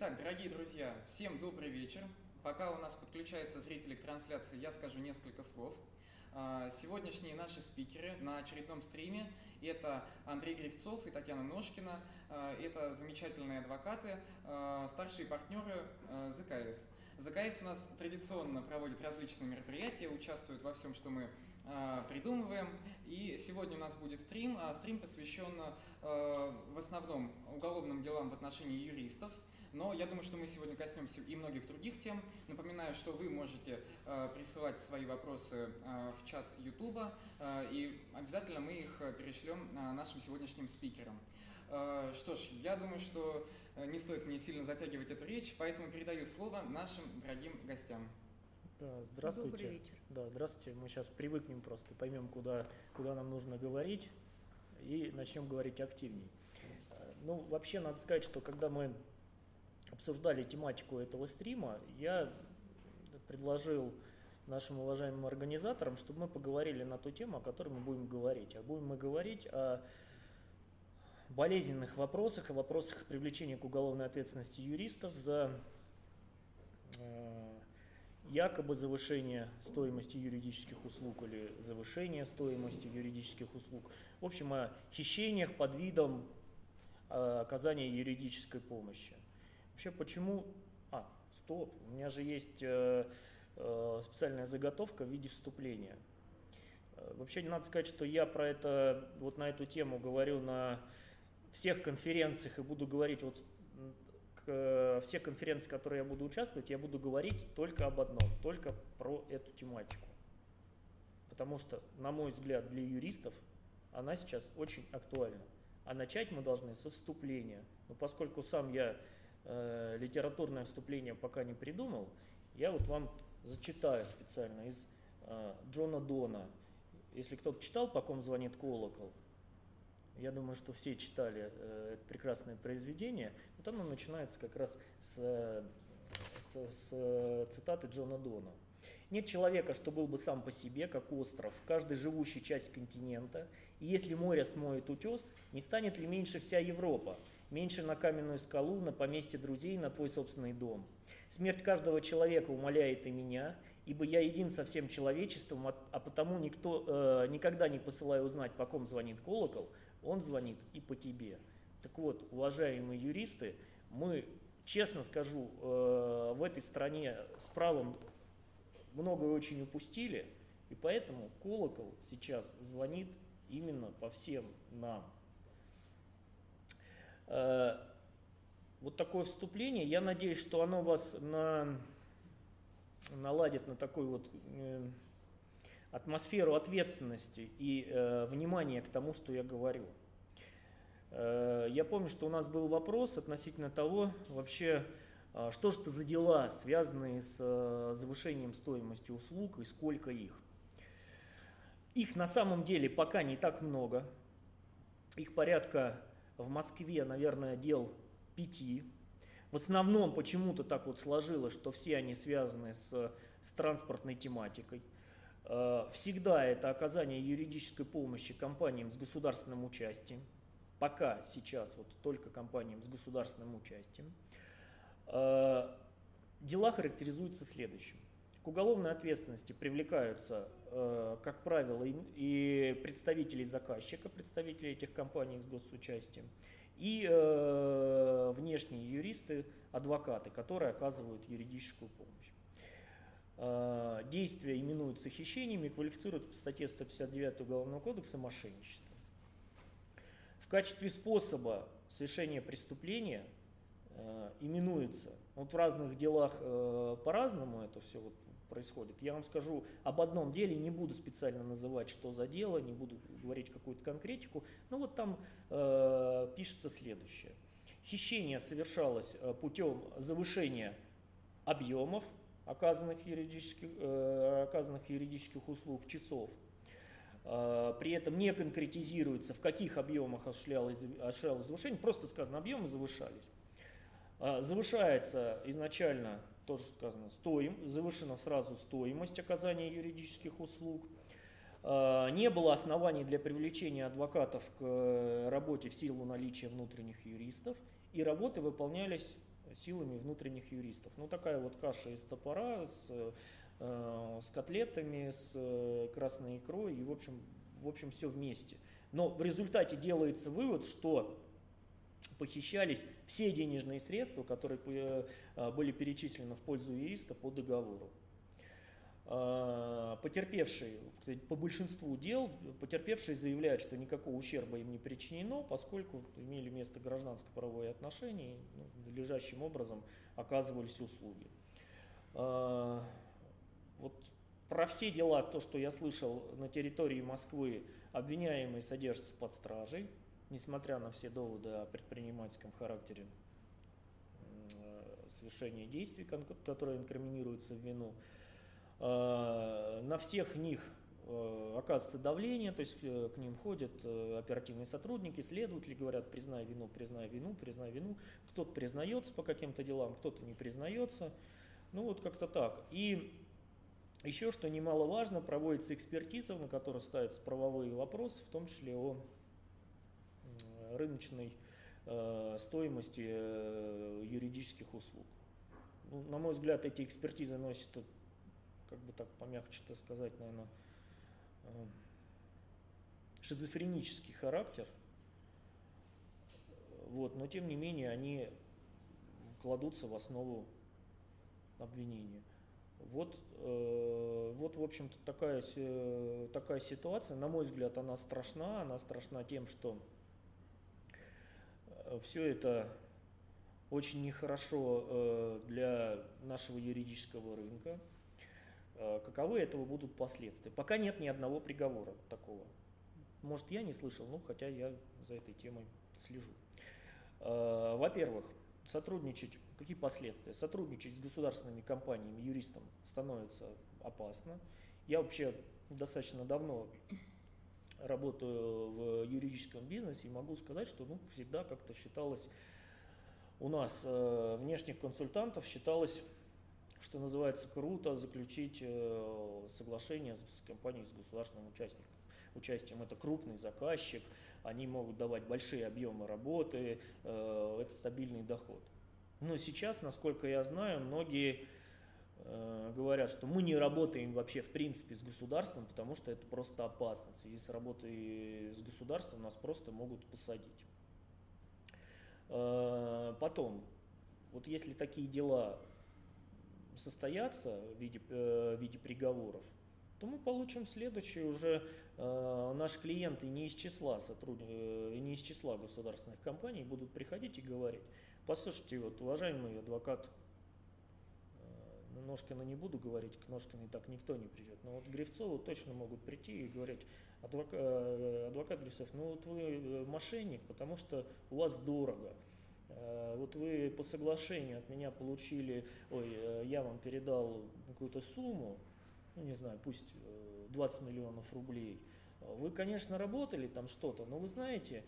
Итак, дорогие друзья, всем добрый вечер. Пока у нас подключаются зрители к трансляции, я скажу несколько слов. А, сегодняшние наши спикеры на очередном стриме – это Андрей Гривцов и Татьяна Ножкина. А, это замечательные адвокаты, а, старшие партнеры ЗКС. ЗКС у нас традиционно проводит различные мероприятия, участвует во всем, что мы придумываем. И сегодня у нас будет стрим. Стрим посвящен в основном уголовным делам в отношении юристов. Но я думаю, что мы сегодня коснемся и многих других тем. Напоминаю, что вы можете э, присылать свои вопросы э, в чат YouTube, э, и обязательно мы их перешлем э, нашим сегодняшним спикерам. Э, что ж, я думаю, что э, не стоит мне сильно затягивать эту речь, поэтому передаю слово нашим дорогим гостям. Да, здравствуйте. Добрый вечер. Да, здравствуйте. Мы сейчас привыкнем просто, поймем, куда, куда нам нужно говорить и начнем говорить активней. Э, ну, вообще, надо сказать, что когда мы обсуждали тематику этого стрима, я предложил нашим уважаемым организаторам, чтобы мы поговорили на ту тему, о которой мы будем говорить. А будем мы говорить о болезненных вопросах, о вопросах привлечения к уголовной ответственности юристов за э, якобы завышение стоимости юридических услуг или завышение стоимости юридических услуг. В общем, о хищениях под видом э, оказания юридической помощи. Вообще, почему... А, стоп, у меня же есть э, э, специальная заготовка в виде вступления. Э, вообще, надо сказать, что я про это, вот на эту тему говорю на всех конференциях и буду говорить вот к, все конференции, которые я буду участвовать, я буду говорить только об одном, только про эту тематику. Потому что, на мой взгляд, для юристов она сейчас очень актуальна. А начать мы должны со вступления. Но поскольку сам я э, литературное вступление пока не придумал, я вот вам зачитаю специально из э, Джона Дона. Если кто-то читал «По ком звонит колокол», я думаю, что все читали э, это прекрасное произведение. Вот оно начинается как раз с, э, с, с э, цитаты Джона Дона. Нет человека, что был бы сам по себе, как остров, каждый живущий часть континента. И если море смоет утес, не станет ли меньше вся Европа? Меньше на каменную скалу, на поместье друзей, на твой собственный дом. Смерть каждого человека умоляет и меня, ибо я един со всем человечеством, а, а потому никто, э, никогда не посылаю узнать, по ком звонит колокол, он звонит и по тебе. Так вот, уважаемые юристы, мы, честно скажу, э, в этой стране с правом многое очень упустили, и поэтому колокол сейчас звонит именно по всем нам. Э, вот такое вступление. Я надеюсь, что оно вас на, наладит на такую вот э, атмосферу ответственности и э, внимания к тому, что я говорю. Я помню, что у нас был вопрос относительно того, вообще, а, что же это за дела, связанные с завышением стоимости услуг и сколько их? Их на самом деле пока не так много. Их порядка в Москве, наверное, дел пяти. В основном почему-то так вот сложилось, что все они связаны с, с транспортной тематикой. Э, всегда это оказание юридической помощи компаниям с государственным участием. Пока сейчас вот только компаниям с государственным участием. Э, дела характеризуются следующим. К уголовной ответственности привлекаются, как правило, и представители заказчика, представители этих компаний с госучастием, и э, внешние юристы, адвокаты, которые оказывают юридическую помощь. Действия именуются хищениями, квалифицируют по статье 159 Уголовного кодекса мошенничество. В качестве способа совершения преступления Э, именуется. Вот в разных делах э, по-разному это все вот происходит. Я вам скажу об одном деле, не буду специально называть, что за дело, не буду говорить какую-то конкретику, но вот там э, пишется следующее. Хищение совершалось э, путем завышения объемов оказанных юридических, э, оказанных юридических услуг часов. Э, при этом не конкретизируется, в каких объемах осуществлялось, осуществлялось завышение, просто сказано, объемы завышались. А, завышается изначально, тоже сказано, стоим, завышена сразу стоимость оказания юридических услуг. А, не было оснований для привлечения адвокатов к э, работе в силу наличия внутренних юристов, и работы выполнялись силами внутренних юристов. Ну, такая вот каша из топора с, э, с котлетами, с э, красной икрой и, в общем, в общем, все вместе. Но в результате делается вывод, что похищались все денежные средства, которые э, были перечислены в пользу юриста по договору. А, потерпевшие, по большинству дел, потерпевшие заявляют, что никакого ущерба им не причинено, поскольку имели место гражданско-правовые отношения, ну, лежащим образом оказывались услуги. А, вот про все дела, то, что я слышал на территории Москвы, обвиняемые содержатся под стражей, несмотря на все доводы о предпринимательском характере совершения действий, которые инкриминируются в вину. А, на всех них э, оказывается давление, то есть э, к ним ходят э, оперативные сотрудники, следователи говорят, признай вину, признай вину, признай вину. Кто-то признается по каким-то делам, кто-то не признается. Ну вот как-то так. И еще, что немаловажно, проводится экспертиза, на которой ставятся правовые вопросы, в том числе о рыночной стоимости юридических услуг. Ну, на мой взгляд, эти экспертизы носят как бы так помягче-то сказать, наверное, э, шизофренический характер. Вот, но тем не менее они кладутся в основу обвинения. Вот, э, вот в общем-то, такая, такая ситуация. На мой взгляд, она страшна. Она страшна тем, что э, все это очень нехорошо э, для нашего юридического рынка. Э, каковы этого будут последствия. Пока нет ни одного приговора такого. Может, я не слышал, ну, хотя я за этой темой слежу. Э, во-первых, сотрудничать, какие последствия? Сотрудничать с государственными компаниями, юристам становится опасно. Я вообще достаточно давно работаю в юридическом бизнесе и могу сказать, что ну, всегда как-то считалось, у нас э, внешних консультантов считалось что называется, круто заключить э, соглашение с компанией, с государственным участником участием. Это крупный заказчик, они могут давать большие объемы работы, э, это стабильный доход. Но сейчас, насколько я знаю, многие говорят, что мы не работаем вообще в принципе с государством, потому что это просто опасно. В связи с работой с государством нас просто могут посадить. Потом, вот если такие дела состоятся в виде, э, в виде приговоров, то мы получим следующий уже э, наши клиенты не из числа сотруд... э, не из числа государственных компаний будут приходить и говорить, послушайте, вот уважаемый адвокат, э, Ножкина не буду говорить, к Ножкиной так никто не придет, но вот Гривцову точно могут прийти и говорить, адвокат, э, адвокат Гривцов, ну вот вы э, мошенник, потому что у вас дорого, Э, вот вы по соглашению от меня получили, ой, я вам передал какую-то сумму, ну не знаю, пусть 20 э, миллионов рублей. Вы, конечно, работали там что-то, но вы знаете,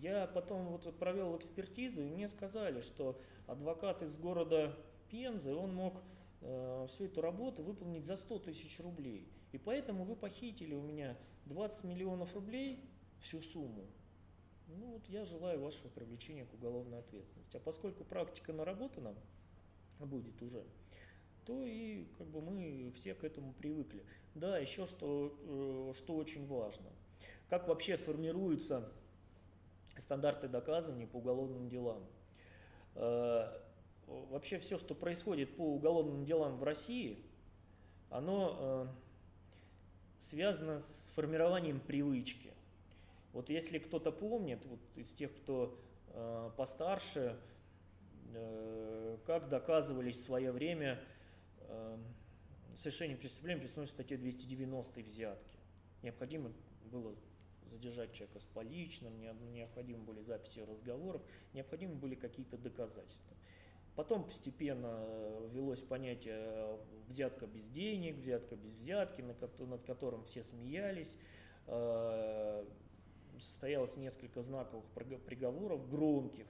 я потом вот провел экспертизу, и мне сказали, что адвокат из города Пензы, он мог э, всю эту работу выполнить за 100 тысяч рублей. И поэтому вы похитили у меня 20 миллионов рублей, всю сумму, ну вот я желаю вашего привлечения к уголовной ответственности. А поскольку практика наработана будет уже, то и как бы мы все к этому привыкли. Да, еще что, э, что очень важно. Как вообще формируются стандарты доказывания по уголовным делам? Вообще все, что происходит по уголовным делам в России, оно э, связано с формированием привычки. Вот если кто-то помнит, вот из тех, кто э, постарше, э, как доказывались в свое время совершение преступления при смысле статьи 290 взятки. Необходимо было задержать человека с поличным, необходимы были записи разговоров, необходимы были какие-то доказательства. Потом постепенно ввелось понятие взятка без денег, взятка без взятки, над которым все смеялись. Э, состоялось несколько знаковых приговоров, громких,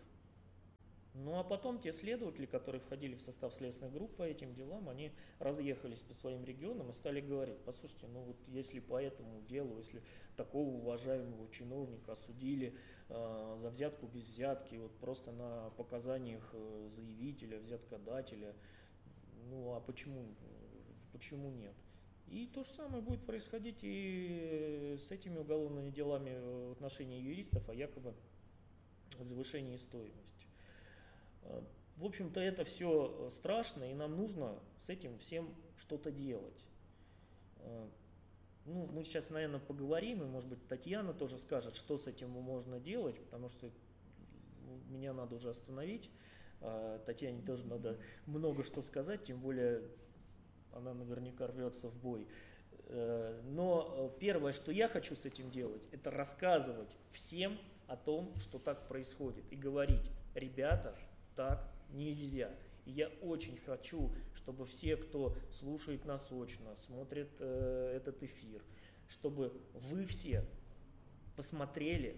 Ну а потом те следователи, которые входили в состав следственной группы по этим делам, они разъехались по своим регионам и стали говорить, послушайте, ну вот если по этому делу, если такого уважаемого чиновника осудили э, за взятку без взятки, вот просто на показаниях э, заявителя, взяткодателя, ну а почему, почему нет? И то же самое будет происходить и с этими уголовными делами в отношении юристов, а якобы завышении стоимости. Э, в общем-то, это все страшно, и нам нужно с этим всем что-то делать. Э, ну, мы сейчас, наверное, поговорим, и, может быть, Татьяна тоже скажет, что с этим можно делать, потому что меня надо уже остановить. А Татьяне тоже надо много что сказать, тем более она наверняка рвется в бой. Э, но первое, что я хочу с этим делать, это рассказывать всем о том, что так происходит, и говорить, ребята, так нельзя. И я очень хочу, чтобы все, кто слушает нас очно, смотрит э, этот эфир, чтобы вы все посмотрели,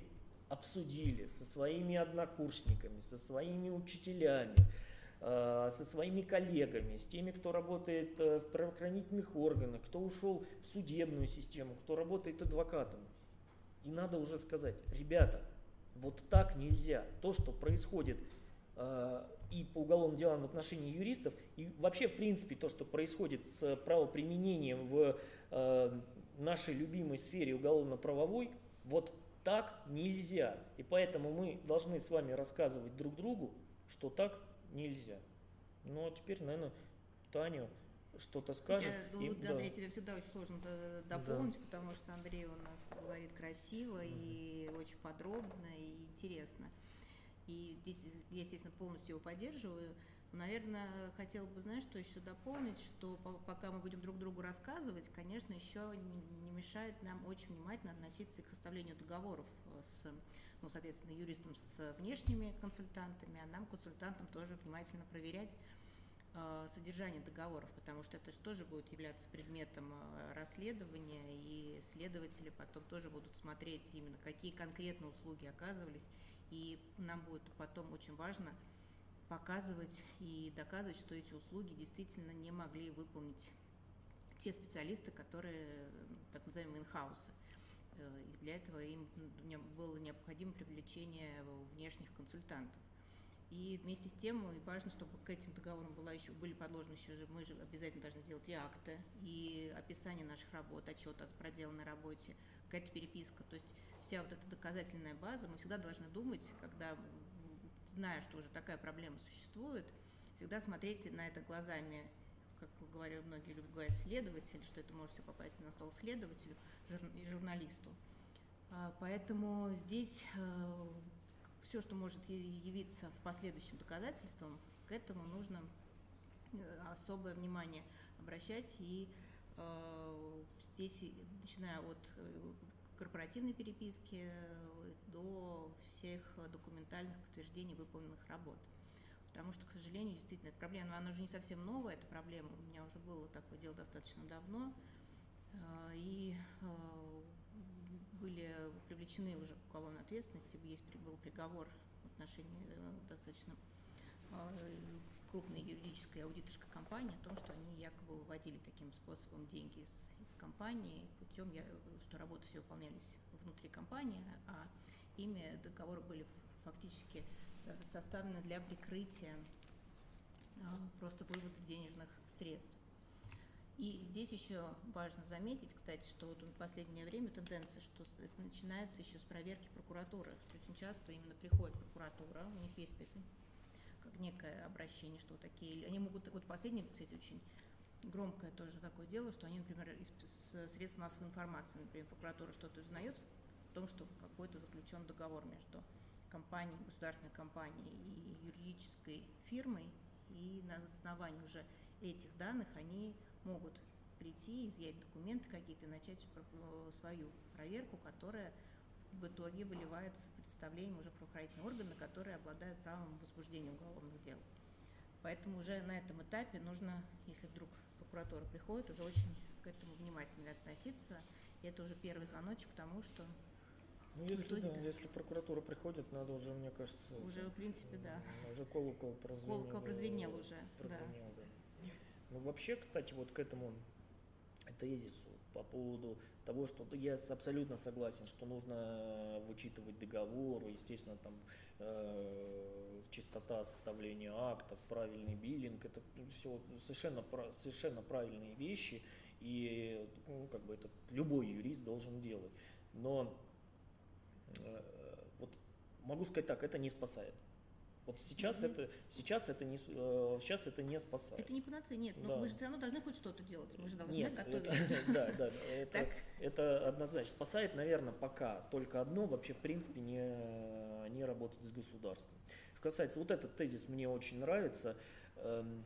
обсудили со своими однокурсниками, со своими учителями, э, со своими коллегами, с теми, кто работает э, в правоохранительных органах, кто ушел в судебную систему, кто работает адвокатом. И надо уже сказать, ребята, вот так нельзя. То, что происходит и по уголовным делам в отношении юристов, и вообще, в принципе, то, что происходит с правоприменением в э, нашей любимой сфере уголовно-правовой, вот так нельзя. И поэтому мы должны с вами рассказывать друг другу, что так нельзя. Ну, а теперь, наверное, Таню что-то скажет. Я, ну, и, да, Андрей, тебе всегда очень сложно дополнить, да. потому что Андрей у нас говорит красиво mm и очень подробно и интересно. И здесь я, естественно, полностью его поддерживаю. Но, наверное, хотела бы, знаешь, что еще дополнить, что пока мы будем друг другу рассказывать, конечно, еще не мешает нам очень внимательно относиться к составлению договоров с, ну, соответственно, юристом с внешними консультантами, а нам, консультантам, тоже внимательно проверять э, содержание договоров, потому что это же тоже будет являться предметом э, расследования, и следователи потом тоже будут смотреть именно, какие конкретно услуги оказывались, и нам будет потом очень важно показывать и доказывать, что эти услуги действительно не могли выполнить те специалисты, которые так называемые инхаусы. Э, и для этого им было необходимо привлечение внешних консультантов. И вместе с тем важно, чтобы к этим договорам была еще, были подложены еще же, мы же обязательно должны делать и акты, и описание наших работ, отчет о проделанной работе, какая-то переписка. То есть вся вот эта доказательная база, мы всегда должны думать, когда, зная, что уже такая проблема существует, всегда смотреть на это глазами, как говорю, многие любят говорить, следователь, что это может все попасть на стол следователю и журналисту. А, поэтому здесь э, все, что может явиться в последующем доказательством, к этому нужно э, особое внимание обращать. И э, здесь, начиная от э, корпоративной переписки до всех документальных подтверждений выполненных работ. Потому что, к сожалению, действительно, эта проблема, она уже не совсем новая, эта проблема. У меня уже было такое дело достаточно давно. И были привлечены уже к уголовной ответственности, есть, был приговор в отношении э, достаточно э, крупной юридической аудиторской компании о том, что они якобы выводили таким способом деньги из, из компании путем, что работы все выполнялись внутри компании, а ими договоры были фактически составлены для прикрытия э, просто вывода денежных средств. И здесь еще важно заметить, кстати, что вот в последнее время тенденция, что это начинается еще с проверки прокуратуры, что очень часто именно приходит прокуратура, у них есть это как некое обращение, что вот такие, они могут, вот последнее, кстати, очень громкое тоже такое дело, что они, например, из средств массовой информации, например, прокуратура что-то узнает о том, что какой-то заключен договор между компанией, государственной компанией и юридической фирмой, и на основании уже этих данных они могут прийти, изъять документы какие-то, начать э, свою проверку, которая в итоге выливается представлением уже правоохранительные органы, которые обладают правом возбуждения уголовных дел. Поэтому уже на этом этапе нужно, если вдруг прокуратура приходит, уже очень к этому внимательно относиться. И это уже первый звоночек к тому, что Ну, если, да, да, если прокуратура приходит, надо уже, мне кажется... Уже, в принципе, да. Уже колокол прозвенел. Колокол прозвенел уже, прозвенел, да. Ну, вообще, кстати, вот к этому тезису по поводу того, что я абсолютно согласен, что нужно вычитывать договор, естественно, там э, чистота составления актов, правильный биллинг, это все совершенно, совершенно правильные вещи, и ну, как бы это любой юрист должен делать. Но э, вот могу сказать так, это не спасает. Вот сейчас mm-hmm. это сейчас это не э, сейчас это не спасает. Это не панацея, нет. Но да. мы же все равно должны хоть что-то делать. Мы же должны нет, готовить. Это, да, да. Это, это однозначно спасает, наверное, пока только одно вообще в принципе не не работать с государством. Что касается вот этот тезис, мне очень нравится, эм,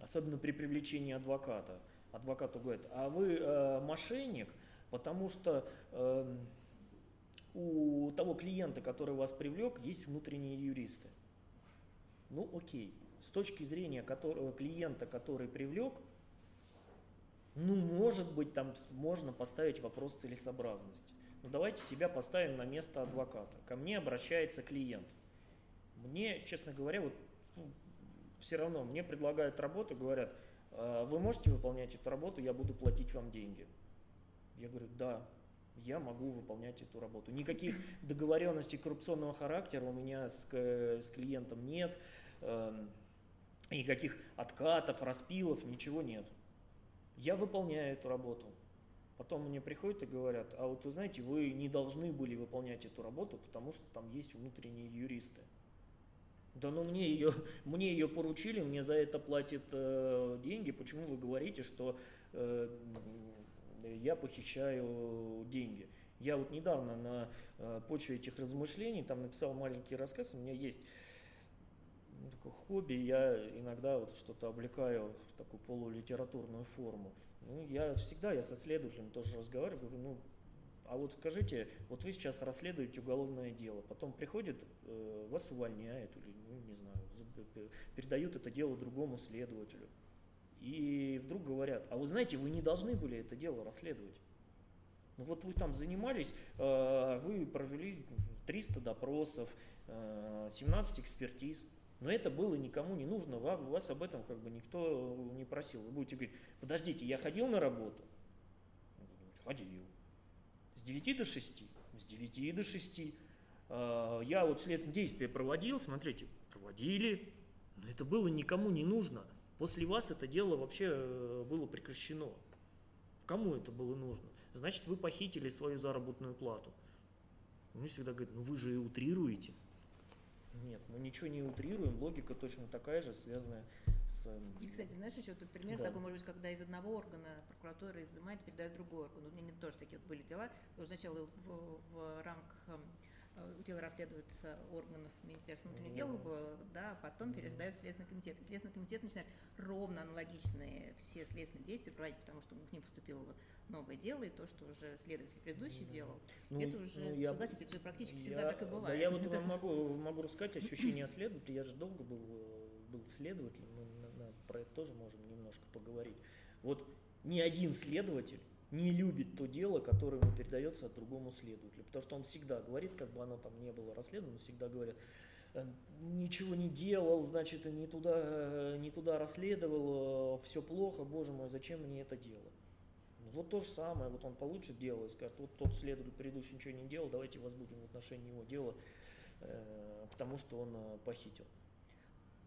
особенно при привлечении адвоката. Адвокату говорит, а вы э, мошенник, потому что э, у того клиента, который вас привлек, есть внутренние юристы. Ну окей, с точки зрения которого, клиента, который привлек, ну может быть там можно поставить вопрос целесообразности. Но давайте себя поставим на место адвоката. Ко мне обращается клиент. Мне, честно говоря, вот ну, все равно мне предлагают работу, говорят, «А вы можете выполнять эту работу, я буду платить вам деньги. Я говорю, да, я могу выполнять эту работу. Никаких договоренностей коррупционного характера у меня с, с клиентом нет, э, никаких откатов, распилов, ничего нет. Я выполняю эту работу. Потом мне приходят и говорят, а вот вы знаете, вы не должны были выполнять эту работу, потому что там есть внутренние юристы. Да ну мне ее, мне ее поручили, мне за это платят э, деньги. Почему вы говорите, что э, я похищаю деньги. Я вот недавно на э, почве этих размышлений там написал маленький рассказ, у меня есть ну, такое хобби, я иногда вот что-то облекаю в такую полулитературную форму. Ну, я всегда, я со следователем тоже разговариваю, говорю, ну, а вот скажите, вот вы сейчас расследуете уголовное дело, потом приходит, э, вас увольняют или, ну, не знаю, передают это дело другому следователю и вдруг говорят, а вы знаете, вы не должны были это дело расследовать. Ну вот вы там занимались, э, вы провели 300 допросов, 17 э, экспертиз, но это было никому не нужно, вас об этом как бы никто не просил. Вы будете говорить, подождите, я ходил на работу? Ходил. С 9 до 6? С 9 до 6. Э, я вот следственные действия проводил, смотрите, проводили, но это было никому не нужно. После вас это дело вообще э, было прекращено. Кому это было нужно? Значит, вы похитили свою заработную плату. Мне всегда говорят, ну вы же и утрируете. Нет, мы ничего не утрируем, логика точно такая же, связанная с... Эм, и, кстати, знаешь, еще тут пример да. такой, может быть, когда из одного органа прокуратура изымает, передает другой орган. У меня тоже такие были дела. Сначала в, в рамках эм, Э, дело расследуется органов Министерства внутренних дел, да, потом передают в Следственный комитет. И Следственный комитет начинает ровно аналогичные все следственные действия проводить, потому что к ним поступило новое дело, и то, что уже следователь предыдущий делал, ну, это уже, ну, я, согласитесь, это же практически я, всегда так и бывает. Да, я вот вам могу, могу рассказать ощущение следователя, я же долго был, был следователем, мы на, на, про это тоже можем немножко поговорить. Вот ни один следователь не любит то дело, которое ему передается от другому следователю. Потому что он всегда говорит, как бы оно там не было расследовано, всегда говорит, «Э, ничего не делал, значит, не туда, э, не туда расследовал, э, все плохо, боже мой, зачем мне это дело? Ну, вот то же самое, вот он получит дело и скажет, вот тот следователь предыдущий ничего не делал, давайте возбудим в отношении его дело, потому что он похитил.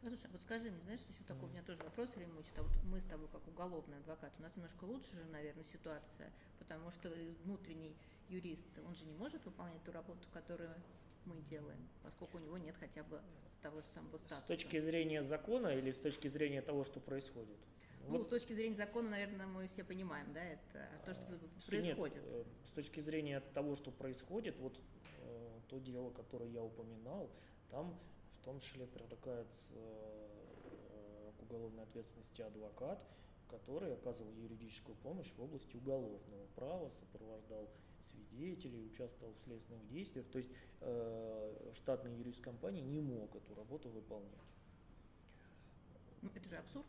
Ну, слушай, вот скажи мне, знаешь, еще такой у меня тоже вопрос время мучит, а вот мы с тобой как уголовный адвокат, у нас немножко лучше же, наверное, ситуация, потому что внутренний юрист, он же не может выполнять ту работу, которую мы делаем, поскольку у него нет хотя бы с того же самого статуса. С точки зрения закона или с точки зрения того, что происходит? Ну, вот. с точки зрения закона, наверное, мы все понимаем, да, это то, что а, происходит. Нет, э, с точки зрения того, что происходит, вот э, то дело, которое я упоминал, там в том числе привлекается э, к уголовной ответственности адвокат, который оказывал юридическую помощь в области уголовного права, сопровождал свидетелей, участвовал в следственных действиях. То есть э, штатный юрист компании не мог эту работу выполнять. Ну, это же абсурд.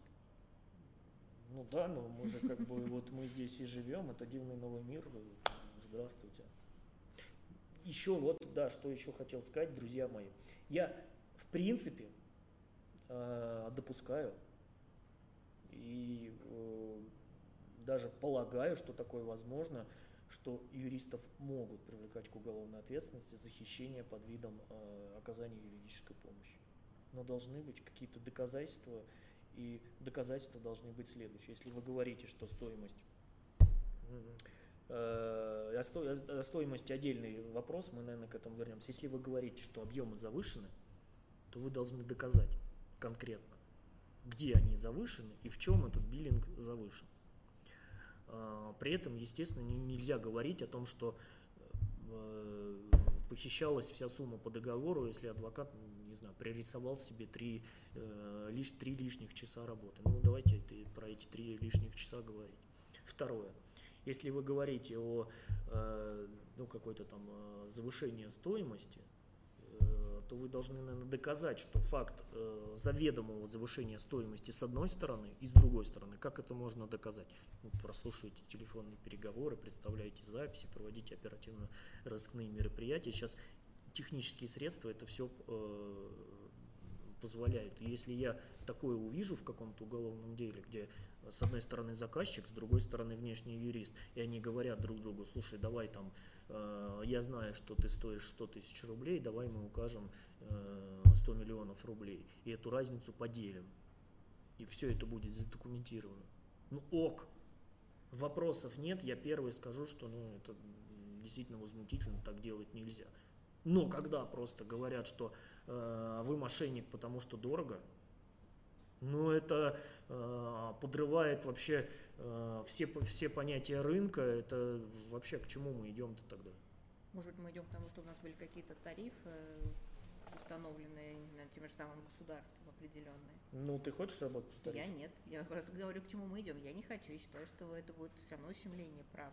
Ну да, но мы же как бы вот мы здесь и живем, это дивный новый мир. Здравствуйте. еще вот, да, что еще хотел сказать, друзья мои. Я, принципе, э, допускаю и э, даже полагаю, что такое возможно, что юристов могут привлекать к уголовной ответственности за хищение под видом э, оказания юридической помощи. Но должны быть какие-то доказательства, и доказательства должны быть следующие. Если вы говорите, что стоимость о стоимости отдельный вопрос, мы, наверное, к этому вернемся. Если вы говорите, что объемы завышены, то вы должны доказать конкретно, где они завышены и в чем этот биллинг завышен. А, при этом, естественно, нельзя говорить о том, что э, похищалась вся сумма по договору, если адвокат, не знаю, пририсовал себе три, э, лишь, три лишних часа работы. Ну, давайте про эти три лишних часа говорить. Второе. Если вы говорите о э, ну, какой-то там завышении стоимости, то вы должны, наверное, доказать, что факт э, заведомого завышения стоимости с одной стороны и с другой стороны, как это можно доказать? Ну, прослушиваете телефонные переговоры, представляете записи, проводите оперативно-розыскные мероприятия. Сейчас технические средства это все э, позволяют. Если я такое увижу в каком-то уголовном деле, где с одной стороны заказчик, с другой стороны внешний юрист, и они говорят друг другу, слушай, давай там Э, я знаю, что ты стоишь 100 тысяч рублей, давай мы укажем 100 э, миллионов рублей, и эту разницу поделим. И все это будет задокументировано. Ну ок, вопросов нет, я первый скажу, что ну, это действительно возмутительно, так делать нельзя. Но когда просто говорят, что э, вы мошенник, потому что дорого, ну это э, подрывает вообще э, все, все понятия рынка. Это вообще к чему мы идем-то тогда? Может быть, мы идем к тому, что у нас были какие-то тарифы установленные, не знаю, тем же самым государством определенные. Ну, ты хочешь работать? Тариф? Я нет. Я просто говорю, к чему мы идем. Я не хочу и считаю, что это будет все равно ущемление прав.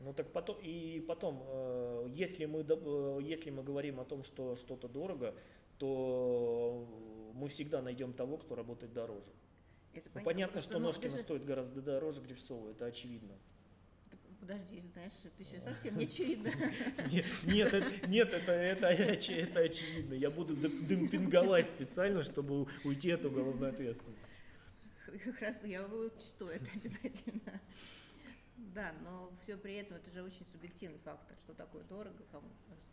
Ну так потом и потом, э, если мы э, если мы говорим о том, что что-то дорого, то мы всегда найдем того, кто работает дороже. Это ну, понятно, понятно что Ножкина даже... стоит гораздо дороже Грифцова, это очевидно. Подожди, знаешь, это еще совсем не очевидно. Нет, нет, это, это, это очевидно. Я буду демпинговать специально, чтобы уйти от уголовной ответственности. Хорошо, я учту это обязательно. Да, но все при этом это же очень субъективный фактор, что такое дорого, кому,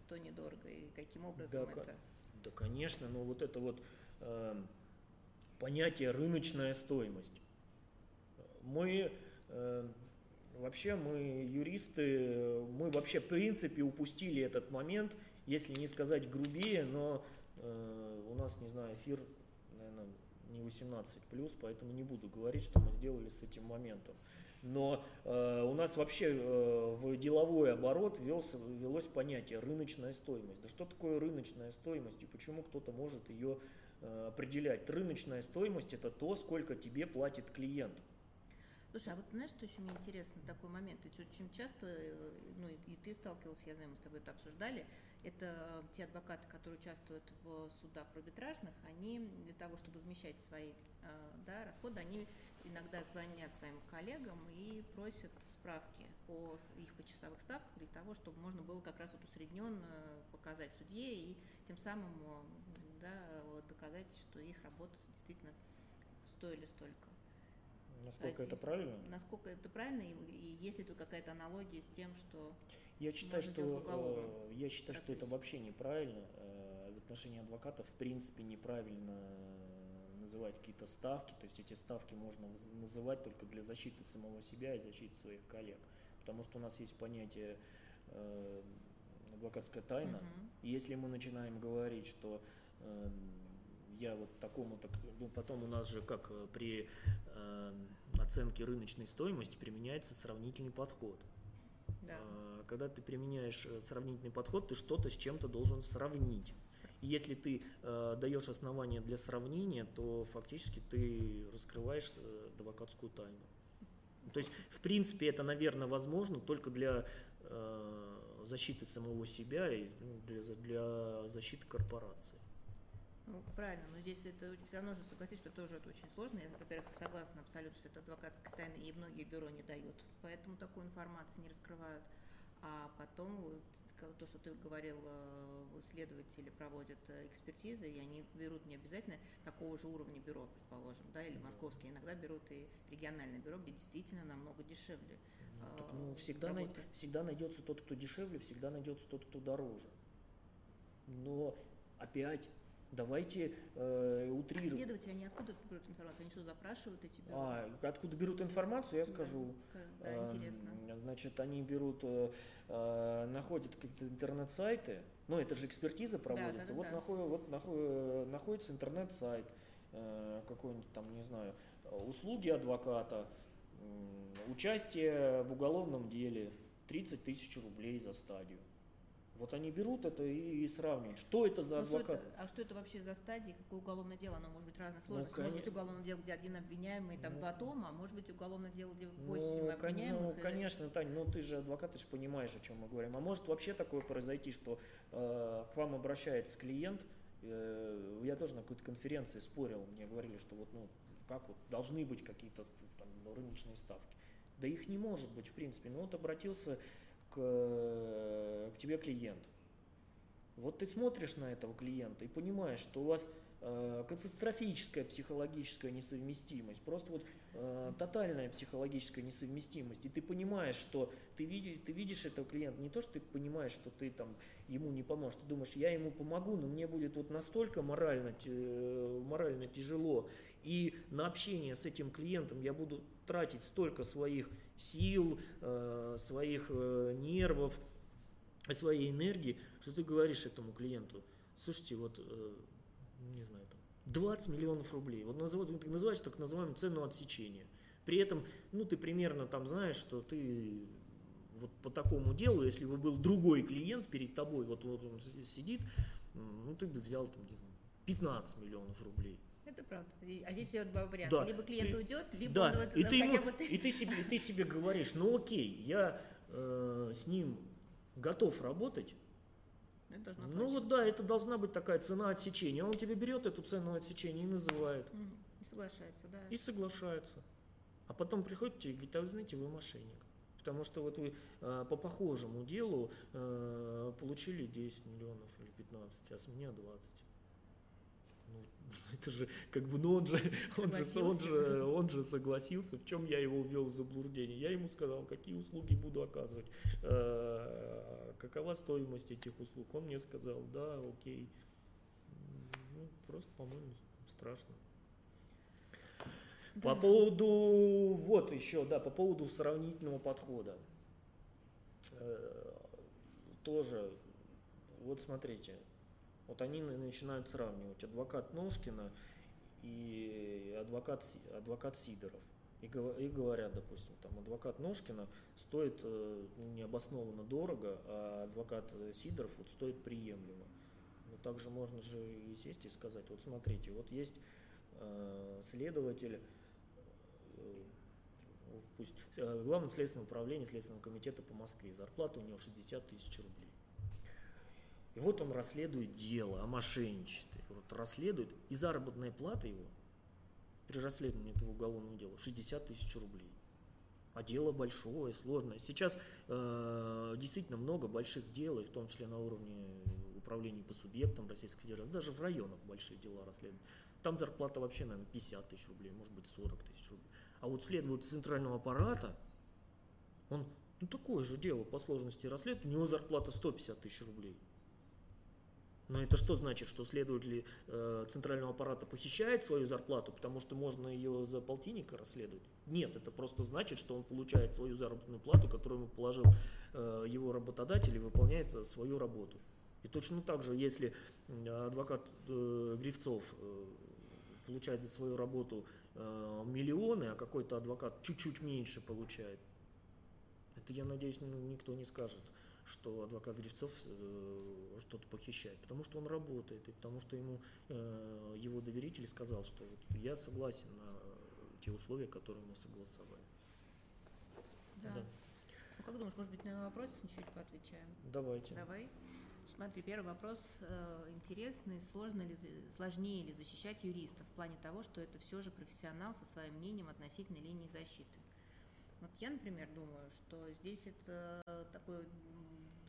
что недорого и каким образом да, это. Да, конечно, но вот это вот э, понятие рыночная стоимость. Мы э, вообще мы юристы, мы вообще в принципе упустили этот момент, если не сказать грубее, но э, у нас, не знаю, эфир, наверное, не 18 плюс, поэтому не буду говорить, что мы сделали с этим моментом. Но э, у нас вообще э, в деловой оборот велся, велось понятие рыночная стоимость. Да что такое рыночная стоимость и почему кто-то может ее э, определять? Рыночная стоимость это то, сколько тебе платит клиент. Слушай, а вот знаешь, что еще мне интересно, такой момент, ведь очень часто, э, ну и ты сталкивался, я знаю, мы с тобой это обсуждали, это те адвокаты, которые участвуют в судах арбитражных, они для того, чтобы возмещать свои э, да, расходы, они иногда звонят своим коллегам и просят справки о их почасовых ставках для того, чтобы можно было как раз вот усредненно показать судье и тем самым да, доказать, что их работа действительно стоили столько. Насколько это правильно? Насколько это правильно, и, и есть ли тут какая-то аналогия с тем, что я считаю, что э, я считаю, процессе. что это вообще неправильно. Э, в отношении адвокатов в принципе неправильно называть какие-то ставки, то есть эти ставки можно называть только для защиты самого себя и защиты своих коллег, потому что у нас есть понятие э, адвокатская тайна, угу. и если мы начинаем говорить, что э, я вот такому, так, ну потом у нас же как э, при э, оценке рыночной стоимости применяется сравнительный подход. Да. Э, когда ты применяешь э, сравнительный подход, ты что-то с чем-то должен сравнить. Если ты э, даешь основания для сравнения, то фактически ты раскрываешь э, адвокатскую тайну. То есть, в принципе, это, наверное, возможно только для э, защиты самого себя и ну, для, для защиты корпорации. Ну, правильно, но здесь это все равно же согласись, что тоже это очень сложно. Я, во-первых, согласна абсолютно, что это адвокатская тайна, и многие бюро не дают, поэтому такую информацию не раскрывают. А потом вот, то, что ты говорил, э, следователи проводят э, экспертизы, и они берут не обязательно такого же уровня бюро, предположим, да, или московские, иногда берут и региональное бюро, где действительно намного дешевле. Ну, так, ну, всегда, най- всегда найдется тот, кто дешевле, всегда найдется тот, кто дороже. Но опять Давайте э, утрируем. А следователи, они откуда берут информацию? Они что, запрашивают эти бюро? А, откуда берут информацию, я скажу. Да, да э, интересно. Значит, они берут, э, э, находят какие-то интернет-сайты, ну, это же экспертиза проводится. Да, да, да, вот, да. Находит, вот находит, находится интернет-сайт, э, какой-нибудь там, не знаю, услуги адвоката, э, участие в уголовном деле, 30 тысяч рублей за стадию. Вот они берут это и, и сравнивают. Что это за ну, адвокат? Это, а что это вообще за стадия? Какое уголовное дело? Оно может быть разной сложности. Ну, может быть уголовное дело, где один обвиняемый, там ну, два тома, а может быть уголовное дело, где восемь ну, обвиняемых. Ну, конечно, Тань, ну ты же адвокат, ты же понимаешь, о чем мы говорим. А может вообще такое произойти, что э, к вам обращается клиент, э, я тоже на какой-то конференции спорил, мне говорили, что вот, ну, как вот должны быть какие-то там рыночные ставки. Да их не может быть, в принципе. Ну вот обратился к, к тебе клиент. Вот ты смотришь на этого клиента и понимаешь, что у вас э, катастрофическая психологическая несовместимость, просто вот э, тотальная психологическая несовместимость, и ты понимаешь, что ты видишь, ты видишь этого клиента, не то, что ты понимаешь, что ты там ему не поможешь, ты думаешь, я ему помогу, но мне будет вот настолько морально, э, морально тяжело, и на общение с этим клиентом я буду тратить столько своих сил, э, своих э, нервов, своей энергии, что ты говоришь этому клиенту, слушайте, вот, э, не знаю, там, 20 миллионов рублей, вот называют, ты называешь так называемую цену отсечения. При этом, ну, ты примерно там знаешь, что ты вот по такому делу, если бы был другой клиент перед тобой, вот, вот он сидит, ну, ты бы взял там, 15 миллионов рублей. Это правда. А здесь идет два варианта. Да. Либо клиент ты, уйдет, либо да. он вот и ты, ему, бы... и, ты себе, и ты себе говоришь, ну окей, я э, с ним готов работать. Это ну вот да, это должна быть такая цена отсечения. Он тебе берет эту цену отсечения и называет. И соглашается, да. И соглашается. А потом приходит тебе и говорит, а вы знаете, вы мошенник. Потому что вот вы э, по похожему делу э, получили 10 миллионов или 15, а с меня 20. Это же как бы, ну он же, он же, он же, он же согласился, в чем я его ввел в заблуждение. Я ему сказал, какие услуги буду оказывать, э, какова стоимость этих услуг. Он мне сказал, да, окей. Ну, просто, по-моему, страшно. Да. По поводу, вот еще, да, по поводу сравнительного подхода. Э, тоже, вот смотрите, вот они начинают сравнивать адвокат Ножкина и адвокат, адвокат Сидоров. И, и говорят, допустим, там адвокат Ножкина стоит э, необоснованно дорого, а адвокат Сидоров вот стоит приемлемо. Но также можно же и сесть и сказать, вот смотрите, вот есть э, следователь, э, пусть, э, Главное следственное управление Следственного комитета по Москве, зарплата у него 60 тысяч рублей. И вот он расследует дело о мошенничестве. Вот расследует, и заработная плата его при расследовании этого уголовного дела 60 тысяч рублей. А дело большое, сложное. Сейчас э, действительно много больших дел, и в том числе на уровне управления по субъектам Российской Федерации, даже в районах большие дела расследуют. Там зарплата вообще, наверное, 50 тысяч рублей, может быть 40 тысяч рублей. А вот следователь центрального аппарата, он ну, такое же дело по сложности расследования, у него зарплата 150 тысяч рублей. Но это что значит, что следователь э, центрального аппарата похищает свою зарплату, потому что можно ее за полтинника расследовать? Нет, это просто значит, что он получает свою заработную плату, которую ему положил э, его работодатель и выполняет свою работу. И точно так же, если адвокат э, Гривцов э, получает за свою работу э, миллионы, а какой-то адвокат чуть-чуть меньше получает, это, я надеюсь, никто не скажет что адвокат Грифцов э, что-то похищает, потому что он работает, и потому что ему э, его доверитель сказал, что вот я согласен на те условия, которые мы согласовали. Да. да. Ну, как думаешь, может быть, на вопрос чуть поотвечаем? Давайте. Давай. Смотри, первый вопрос э, интересный. Сложно ли, сложнее ли защищать юриста в плане того, что это все же профессионал со своим мнением относительно линии защиты? Вот я, например, думаю, что здесь это такой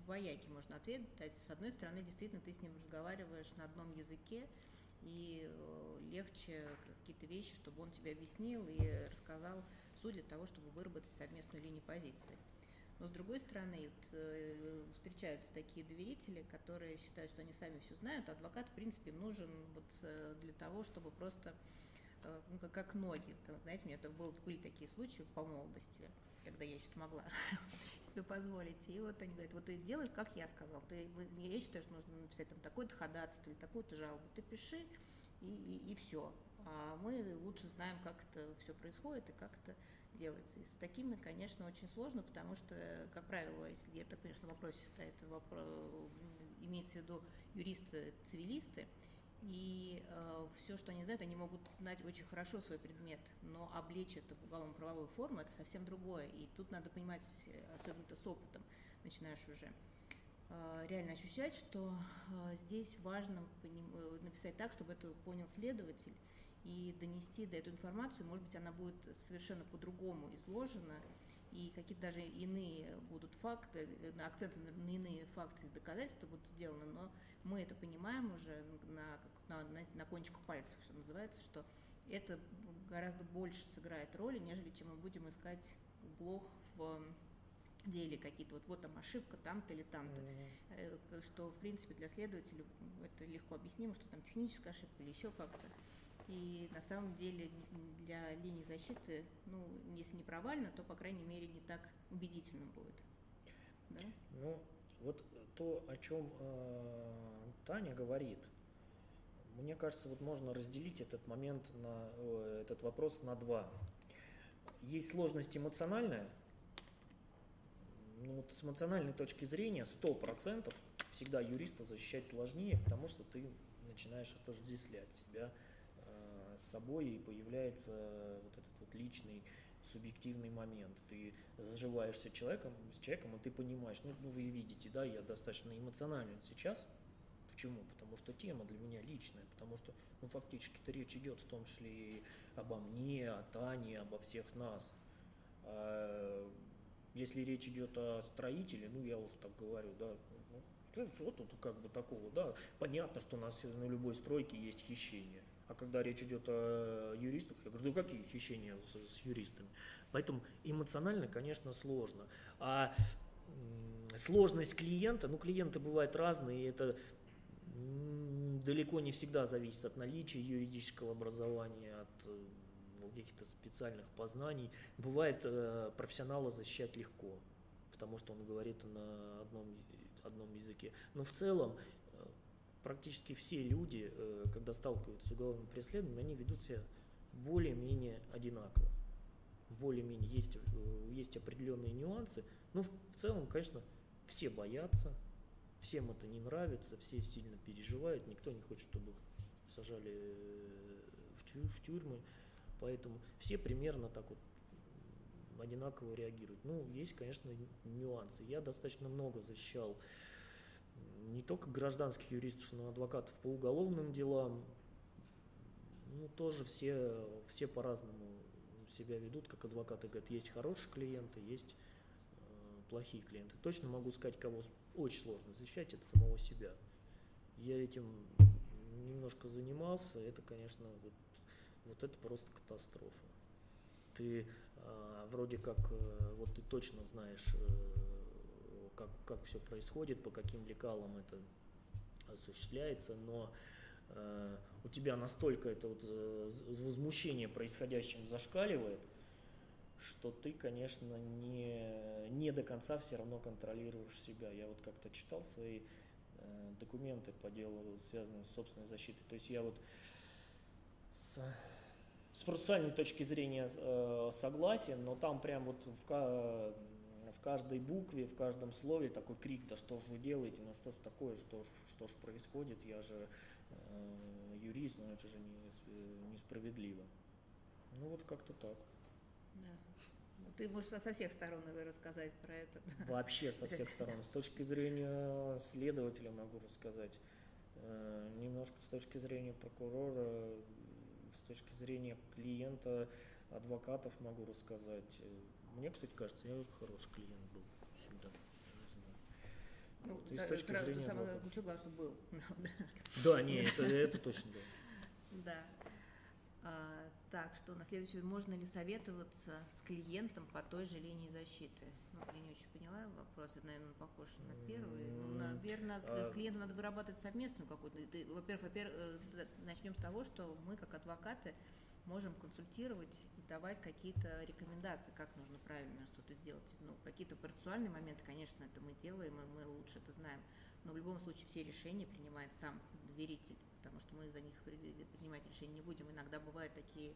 двоякий можно ответ дать. С одной стороны, действительно, ты с ним разговариваешь на одном языке, и э, легче какие-то вещи, чтобы он тебе объяснил и рассказал суть для того, чтобы выработать совместную линию позиции. Но с другой стороны, э, встречаются такие доверители, которые считают, что они сами все знают, а адвокат, в принципе, нужен вот, э, для того, чтобы просто, ну, как ноги. Знаете, у меня это был, были такие случаи по молодости, когда я еще смогла себе позволить. И вот они говорят, вот ты делай, как я сказал. Ты, я считаю, что нужно написать там такое-то ходатайство или такую-то жалобу. Ты пиши, и, и, и все. А мы лучше знаем, как это все происходит и как это делается. И с такими, конечно, очень сложно, потому что, как правило, если я так понимаю, что в вопросе стоит вопрос, имеется в виду юристы, цивилисты, и э, все, что они знают, они могут знать очень хорошо свой предмет, но облечь это в уголовно-правовую форму – это совсем другое. И тут надо понимать, особенно с опытом, начинаешь уже э, реально ощущать, что э, здесь важно э, написать так, чтобы это понял следователь, и донести до эту информацию, может быть, она будет совершенно по-другому изложена, и какие-то даже иные будут факты, акценты на иные факты и доказательства будут сделаны, но мы это понимаем уже на, на, на, на кончиках пальцев, что называется, что это гораздо больше сыграет роли, нежели чем мы будем искать блох в деле какие-то, вот, вот там ошибка там-то или там-то, mm-hmm. что, в принципе, для следователя это легко объяснимо, что там техническая ошибка или еще как-то. И на самом деле для линии защиты, ну, если не провально, то, по крайней мере, не так убедительно будет. Да? Ну, вот то, о чем э, Таня говорит, мне кажется, вот можно разделить этот момент на э, этот вопрос на два. Есть сложность эмоциональная. Ну, вот с эмоциональной точки зрения 100% всегда юриста защищать сложнее, потому что ты начинаешь отождествлять себя с собой и появляется вот этот вот личный субъективный момент. Ты заживаешься человеком, с человеком, и ты понимаешь, ну, ну вы видите, да, я достаточно эмоционален сейчас. Почему? Потому что тема для меня личная, потому что, ну, фактически-то речь идет в том числе и обо мне, о Тане, обо всех нас. А если речь идет о строителе, ну, я уже так говорю, да, ну, что тут как бы такого, да, понятно, что у нас на любой стройке есть хищение. А когда речь идет о юристах, я говорю, ну какие хищения с, с юристами? Поэтому эмоционально, конечно, сложно. А сложность клиента, ну клиенты бывают разные, и это далеко не всегда зависит от наличия юридического образования, от ну, каких-то специальных познаний. Бывает э, профессионала защищать легко, потому что он говорит на одном, одном языке. Но в целом практически все люди, э, когда сталкиваются с уголовным преследованием, они ведут себя более-менее одинаково. Более-менее есть, э, есть определенные нюансы. Но в целом, конечно, все боятся, всем это не нравится, все сильно переживают, никто не хочет, чтобы их сажали э, в тюрьмы. Поэтому все примерно так вот одинаково реагируют. Ну, есть, конечно, нюансы. Я достаточно много защищал не только гражданских юристов, но и адвокатов по уголовным делам, ну, тоже все, все по-разному себя ведут, как адвокаты говорят, есть хорошие клиенты, есть э, плохие клиенты. Точно могу сказать, кого очень сложно защищать, это самого себя. Я этим немножко занимался, это, конечно, вот, вот это просто катастрофа. Ты э, вроде как, э, вот ты точно знаешь, э, как, как все происходит, по каким лекалам это осуществляется, но э, у тебя настолько это вот э, возмущение происходящим зашкаливает, что ты, конечно, не, не до конца все равно контролируешь себя. Я вот как-то читал свои э, документы по делу, связанным с собственной защитой. То есть я вот с, с процессуальной точки зрения э, согласен, но там прям вот в, в каждой букве, в каждом слове такой крик, да что же вы делаете, ну что ж такое, что, что ж происходит, я же э, юрист, но это же не, несправедливо. Ну вот как-то так. Да. Ну, ты можешь со всех сторон рассказать про это. Вообще со всех сторон. С точки зрения следователя могу рассказать. Э, немножко с точки зрения прокурора, с точки зрения клиента, адвокатов могу рассказать. Мне, кстати, кажется, я хороший клиент был всегда. Ну, Вот, и с да, точки правда, зрения самое адвоката. ключевое, главное, что был. Да, не, это, это точно, да. Да. А, так, что на следующий можно ли советоваться с клиентом по той же линии защиты? Ну, я не очень поняла вопрос, это, наверное, похож на первый. Ну, наверное, а- с клиентом надо вырабатывать совместную какую-то. Во-первых, во-первых, э, да, начнем с того, что мы, как адвокаты, можем консультировать и давать какие-то рекомендации, как нужно правильно что-то сделать. Ну, какие-то процессуальные моменты, конечно, это мы делаем, и мы лучше это знаем. Но в любом случае все решения принимает сам доверитель, потому что мы за них при- принимать решения не будем. Иногда бывают такие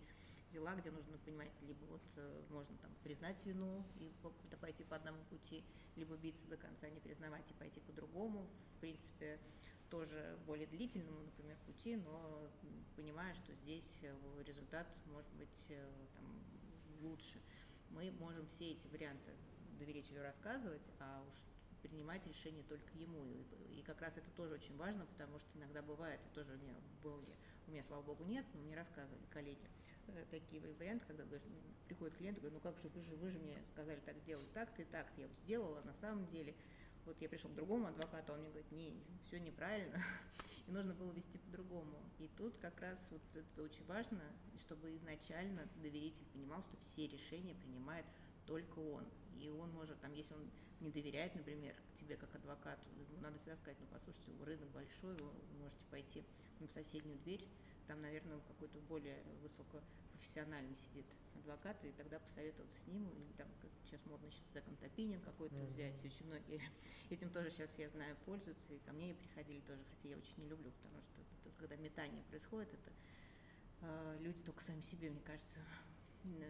дела, где нужно понимать, либо вот э, можно там признать вину и пойти по одному пути, либо биться до конца, не признавать и пойти по другому. В принципе, тоже более длительному, например, пути, но понимая, что здесь э, результат может быть э, там, лучше. Мы можем все эти варианты доверителю рассказывать, а уж принимать решение только ему. И, как раз это тоже очень важно, потому что иногда бывает, и тоже у меня был, у меня, слава богу, нет, но мне рассказывали коллеги э, такие варианты, когда говоришь, ну, приходит клиент и говорит, ну как же, вы же, вы же мне сказали так делать, так-то и так-то, я вот сделала, на самом деле, вот я пришел к другому адвокату, он мне говорит, не, все неправильно, и нужно было вести по-другому. И тут как раз вот это очень важно, чтобы изначально доверитель понимал, что все решения принимает только он. И он может, там, если он не доверяет, например, тебе как адвокату, ему надо всегда сказать, ну, послушайте, рынок большой, вы можете пойти в соседнюю дверь, там, наверное, какой-то более высокопрофессиональный сидит адвокат, и тогда посоветоваться с ним, или там, как сейчас модно сейчас second opinion какой-то Мгм. взять, и очень многие этим тоже сейчас, я знаю, пользуются, и ко мне приходили тоже, хотя я очень не люблю, потому что тут, когда метание происходит, это э, люди только сами себе, мне кажется,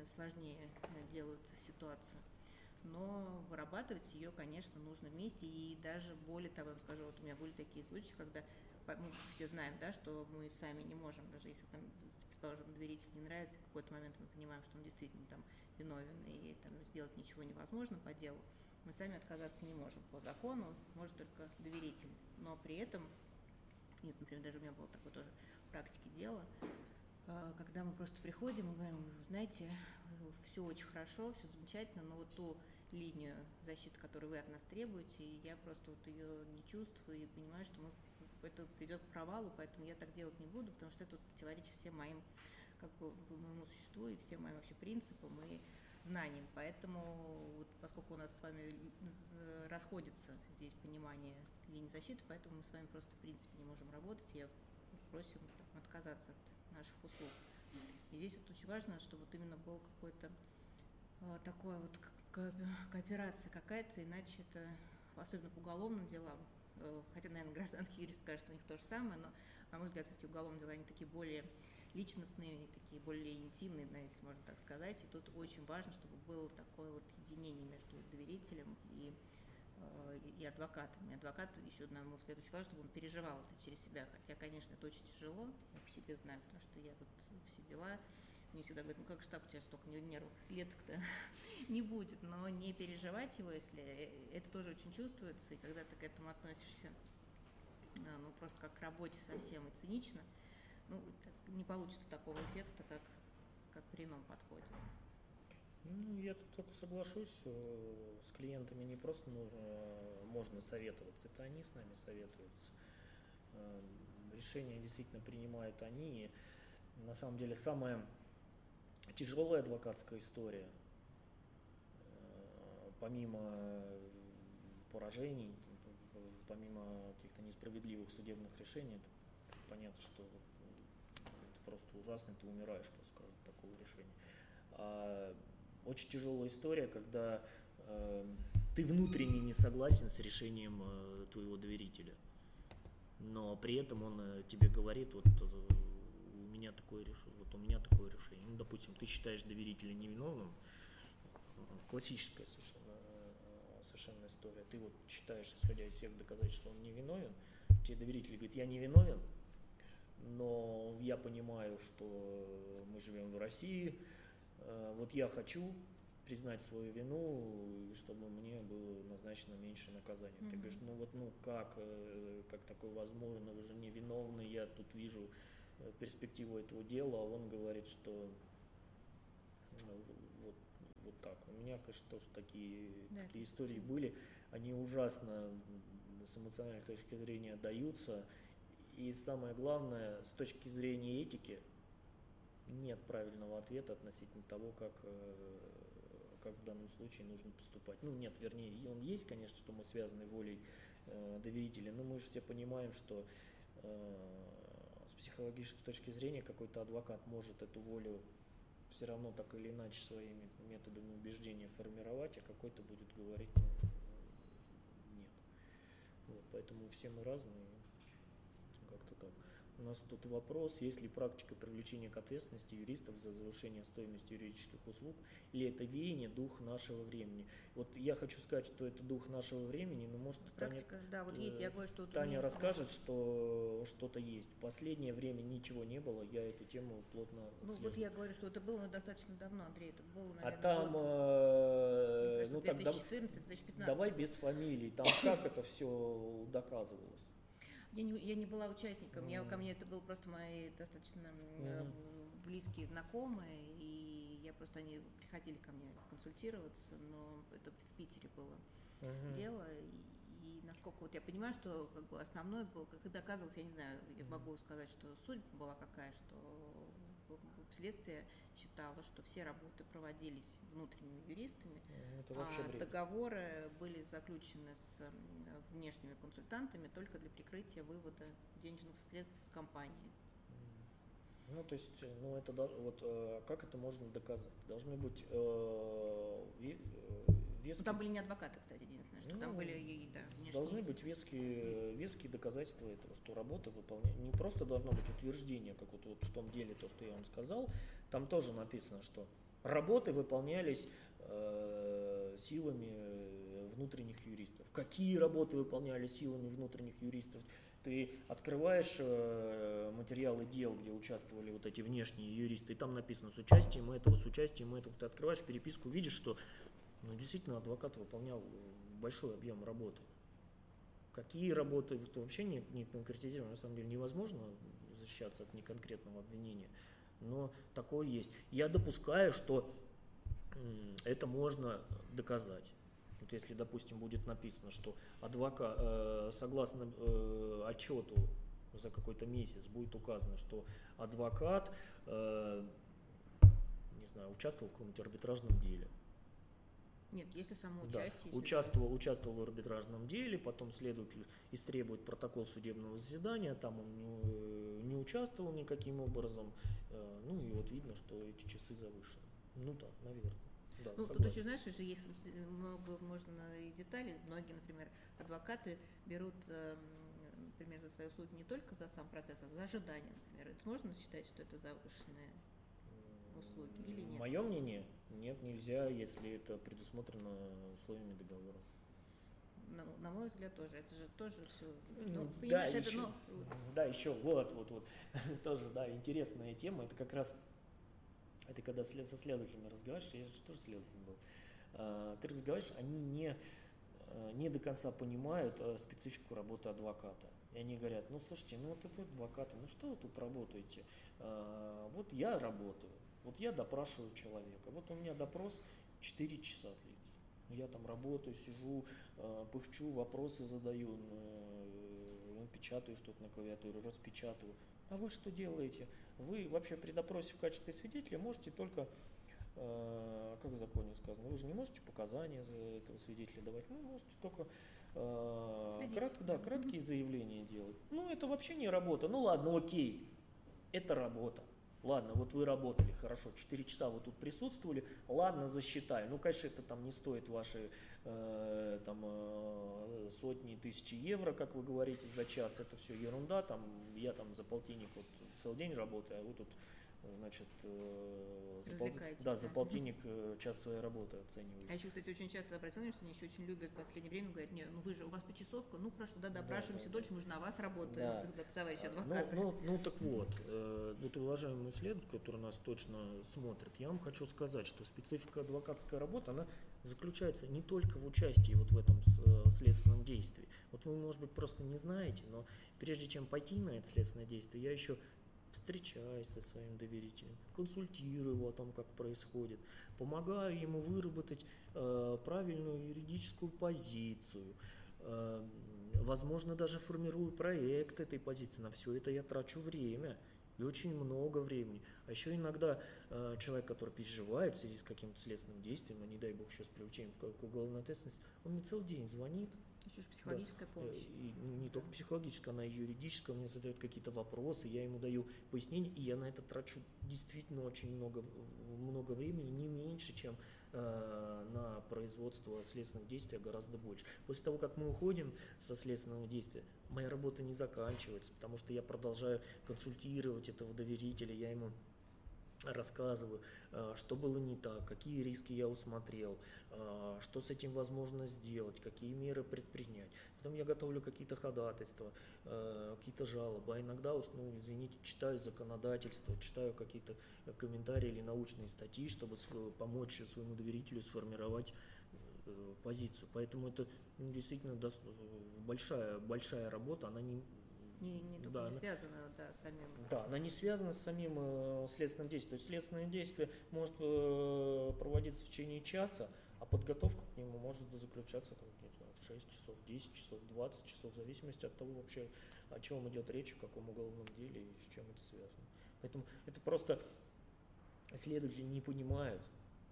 сложнее э, делают ситуацию. Но вырабатывать ее, конечно, нужно вместе. И даже более того, я вам скажу, вот у меня были такие случаи, когда мы все знаем, да, что мы сами не можем, даже если там, предположим, доверитель не нравится, в какой-то момент мы понимаем, что он действительно там виновен и там сделать ничего невозможно по делу, мы сами отказаться не можем по закону, может только доверитель. Но при этом, нет, например, даже у меня было такое тоже в практике дело, э, когда мы просто приходим и говорим, «Вы знаете, все очень хорошо, все замечательно, но вот ту линию защиты, которую вы от нас требуете, я просто вот ее не чувствую и понимаю, что мы, это придет к провалу, поэтому я так делать не буду, потому что это противоречит всем моим, как бы, моему существу и всем моим вообще принципам и знаниям. Поэтому, вот, поскольку у нас с вами расходится здесь понимание линии защиты, поэтому мы с вами просто в принципе не можем работать, я просим там, отказаться от наших услуг. И здесь вот очень важно, чтобы вот именно был какой-то э, такой вот кооперация какая-то, иначе это, особенно по уголовным делам, хотя, наверное, гражданские юристы скажут, что у них то же самое, но, на мой взгляд, все-таки уголовные дела, они такие более личностные, они такие более интимные, если можно так сказать. И тут очень важно, чтобы было такое вот единение между доверителем и э, и адвокатом. И адвокат еще, на мой взгляд, очень важно, чтобы он переживал это через себя. Хотя, конечно, это очень тяжело, я по себе знаю, потому что я тут все дела, мне всегда говорят, ну как же так, у тебя столько нервных клеток-то не будет. Но не переживать его, если э, это тоже очень чувствуется, и когда ты к этому относишься, а, ну просто как к работе совсем и цинично, ну не получится такого эффекта, как, как при ином подходе. Ну, я тут только соглашусь, э, с клиентами не просто нужно, можно советоваться, это они с нами советуются. Э, Решения действительно принимают они. И на самом деле самая тяжелая адвокатская история, э, помимо поражений, помимо каких-то несправедливых судебных решений, это понятно, что это просто ужасно, ты умираешь после такого решения. А очень тяжелая история, когда э, ты внутренне не согласен с решением э, твоего доверителя, но при этом он э, тебе говорит, вот э, меня такое решение, вот у меня такое решение. Ну, допустим, ты считаешь доверителя невиновным, классическая совершенно, э, совершенно история. Ты вот считаешь, исходя из всех доказательств, что он невиновен, тебе доверитель говорит, я не виновен, но я понимаю, что мы живем в России, Э, вот я хочу признать свою вину, чтобы мне было назначено меньше наказания. Ты Мгм. говоришь, ну вот, ну как, э, как такое возможно, вы же не виновны, я тут вижу перспективу этого дела, а он говорит, что э, вот, Вот так. У меня, конечно, тоже такие, Да, такие истории были. Они ужасно с эмоциональной точки зрения даются. И самое главное, с точки зрения этики, нет правильного ответа относительно того, как, э, как в данном случае нужно поступать. Ну, нет, вернее, он есть, конечно, что мы связаны волей э, доверителя, но мы же все понимаем, что э, психологической точки зрения какой-то адвокат может эту волю все равно так или иначе своими методами убеждения формировать, а какой-то будет говорить ну, нет. Вот, поэтому все мы разные, как-то так. У нас тут вопрос, есть ли практика привлечения к ответственности юристов за завышение стоимости юридических услуг, или это веяние, дух нашего времени. Вот я хочу сказать, что это дух нашего времени, но может Практика, Таня, да, вот есть, я говорю, что... вот Таня меня- расскажет, что что-то есть. Последнее время ничего не было, я эту тему плотно Ну, вот отслеживаю. я говорю, что это было достаточно давно, Андрей, это было, А наверное, там, год, э, кажется, ну тогда 2014-2015. давай без фамилий, там как это все доказывалось? Я не, я не была участником, я, ко мне это был просто мои достаточно э, близкие знакомые, и я просто, они приходили ко мне консультироваться, но это в Питере было Мгм. дело, и, и насколько вот я понимаю, что как бы основное было, как доказывалось, я не знаю, я могу сказать, что суть была какая, что следствие считало, что все работы проводились внутренними юристами, Ну, Это а бред. договоры были заключены с внешними консультантами только для прикрытия вывода денежных средств с компании. Ну, то есть, э, ну, это вот э, как это можно доказать? Должны быть э, веские, там были не адвокаты, кстати, единственное, что там Ну, были и, да, внешние. должны быть веские, веские доказательства этого, что работа выполняет. Не просто должно быть утверждение, как вот, вот в том деле, то, что я вам сказал, там тоже написано, что работы выполнялись э, силами э, внутренних юристов. Какие работы выполнялись силами внутренних юристов? Ты открываешь э, материалы дел, где участвовали вот эти внешние юристы, и там написано с участием этого, с участием этого. Ты открываешь переписку, видишь, что ну, действительно адвокат выполнял большой объем работы. Какие работы, это вообще не, не конкретизировано, на самом деле невозможно защищаться от неконкретного обвинения, но такое есть. Я допускаю, что это можно доказать. Вот если, допустим, будет написано, что адвокат, э, согласно э, отчету за какой-то месяц будет указано, что адвокат, э, не знаю, участвовал в каком-нибудь арбитражном деле. Нет, если само Да, участвовал, участвовал в арбитражном деле, потом следователь истребует протокол судебного заседания, там он не, э, не участвовал никаким образом, э, ну и вот видно, что эти часы завышены. Ну да, наверное. Да, Ну, тут согласен. еще, знаешь, же есть много, можно и деталей. Многие, например, адвокаты берут, эм, например, за свои услуги не только за сам процесс, а за ожидание, например. Это можно считать, что это завышенные услуги или нет? Мое мнение, нет, нельзя, если это предусмотрено условиями договора. На, на мой взгляд, тоже. Это же тоже все. Ну, да, это, еще, ну, да, еще, вот, вот, вот, тоже, да, интересная тема, это как раз, это когда со следователями разговариваешь, я же тоже следователем был, А, ты разговариваешь, они не, э, не до конца понимают э, специфику работы адвоката. И они говорят, ну, слушайте, ну, вот это адвокаты, ну, что вы тут работаете? А, Вот я работаю, вот я допрашиваю человека, вот у меня допрос 4 часа длится. Я там работаю, сижу, э, пыхчу, вопросы задаю, э, печатаю что-то на клавиатуре, распечатываю. А вы что делаете? Вы вообще при допросе в качестве свидетеля можете только, э, как в законе сказано, вы же не можете показания за этого свидетеля давать, вы можете только Следить. кратко, да, краткие заявления делать. Ну, это вообще не работа. Ну ладно, окей, это работа. Ладно, вот вы работали, хорошо, 4 часа вы тут присутствовали, ладно, засчитаю. Ну, конечно, это там не стоит ваши э, там, э, сотни, тысячи евро, как вы говорите, за час. Это все ерунда, там, я там за полтинник вот целый день работаю, а вы тут, значит, э, за, пол- да, за да. полтинник э, час своей работы оцениваете. А еще, кстати, очень часто обратил внимание, что они еще очень любят в последнее время, говорят, не, ну вы же, у вас почасовка, ну хорошо, да, Да, допрашиваемся да, дольше, мы же на вас работаем, Да. когда товарищи Ну, адвокаты. ну, ну, так вот, э, вот уважаемый исследователь, который нас точно смотрит, я вам хочу сказать, что специфика адвокатской работы, она заключается не только в участии вот в этом следственном действии. Вот вы, может быть, просто не знаете, но прежде чем пойти на это следственное действие, я еще встречаюсь со своим доверителем, консультирую его о том, как происходит, помогаю ему выработать э, правильную юридическую позицию, э, возможно, даже формирую проект этой позиции. На все это я трачу время и очень много времени. А еще иногда э, человек, который переживает в связи с каким-то следственным действием, а не дай бог еще с привлечением к уголовной ответственности, он мне целый день звонит, еще же психологическая да. помощь. И не только психологическая, она и юридическая. Он мне задает какие-то вопросы, я ему даю пояснения, и я на это трачу действительно очень много, много времени, не меньше, чем э, на производство следственных действий, а гораздо больше. После того, как мы уходим со следственного действия, моя работа не заканчивается, потому что я продолжаю консультировать этого доверителя, я ему рассказываю, э, что было не так, какие риски я усмотрел, э, что с этим возможно сделать, какие меры предпринять. Потом я готовлю какие-то ходатайства, э, какие-то жалобы, а иногда уж, ну, извините, читаю законодательство, читаю какие-то комментарии или научные статьи, чтобы помочь своему доверителю сформировать позицию. Поэтому это ну, действительно большая, большая работа, она не, не, не, да, не связана да, с самим. Да, она не связана с самим э, следственным действием. То есть следственное действие может э, проводиться в течение часа, а подготовка к нему может заключаться там, не знаю, в 6 часов, 10 часов, 20 часов, в зависимости от того вообще, о чем идет речь, о каком уголовном деле и с чем это связано. Поэтому это просто следователи не понимают,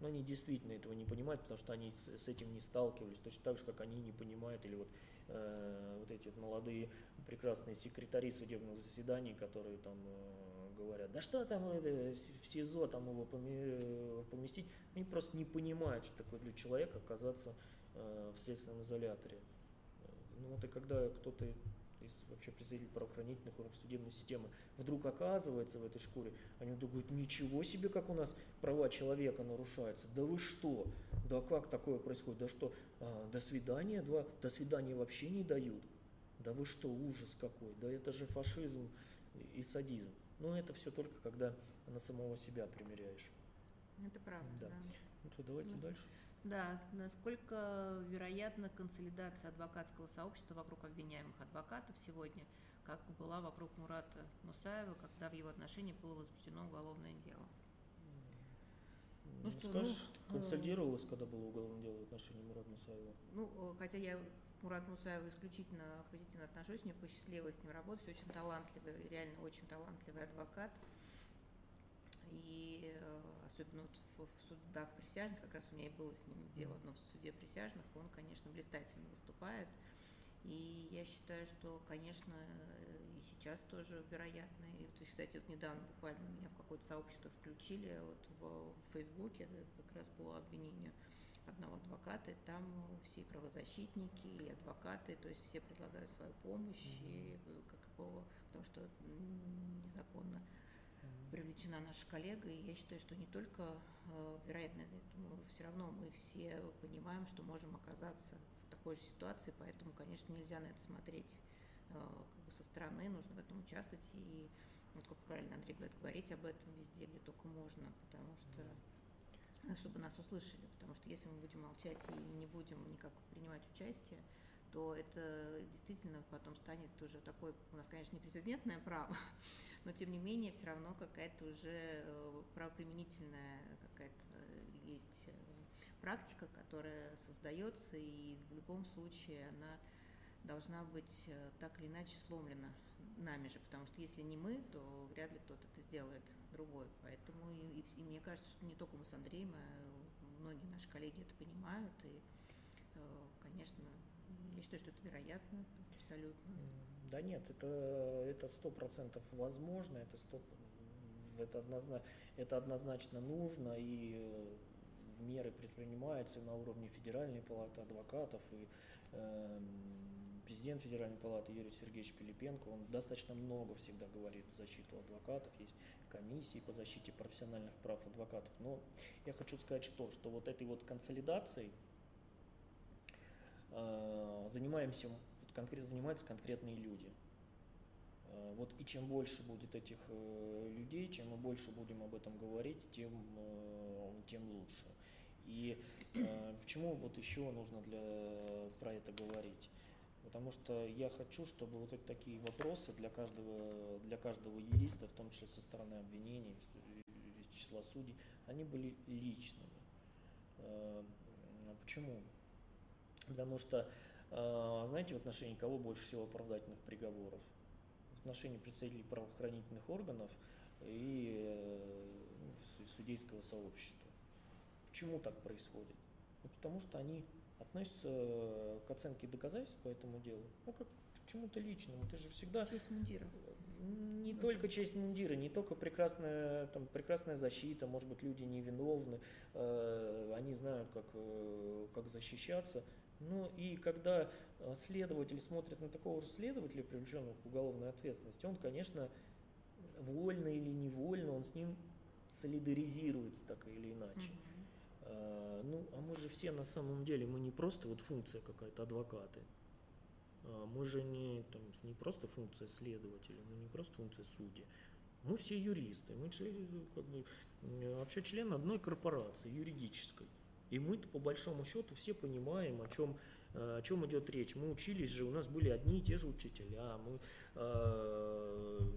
но они действительно этого не понимают, потому что они с, с этим не сталкивались, точно так же, как они не понимают, или вот Э, вот эти вот молодые прекрасные секретари судебных заседаний, которые там э, говорят, да что там это, в СИЗО там его поместить, они просто не понимают, что такое для человека оказаться э, в следственном изоляторе. Ну вот и когда кто-то из вообще представителей правоохранительных органов судебной системы вдруг оказывается в этой шкуре, они думают, ничего себе, как у нас права человека нарушаются, да вы что, да как такое происходит, да что, а, до свидания, два, до свидания вообще не дают, да вы что, ужас какой, да это же фашизм и садизм. Но это все только когда на самого себя примеряешь. Это правда. Да. да. Ну что, давайте да. дальше. Да, насколько вероятна консолидация адвокатского сообщества вокруг обвиняемых адвокатов сегодня, как была вокруг Мурата Мусаева, когда в его отношении было возбуждено уголовное дело? Ну, что, Скажешь, ну, консолидировалось, когда было уголовное дело в отношении Мурата Мусаева? Ну, э, хотя я к Мурату Мусаеву исключительно позитивно отношусь, мне посчастливилось с ним работать, очень талантливый, реально очень талантливый адвокат. И э, вот в, в судах присяжных, как раз у меня и было с ним дело, но в суде присяжных он, конечно, блистательно выступает. И я считаю, что, конечно, и сейчас тоже вероятно. И, есть, кстати, вот недавно буквально меня в какое-то сообщество включили вот в, в Фейсбуке как раз по обвинению одного адвоката, и там все правозащитники и адвокаты, то есть все предлагают свою помощь, и как по, потому что незаконно привлечена наша коллега, и я считаю, что не только, э, вероятно, думаю, все равно мы все понимаем, что можем оказаться в такой же ситуации, поэтому, конечно, нельзя на это смотреть э, как бы со стороны, нужно в этом участвовать. И, вот как правильно Андрей говорит, говорить об этом везде, где только можно, потому что чтобы нас услышали, потому что если мы будем молчать и не будем никак принимать участие, то это действительно потом станет уже такой, у нас, конечно, не прецедентное право, но тем не менее все равно какая-то уже э, правоприменительная какая-то э, есть э, практика, которая создается, и в любом случае она должна быть так или иначе сломлена нами же, потому что если не мы, то вряд ли кто-то это сделает другой. Поэтому и, и, мне кажется, что не только мы с Андреем, а многие наши коллеги это понимают, и, конечно, я считаю, что это вероятно, абсолютно. Да нет, это это сто процентов возможно, это сто это однозначно, это однозначно нужно и э, меры предпринимаются на уровне Федеральной палаты адвокатов и э, президент Федеральной палаты Юрий Сергеевич Пилипенко, он достаточно много всегда говорит в защиту адвокатов, есть комиссии по защите профессиональных прав адвокатов. Но я хочу сказать что, что вот этой вот консолидацией э, занимаемся конкретно занимаются конкретные люди. Э, вот и чем больше будет этих э, людей, чем мы больше будем об этом говорить, тем, тем лучше. И почему вот еще нужно для, про это говорить? Потому что я хочу, чтобы вот эти такие вопросы для каждого, для каждого юриста, в том числе со стороны обвинений, из числа судей, они были личными. Почему? Потому что, э, знаете, в отношении кого больше всего оправдательных приговоров? В отношении представителей правоохранительных органов и э, судейского сообщества. Почему так происходит? Ну, потому что они относятся э, к оценке доказательств по этому делу, ну, как к чему-то личному. Ты же всегда... Честь мундира. Не ну, только честь мундира, не только прекрасная, там, прекрасная защита, может быть, люди невиновны, э, они знают, как, э, как защищаться. Ну и когда э, следователь смотрит на такого же следователя, привлеченного к уголовной ответственности, он, конечно, вольно или невольно, он с ним солидаризируется так или иначе. Mm-hmm. А, ну, а мы же все на самом деле, мы не просто вот функция какая-то адвокаты. А, мы же не, там, не просто функция следователя, мы не просто функция судьи. Мы все юристы, мы как бы, вообще члены одной корпорации юридической. И мы по большому счету все понимаем, о чем, о чем идет речь. Мы учились же, у нас были одни и те же учителя, мы,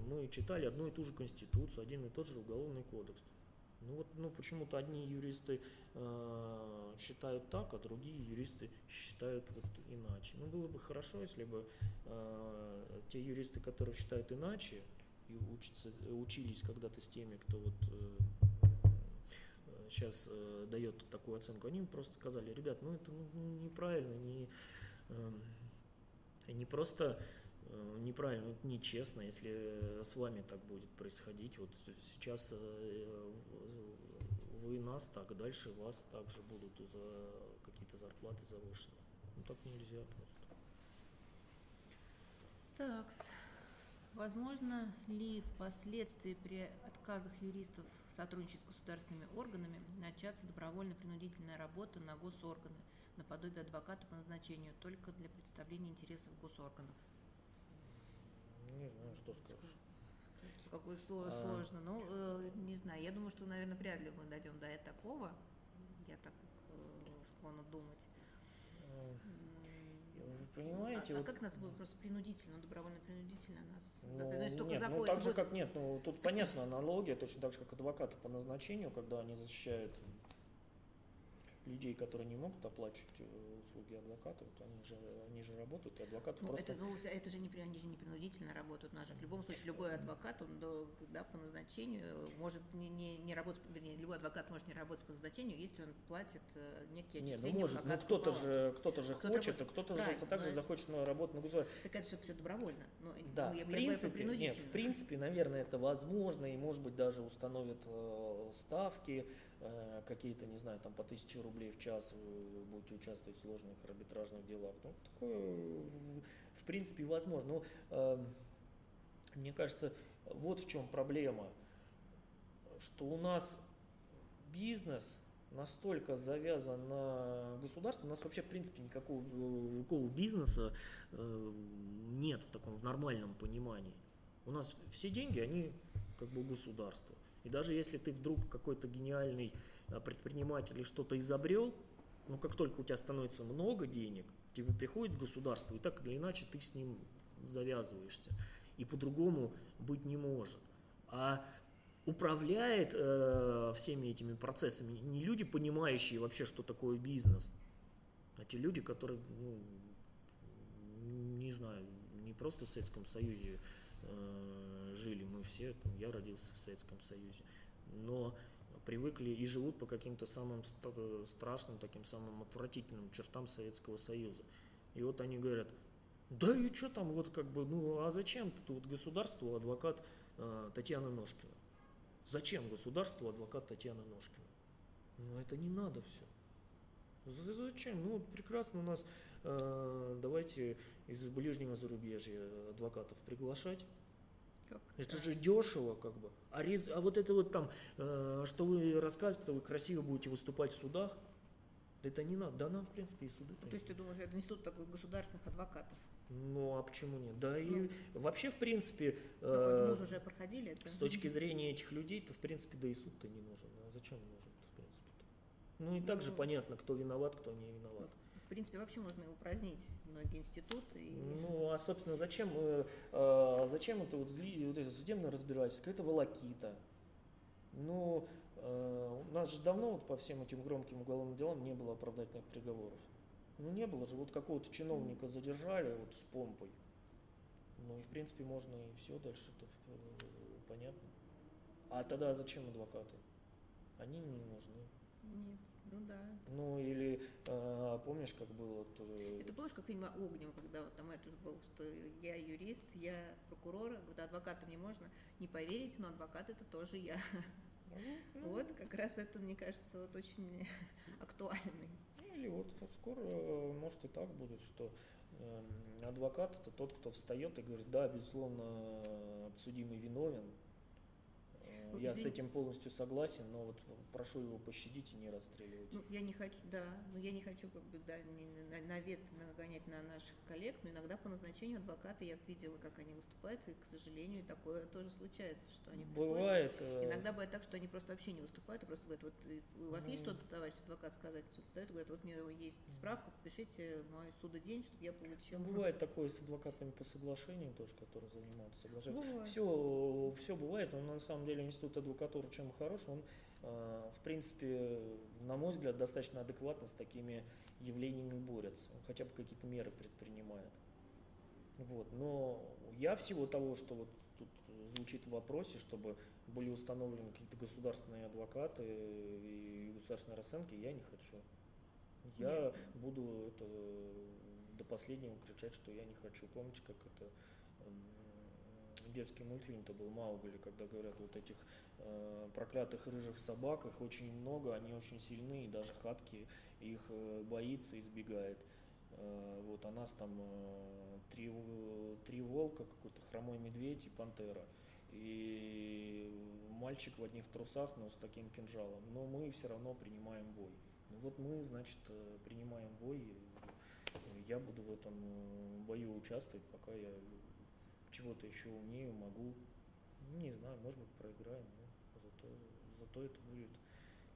мы читали одну и ту же конституцию, один и тот же уголовный кодекс. Ну вот, ну почему-то одни юристы э, считают так, а другие юристы считают вот иначе. Ну было бы хорошо, если бы э, те юристы, которые считают иначе и учатся, учились когда-то с теми, кто вот э, сейчас э, дает такую оценку, они просто сказали, ребят, ну это ну, неправильно, не, э, не просто э, неправильно, нечестно, если с вами так будет происходить. Вот сейчас э, вы нас так, дальше вас также будут за какие-то зарплаты завышены. Ну так нельзя просто. Так, возможно ли впоследствии при отказах юристов сотрудничать с государственными органами начаться добровольно-принудительная работа на госорганы, наподобие адвоката по назначению, только для представления интересов госорганов? Не знаю, что скажешь какой сложно. А... Ну, э, не знаю, я думаю, что, наверное, вряд ли мы дойдем до такого. Я так э, склонна думать. Понимаете? А, вот... а как нас будет просто принудительно, добровольно-принудительно нас ну, только нет, ну так же, как нет, ну тут понятна аналогия, точно так же, как адвокаты по назначению, когда они защищают людей, которые не могут оплачивать э, услуги адвоката, вот они же, они же работают, и адвокат ну, просто... Это, ну, это же не, они же не принудительно работают, у нас же в любом случае любой адвокат, он да, по назначению может не, не, не работать, вернее, любой адвокат может не работать по назначению, если он платит э, некие отчисления Нет, ну может, но кто-то же, кто-то же кто хочет, а кто-то же также но... захочет на работу на государство. Так это же все добровольно. Но, да, ну, я, в принципе, я нет, в принципе, наверное, это возможно, и может быть даже установят э, ставки, какие-то, не знаю, там по тысяче рублей в час вы будете участвовать в сложных арбитражных делах. Ну, такое, в принципе, возможно. Но, э, мне кажется, вот в чем проблема, что у нас бизнес настолько завязан на государство, у нас вообще, в принципе, никакого, никакого бизнеса э, нет в таком в нормальном понимании. У нас все деньги, они как бы государство. И даже если ты вдруг какой-то гениальный а, предприниматель и что-то изобрел, ну как только у тебя становится много денег, тебе приходит государство, и так или иначе ты с ним завязываешься. И по-другому быть не может. А управляет э, всеми этими процессами не люди, понимающие вообще, что такое бизнес, а те люди, которые, ну, не знаю, не просто в Советском Союзе Э, жили мы все, я родился в Советском Союзе, но привыкли и живут по каким-то самым страшным, таким самым отвратительным чертам Советского Союза. И вот они говорят, да и что там, вот как бы, ну а зачем тут вот государству адвокат э, Татьяна Ножкина? Зачем государству адвокат Татьяна Ножкина? Ну это не надо все. Зачем? Ну прекрасно у нас давайте из ближнего зарубежья адвокатов приглашать. Как? Это же дешево, как бы. А, рез... а вот это вот там, э, что вы рассказываете, вы красиво будете выступать в судах, это не надо. Да нам, в принципе, и суды. Ну, то есть ты думаешь, это институт такой государственных адвокатов? Ну, а почему нет? Да ну, и вообще, в принципе... Ну, э, мы уже проходили это. С точки зрения этих людей, то, в принципе, да и суд-то не нужен. А зачем нужен, в принципе -то? Ну, и также ну, понятно, кто виноват, кто не виноват. Принципе, вообще можно упразднить многие институты. И... Ну, а, собственно, зачем, э, э, зачем это вот, вот это судебное разбирательство? Это волокита. Ну, э, у нас же давно вот по всем этим громким уголовным делам не было оправдательных приговоров. Ну, не было же. Вот какого-то чиновника задержали вот с помпой. Ну, и, в принципе, можно и все дальше это э, понятно. А тогда зачем адвокаты? Они не нужны. Нет. Ну да. Ну или э, помнишь, как было? То... Э, Это помнишь, как фильм Огнева, когда вот там это же было, что я юрист, я прокурор, вот адвокатам не можно не поверить, но адвокат это тоже я. Ну, вот как раз это, мне кажется, вот очень актуальный. Ну, или вот скоро, э, может, и так будет, что э, адвокат это тот, кто встает и говорит, да, безусловно, обсудимый виновен, ну, я с этим полностью согласен, но вот прошу его пощадить и не расстреливать. Ну, я не хочу, да, но я не хочу как бы да, не, на, навет нагонять на наших коллег, но иногда по назначению адвоката я видела, как они выступают, и, к сожалению, такое тоже случается, что они бывает, приходят. Э, иногда бывает так, что они просто вообще не выступают, а просто говорят, вот у вас ну, есть что-то, товарищ адвокат, сказать? Суд встает говорит, вот у меня есть справка, подпишите мой судодень, чтобы я получил. Бывает такое с адвокатами по соглашению тоже, которые занимаются соглашением. Все, все бывает, но на самом деле институт институт адвокатуры чем хорош, он, э, в принципе, на мой взгляд, достаточно адекватно с такими явлениями борется, он хотя бы какие-то меры предпринимает. Вот. Но я всего того, что вот тут звучит в вопросе, чтобы были установлены какие-то государственные адвокаты и государственные расценки, я не хочу. Я Нет. буду это до последнего кричать, что я не хочу. Помните, как это детский мультфильм-то был Маугли, когда говорят вот этих э, проклятых рыжих собак, их очень много, они очень сильны, и даже Хатки их э, боится, избегает. Э, вот, а нас там э, три, три волка, какой-то хромой медведь и пантера. И мальчик в одних трусах, но с таким кинжалом. Но мы все равно принимаем бой. Ну вот мы, значит, э, принимаем бой. Я буду в этом э, бою участвовать, пока я чего-то еще умею, могу. Ну, не знаю, может быть, проиграем, но зато, зато это будет...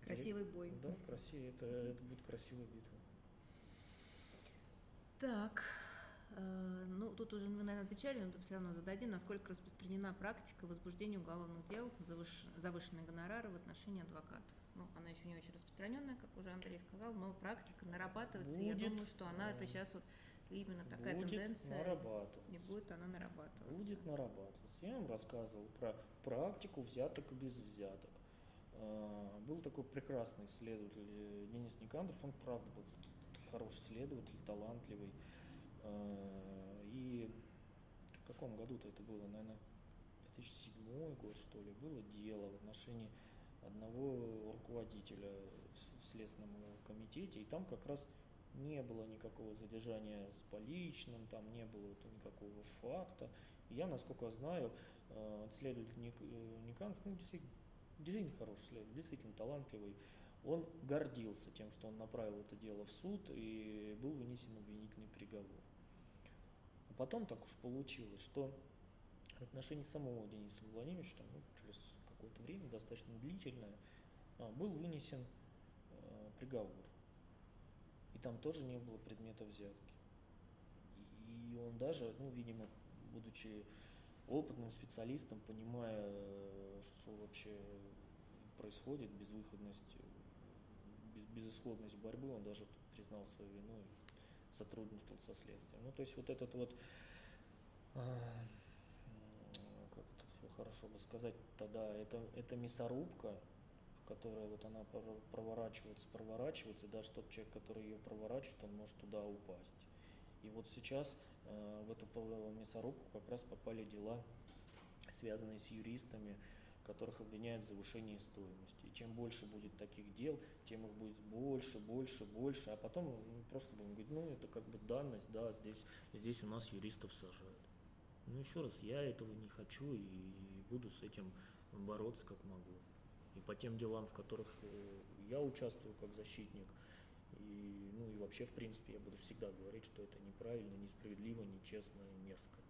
Красивый бой. Да, красивый, это, это будет красивая битва. Так, э, ну тут уже мы, наверное, отвечали, но все равно зададим, насколько распространена практика возбуждения уголовных дел завыш... завышенные гонорары в отношении адвокатов. Ну, она еще не очень распространенная, как уже Андрей сказал, но практика нарабатывается. Будет, я думаю, что она это сейчас вот именно такая будет тенденция нарабатываться. не будет она нарабатываться. Будет нарабатываться. Я вам рассказывал про практику взяток и без взяток. А, был такой прекрасный исследователь э, Денис Никандров, он правда был хороший исследователь, талантливый. А, и в каком году-то это было, наверное, 2007 год, что ли, было дело в отношении одного руководителя в Следственном комитете, и там как раз не было никакого задержания с поличным, там не было никакого факта. Я, насколько знаю, э, следователь Ник, э, Никанов, ну, действительно, действительно хороший следователь, действительно талантливый, он гордился тем, что он направил это дело в суд и был вынесен обвинительный приговор. А потом так уж получилось, что в отношении самого Дениса Владимировича, ну, через какое-то время, достаточно длительное, а, был вынесен э, приговор и там тоже не было предмета взятки. И он даже, ну, видимо, будучи опытным специалистом, понимая, что вообще происходит, безвыходность, безысходность борьбы, он даже признал свою вину и сотрудничал со следствием. Ну, то есть вот этот вот, а, как это хорошо бы сказать тогда, это, это мясорубка, которая вот она проворачивается, проворачивается, и даже тот человек, который ее проворачивает, он может туда упасть. И вот сейчас э, в эту мясорубку как раз попали дела, связанные с юристами, которых обвиняют в завышении стоимости. И чем больше будет таких дел, тем их будет больше, больше, больше, а потом ну, просто будем говорить, ну это как бы данность, да, здесь, здесь у нас юристов сажают. Ну еще раз, я этого не хочу и буду с этим бороться как могу и по тем делам, в которых э, я участвую как защитник. И, ну и вообще, в принципе, я буду всегда говорить, что это неправильно, несправедливо, нечестно и мерзко.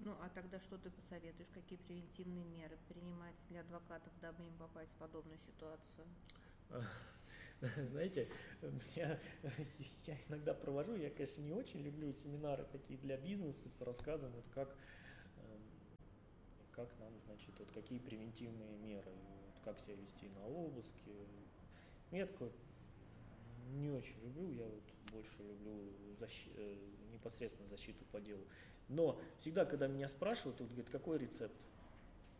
Ну, а тогда что ты посоветуешь? Какие превентивные меры принимать для адвокатов, дабы не попасть в подобную ситуацию? знаете, я, я иногда провожу, я, конечно, не очень люблю семинары такие для бизнеса с рассказом, вот как, эм, как нам, значит, вот какие превентивные меры, как себя вести на обыске. Такой не очень люблю, я вот больше люблю защи- э, непосредственно защиту по делу. Но всегда, когда меня спрашивают, вот, говорят, какой рецепт?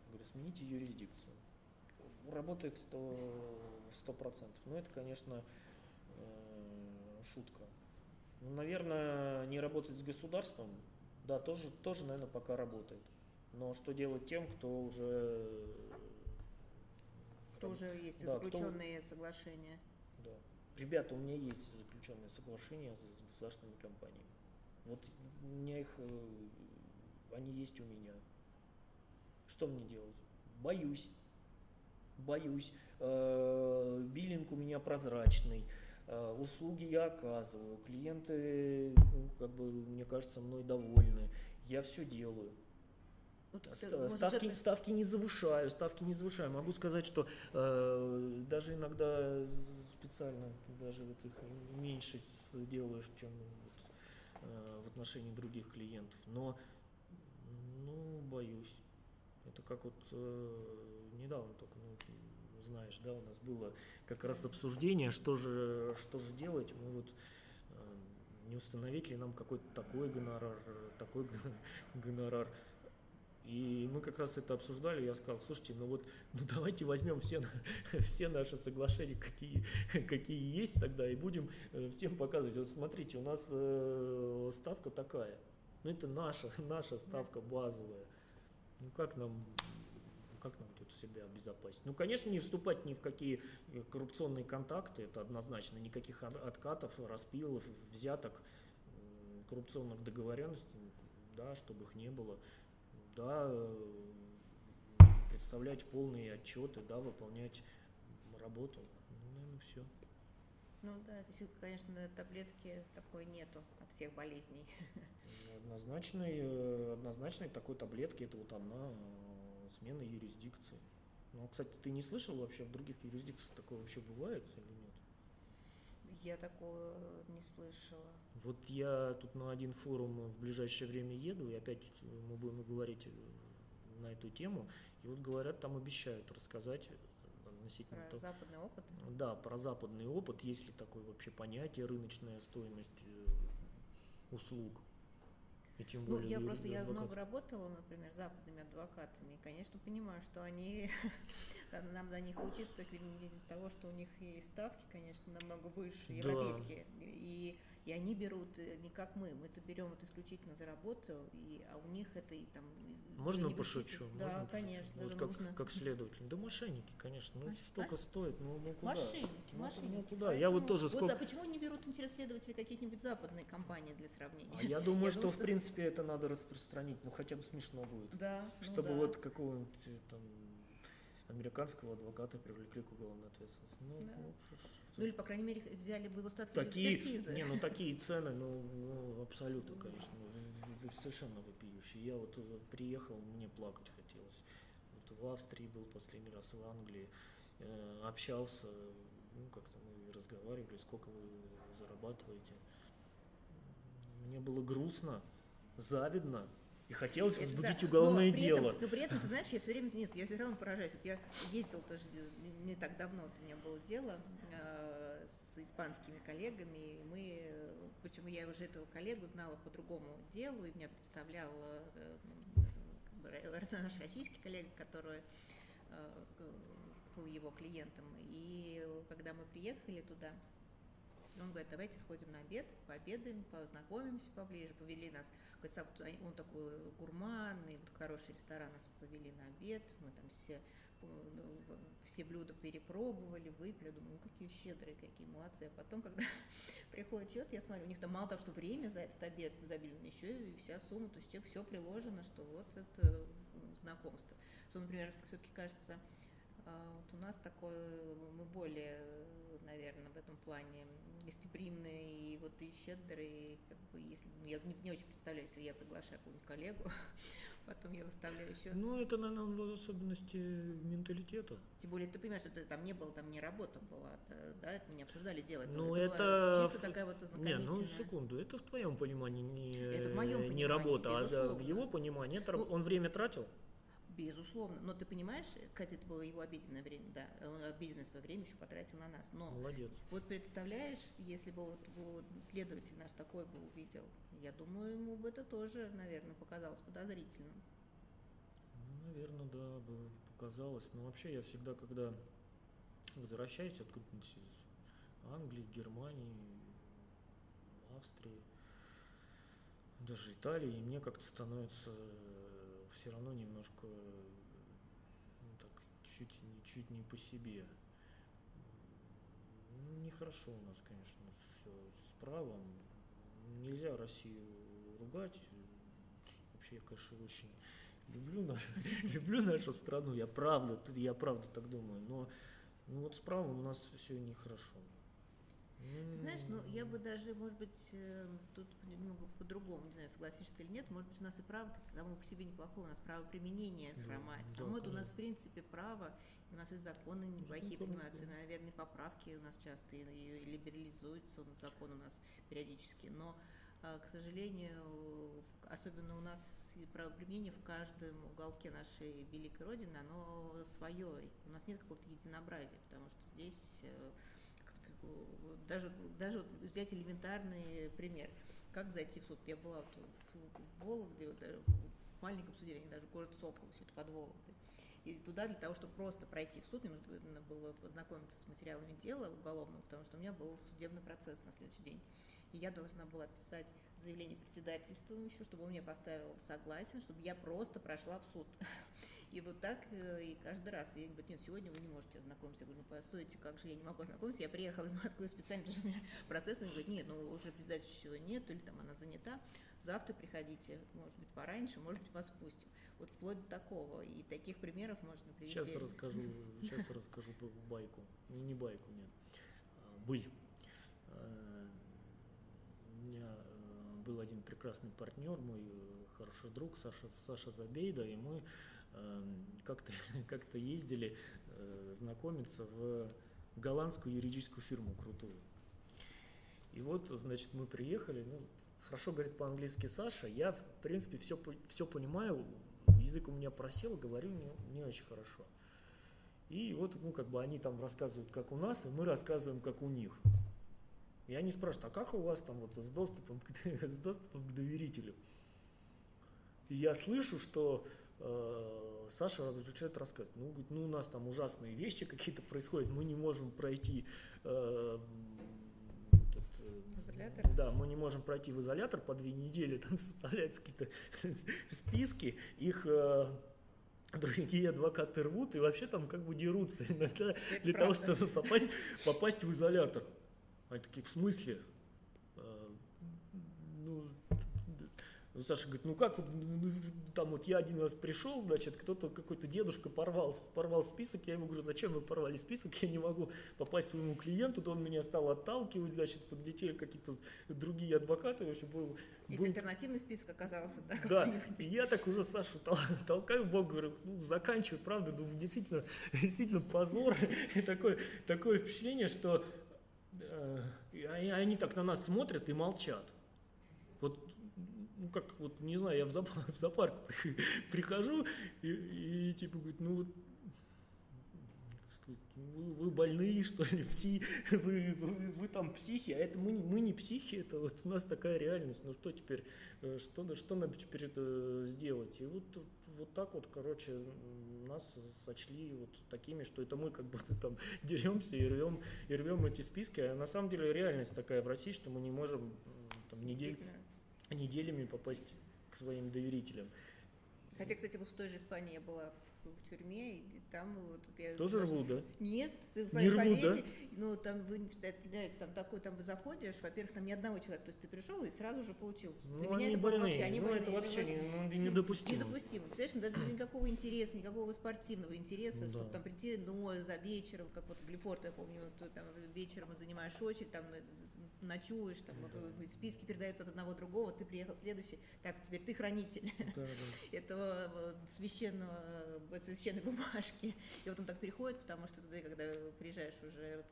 Я говорю, смените юрисдикцию. Работает сто процентов. Но это, конечно, э, шутка. Ну, наверное, не работать с государством, да, тоже, тоже, наверное, пока работает. Но что делать тем, кто уже... Кто уже есть да, заключенные кто... соглашения. Да. Ребята, у меня есть заключенные соглашения с государственными компаниями. Вот у меня их, э, они есть у меня. Что мне делать? Боюсь. Боюсь. Э, биллинг у меня прозрачный. Э, услуги я оказываю. Клиенты, ну, как бы, мне кажется, мной довольны. Я все делаю. Вот, ставки, может, ставки не завышаю, ставки не завышаю. Могу сказать, что э, даже иногда специально даже вот их меньше делаешь, чем вот, э, в отношении других клиентов. Но, ну, боюсь. Это как вот э, недавно только, ну, знаешь, да, у нас было как раз обсуждение, что же, что же делать. Мы вот э, не установить ли нам какой-то такой гонорар, такой гонорар. И мы как раз это обсуждали, я сказал, слушайте, ну вот, ну давайте возьмем все, все наши соглашения, какие, какие есть тогда, и будем э, всем показывать. Вот смотрите, у нас э, ставка такая. Ну это наша, наша ставка базовая. Ну как нам, как нам тут себя обезопасить? Ну, конечно, не вступать ни в какие коррупционные контакты, это однозначно, никаких откатов, распилов, взяток, коррупционных договоренностей, да, чтобы их не было да, представлять полные отчеты, да, выполнять работу. Ну, наверное, все. Ну да, то есть, конечно, таблетки такой нету от всех болезней. Однозначной, э, однозначной такой таблетки это вот одна э, смена юрисдикции. Ну, кстати, ты не слышал вообще в других юрисдикциях такое вообще бывает или? Я такого не слышала. Вот я тут на один форум в ближайшее время еду, и опять мы будем говорить э, на эту тему. И вот говорят, там обещают рассказать относительно про того, западный опыт? Да, про западный опыт, есть ли такое вообще понятие рыночная стоимость э, услуг. И тем более, ну, я просто я много работала, например, с западными адвокатами, и, конечно, понимаю, что они нам до них учиться с точки зрения того, что у них и ставки, конечно, намного выше, европейские. И и они берут э, не как мы, мы это берем вот исключительно за работу, и, а у них это и там... Можно пошучу? Да, Можно конечно, вот как, нужно. как следователь. Да мошенники, конечно, ну а, столько а? стоит, ну, ну куда? Мошенники, ну, мошенники. Ну куда? Поэтому, я вот тоже сколько... Вот, а почему не берут интерес следователи какие-нибудь западные компании для сравнения? А я думаю, я что, думаю, в принципе это надо распространить, ну хотя бы смешно будет. Да. Ну Чтобы ну, да. вот какого-нибудь э, там американского адвоката привлекли к уголовной ответственности. Ну, да. ну, ну или, по крайней мере, взяли бы его ставки такие, экспертизы. Не, ну такие цены, ну, ну абсолютно, конечно, ну, совершенно вопиющие. Я вот э, приехал, мне плакать хотелось. Вот в Австрии был последний раз, в Англии, э, общался, ну как-то мы разговаривали, сколько вы зарабатываете. Мне было грустно, завидно, и хотелось возбудить да. уголовное но дело. Этом, но при этом, ты знаешь, я все время, нет, я все равно поражаюсь. Вот я ездил тоже не так давно, вот у меня было дело э, с испанскими коллегами, и мы, почему я уже этого коллегу знала по другому делу, и меня представлял э, наш российский коллега, который э, был его клиентом. И когда мы приехали туда, он говорит, давайте сходим на обед, пообедаем, познакомимся поближе, повели нас. Он такой гурманный, вот хороший ресторан нас повели на обед, мы там все, ну, все блюда перепробовали, выпили, думаю, ну какие щедрые, какие молодцы. А потом, когда приходит счет, я смотрю, у них там мало того, что время за этот обед забили, еще и вся сумма, то есть все приложено, что вот это знакомство. Что, например, все-таки кажется, а, вот у нас такое, мы более, наверное, в этом плане гостеприимные и вот и щедрые, как бы, если, ну, я не, не очень представляю, если я приглашаю какую-нибудь коллегу Потом я выставляю счет. Ну, это, наверное, в особенности менталитета. Тем более, ты понимаешь, что ты там не было, там не работа была, да, это мы не обсуждали дело. Ну, это, это... была чисто такая вот Не, ознакомительная. ну, секунду, это в твоем понимании не, Это в моем не понимании, работа, а да, в его понимании это, Ну, он время тратил? Безусловно. Но ты понимаешь, кстати, это было его обеденное время, да, обеденное свое время еще потратил на нас. Но Молодец. вот представляешь, если бы вот, вот следователь наш такой бы увидел, я думаю, ему бы это тоже, наверное, показалось подозрительным. Ну, наверное, да, бы показалось. Но вообще я всегда, когда возвращаюсь откуда-нибудь из Англии, Германии, Австрии, даже Италии, и мне как-то становится все равно немножко ну, так, чуть, чуть не по себе. Ну, Нехорошо у нас, конечно, все с правом. Нельзя Россию ругать. Вообще, я, конечно, очень люблю нашу, люблю нашу страну. Я правда, я правда так думаю. Но ну, вот с правом у нас все нехорошо. Ты знаешь, ну я бы даже, может быть, э, тут немного по-другому, не знаю, согласишься ты или нет, может быть, у нас и право само по себе неплохое, у нас право применения Да, хромает. да, Само это у нас, в принципе, право, у нас и законы неплохие принимаются, и, да. наверное, поправки у нас часто, и, и либерализуется он, закон у нас периодически, но, э, к сожалению, особенно у нас и право применения в каждом уголке нашей великой Родины, оно свое, у нас нет какого-то единообразия, потому что здесь даже, даже вот взять элементарный пример. Как зайти в суд? Я была вот в, Вологде, вот в маленьком суде, вернее, даже город Сокол, это под Вологдой. И туда для того, чтобы просто пройти в суд, мне нужно было познакомиться с материалами дела уголовного, потому что у меня был судебный процесс на следующий день. И я должна была писать заявление председательствующему, чтобы он мне поставил согласен, чтобы я просто прошла в суд. И вот так э, и каждый раз. И говорит, нет, сегодня вы не можете ознакомиться. Я говорю, ну постойте, как же я не могу ознакомиться? Я приехала из Москвы специально, потому что у меня процесс. Они говорят, нет, ну уже председательства нет, или там она занята. Завтра приходите, может быть, пораньше, может быть, вас пустим. Вот вплоть до такого. И таких примеров можно привести. Сейчас расскажу, сейчас расскажу байку. Не, не байку, нет. А, Быль. Э, У меня э, был один прекрасный партнер, мой э, хороший друг Саша, Саша Забейда, и мы как-то как ездили э, знакомиться в голландскую юридическую фирму крутую. И вот, значит, мы приехали, ну, хорошо говорит по-английски Саша, я, в принципе, все, все понимаю, язык у меня просел, говорю не, не очень хорошо. И вот, ну, как бы они там рассказывают, как у нас, и мы рассказываем, как у них. И они спрашивают, а как у вас там вот с доступом с доступом к доверителю? И я слышу, что э, Саша начинает рассказывать, ну, говорит, ну, у нас там ужасные вещи какие-то происходят, мы не можем пройти э, э, Изолятор? да, мы не можем пройти в изолятор по две недели, там составляются какие-то списки, их э, другие адвокаты рвут и вообще там как бы дерутся иногда Это для того, правда. чтобы попасть, попасть в изолятор. Они такие, в смысле? Э, Ну, ну, Саша говорит, ну как, вот, ну, там вот я один раз пришел, значит, кто-то, какой-то дедушка порвал, порвал список, я ему говорю, зачем вы порвали список, я не могу попасть своему клиенту, то он меня стал отталкивать, значит, подлетели какие-то другие адвокаты, в общем, был, Если был- альтернативный список оказался, да, да, и я так уже Сашу тол- толкаю в бок, говорю, ну, заканчивай, правда, ну, действительно, действительно позор, и такое, такое впечатление, что э, они так на нас смотрят и молчат. Вот, ну, как, вот, не знаю, я в зоопарк, в зоопарк при- прихожу и, и типа, говорит, ну, вот, вы, вы больные, что ли, пси, вы, вы, вы там психи, а это мы, мы не психи, это вот у нас такая реальность, ну что теперь, э, что, что надо теперь это сделать? И вот, вот так вот, короче, нас сочли вот такими, что это мы как будто там деремся и рвем, и рвем эти списки, а на самом деле реальность такая в России, что мы не можем там, недель. Неделями попасть к своим доверителям. Хотя, кстати, вот в той же Испании я была в тюрьме, и там вот я тоже рву, да? Нет, ты не рву, да? ну там вы не представляете, там такой там заходишь, во-первых, там ни одного человека, то есть ты пришел и сразу же получил. Ну, Для меня это больные. было вообще, они ну, это вообще не, ну, недопустимо. Недопустимо. Представляешь, ну, даже никакого интереса, никакого спортивного интереса, да. чтобы там прийти, но за вечером, как вот в Лефорт, я помню, вот, там вечером занимаешь очередь, там ночуешь, там вот, списки передаются от одного другого, ты приехал следующий, так, теперь ты хранитель да, да. этого священного, священной бумажки. И вот он так переходит, потому что ты, когда приезжаешь уже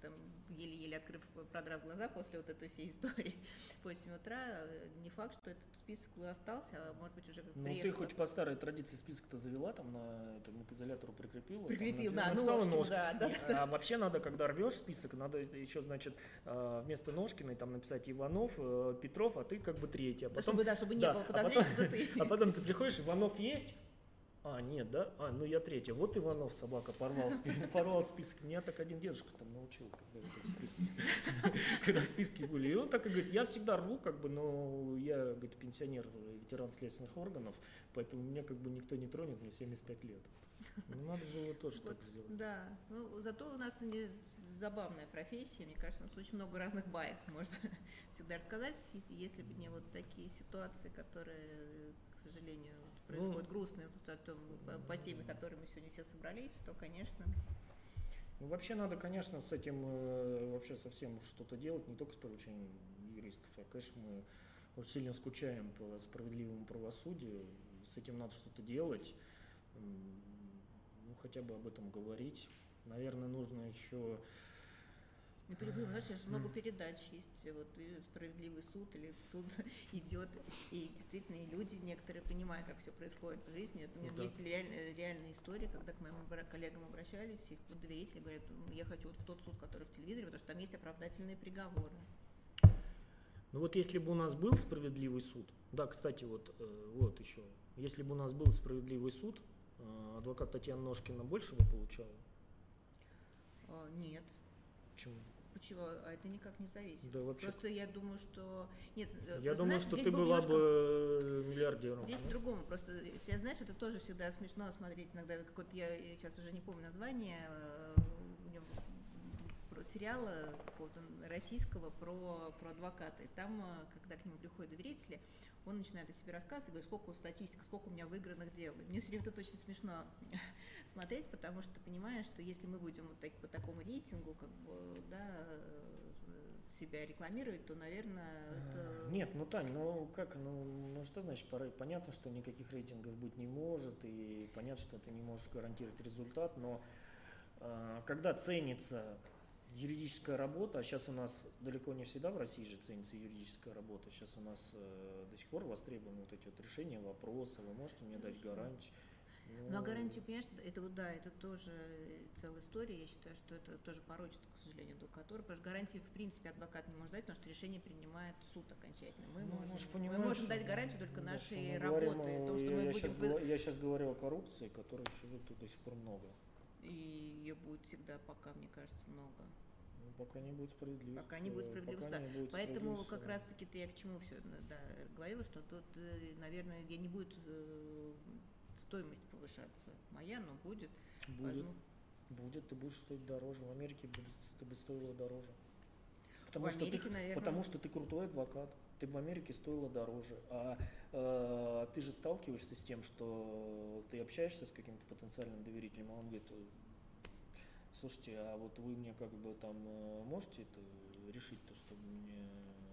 там еле-еле открыв, продрав глаза после вот этой всей истории в 8 утра, не факт, что этот список остался, а может быть уже Ну ты хоть по старой традиции список-то завела, там на, это, к изолятору прикрепила? Прикрепил, там, да, ножки, ножки. Да, да, да. А вообще надо, когда рвешь список, надо еще, значит, а, вместо Ножкиной там написать Иванов, э, Петров, а ты как бы третий. А потом, чтобы, да, чтобы не да, было подозрений, а потом, что ты. А потом ты приходишь, Иванов есть, а, нет, да? А, ну я третья. Вот Иванов, собака, порвал, порвал список. Меня так один дедушка там научил, когда это списки, когда списки были. И он так и говорит, я всегда рву, как бы, но я, говорит, пенсионер, ветеран следственных органов, поэтому меня как бы никто не тронет, мне 75 лет. Ну, надо было тоже вот, так сделать. Да, ну, зато у нас забавная профессия, мне кажется, у нас очень много разных баек можно всегда рассказать, если бы не вот такие ситуации, которые, к сожалению, происходят ну, грустные то, то, по, по теме, которой мы сегодня все собрались, то, конечно... Ну, вообще надо, конечно, с этим э, вообще совсем что-то делать, не только с привлечением юристов, а, конечно, мы очень сильно скучаем по справедливому правосудию, с этим надо что-то делать, ну, хотя бы об этом говорить. Наверное, нужно еще не перебью, знаешь, сейчас много передач есть, вот и справедливый суд или суд идет, и действительно и люди некоторые понимают, как все происходит в жизни. У меня да. есть реальная, реальная история, когда к моим коллегам обращались, их доверители говорят, я хочу вот в тот суд, который в телевизоре, потому что там есть оправдательные приговоры. Ну вот если бы у нас был справедливый суд, да, кстати, вот, э, вот еще, если бы у нас был справедливый суд, э, адвокат Татьяна Ножкина больше бы получала? А, нет. Почему? Почему? А это никак не зависит. Да, вообще. Просто я думаю, что... Нет, я думаю, знаешь, что ты была немножко... бы миллиардером. Здесь по-другому. Просто, если знаешь, это тоже всегда смешно смотреть иногда. Как вот я сейчас уже не помню название э, про сериала какого-то российского про, про адвоката. И там, э, когда к нему приходят доверители, он начинает о себе рассказывать, говорит, сколько статистика, сколько у меня выигранных дел. И мне все время это очень смешно смотреть, потому что понимаешь, что если мы будем вот так, по такому рейтингу, как бы, да, себя рекламировать, то, наверное, это... А, нет, ну, Тань, ну как, ну, ну что значит, понятно, что никаких рейтингов быть не может, и понятно, что ты не можешь гарантировать результат, но э, когда ценится юридическая работа, а сейчас у нас далеко не всегда в России же ценится юридическая работа, сейчас у нас э, до сих пор востребованы вот эти вот решения вопроса, вы можете мне дать гарантию. Ну, ну а гарантию, понимаешь, это вот да, это тоже целая история, я считаю, что это тоже порочит, к сожалению, адвокатура, потому что гарантии, в принципе, адвокат не может дать, потому что решение принимает суд окончательно. Мы, ну, можем, мы можем дать гарантию только да, нашей работы, говорим, том, что я, мы я будем... Сейчас, я сейчас говорю о коррупции, которой еще до сих пор много. И ее будет всегда пока, мне кажется, много. Пока не будет справедливости. Пока не будет справедливости, да. Будет Поэтому как раз-таки ты я к чему все да, говорила, что тут, э, наверное, я не будет э, стоимость повышаться. Моя, но будет. Будет. Возьму. Будет, ты будешь стоить дороже. В Америке ты бы стоила дороже. Потому, в что Америке, ты, наверное... потому что ты крутой адвокат. Ты в Америке стоила дороже. А э, ты же сталкиваешься с тем, что ты общаешься с каким-то потенциальным доверителем, а он говорит, слушайте, а вот вы мне как бы там э, можете это решить, то, чтобы мне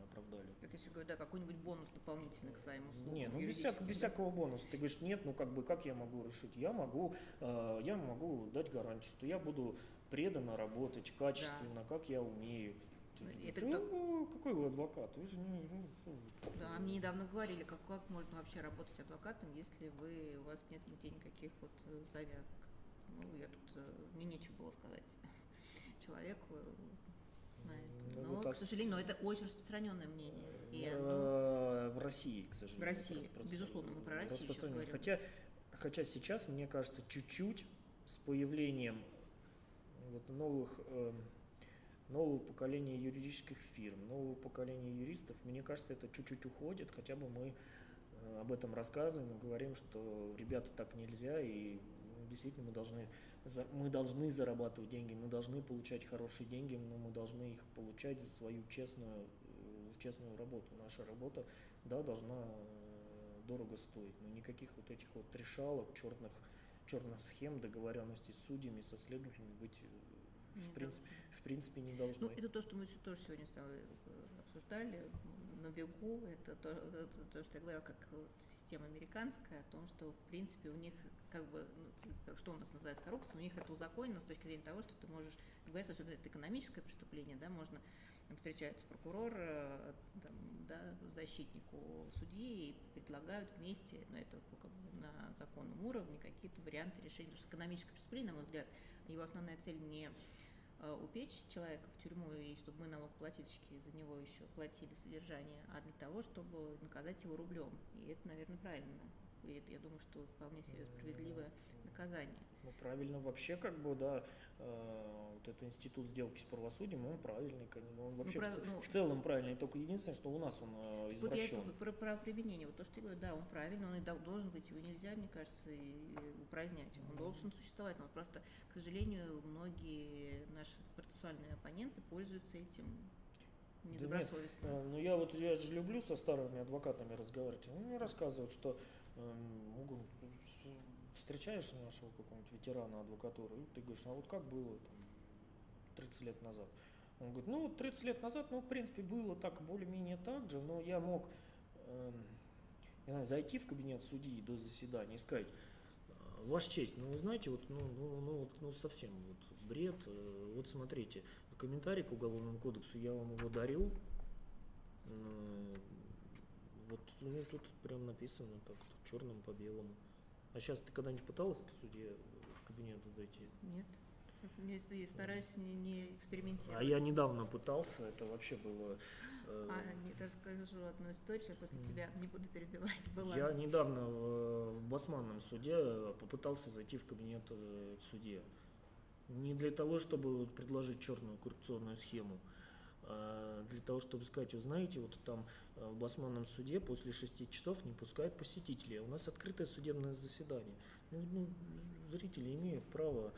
оправдали? Я все говорю, да, какой-нибудь бонус дополнительный к своим услугам. Не, ну без, всяк, без всякого бонуса. Ты говоришь, нет, ну как бы, как я могу решить? Я могу, э, я могу дать гарантию, что я буду преданно работать, качественно, да. как я умею. Это ну, кто... какой вы адвокат? Вы же не... Ну, Да, мне недавно говорили, как, как можно вообще работать адвокатом, если вы, у вас нет нигде никаких вот э, завязок. Ну, я тут, э, мне нечего было сказать человеку на это. Ну, но, вот к сожалению, но это очень распространенное мнение. И оно... В России, к сожалению. В России, безусловно, мы про Россию сейчас говорим. Хотя, хотя сейчас, мне кажется, чуть-чуть с появлением вот новых, э, нового поколения юридических фирм, нового поколения юристов, мне кажется, это чуть-чуть уходит, хотя бы мы э, об этом рассказываем и говорим, что ребята так нельзя, и ну, действительно мы должны, мы должны зарабатывать деньги, мы должны получать хорошие деньги, но мы должны их получать за свою честную, э, честную работу. Наша работа, да, должна э, дорого стоить, но никаких вот этих вот решалок, черных, черных схем, договоренностей с судьями, со следователями быть в, принципе, в принципе не должно. Ну, это то, что мы тоже сегодня с тобой э, обсуждали на бегу. Это то, это то, что я говорила, как вот система американская, о том, что, в принципе, у них, как бы, ну, что у нас называется коррупция, у них это узаконено с точки зрения того, что ты можешь, говорится, особенно это экономическое преступление, да, можно там встречается прокурор, э, там, да, защитнику судьи и предлагают вместе, но это ну, как бы на законном уровне, какие-то варианты решения. Потому что экономическое преступление, на мой взгляд, его основная цель не э, упечь человека в тюрьму и чтобы мы налогоплательщики за него еще платили содержание, а для того, чтобы наказать его рублем. И это, наверное, правильно. И это, я думаю, что вполне себе справедливое наказание. Ну, правильно, вообще, как бы, да, э, вот этот институт сделки с правосудием, он правильный, конечно, он вообще прав- в, ну- в целом правильный, только единственное, что у нас он э, Вот я извращен. про, про применение, вот то, что я говорю, да, он правильный, он и дол- должен быть, его нельзя, мне кажется, и упразднять. Он должен существовать, но просто, к сожалению, многие наши процессуальные оппоненты пользуются этим нет, недобросовестно. Э, Ну, я вот, я же люблю со старыми адвокатами разговаривать, они мне рассказывают, что могут, встречаешь нашего какого-нибудь ветерана адвокатуры, и ты говоришь, а вот как было там, 30 лет назад? Он говорит, ну, 30 лет назад, ну, в принципе, было так, более-менее так же, но я мог, эм, не знаю, зайти в кабинет судьи до заседания и сказать, «А, Ваша честь, ну вы знаете, вот, ну, ну, ну, вот, ну совсем вот бред. Э, Вот смотрите, комментарий к уголовному кодексу я вам его дарю. М, Вот ну, тут прям написано так, черным по белому. А сейчас ты когда-нибудь пыталась к суде в кабинет зайти? Нет. Я стараюсь не, не экспериментировать. А я недавно пытался, это вообще было... э, А, нет, расскажу одну историю, после Мгм. тебя не буду перебивать. Была. Я недавно в, в Басманном суде попытался зайти в кабинет э, к судье. Не для того, чтобы предложить черную коррупционную схему, для того, чтобы сказать, вы знаете, вот там э, в Басманном суде после 6 часов не пускают посетителей. а У нас открытое судебное заседание. Ну, ну, зрители имеют право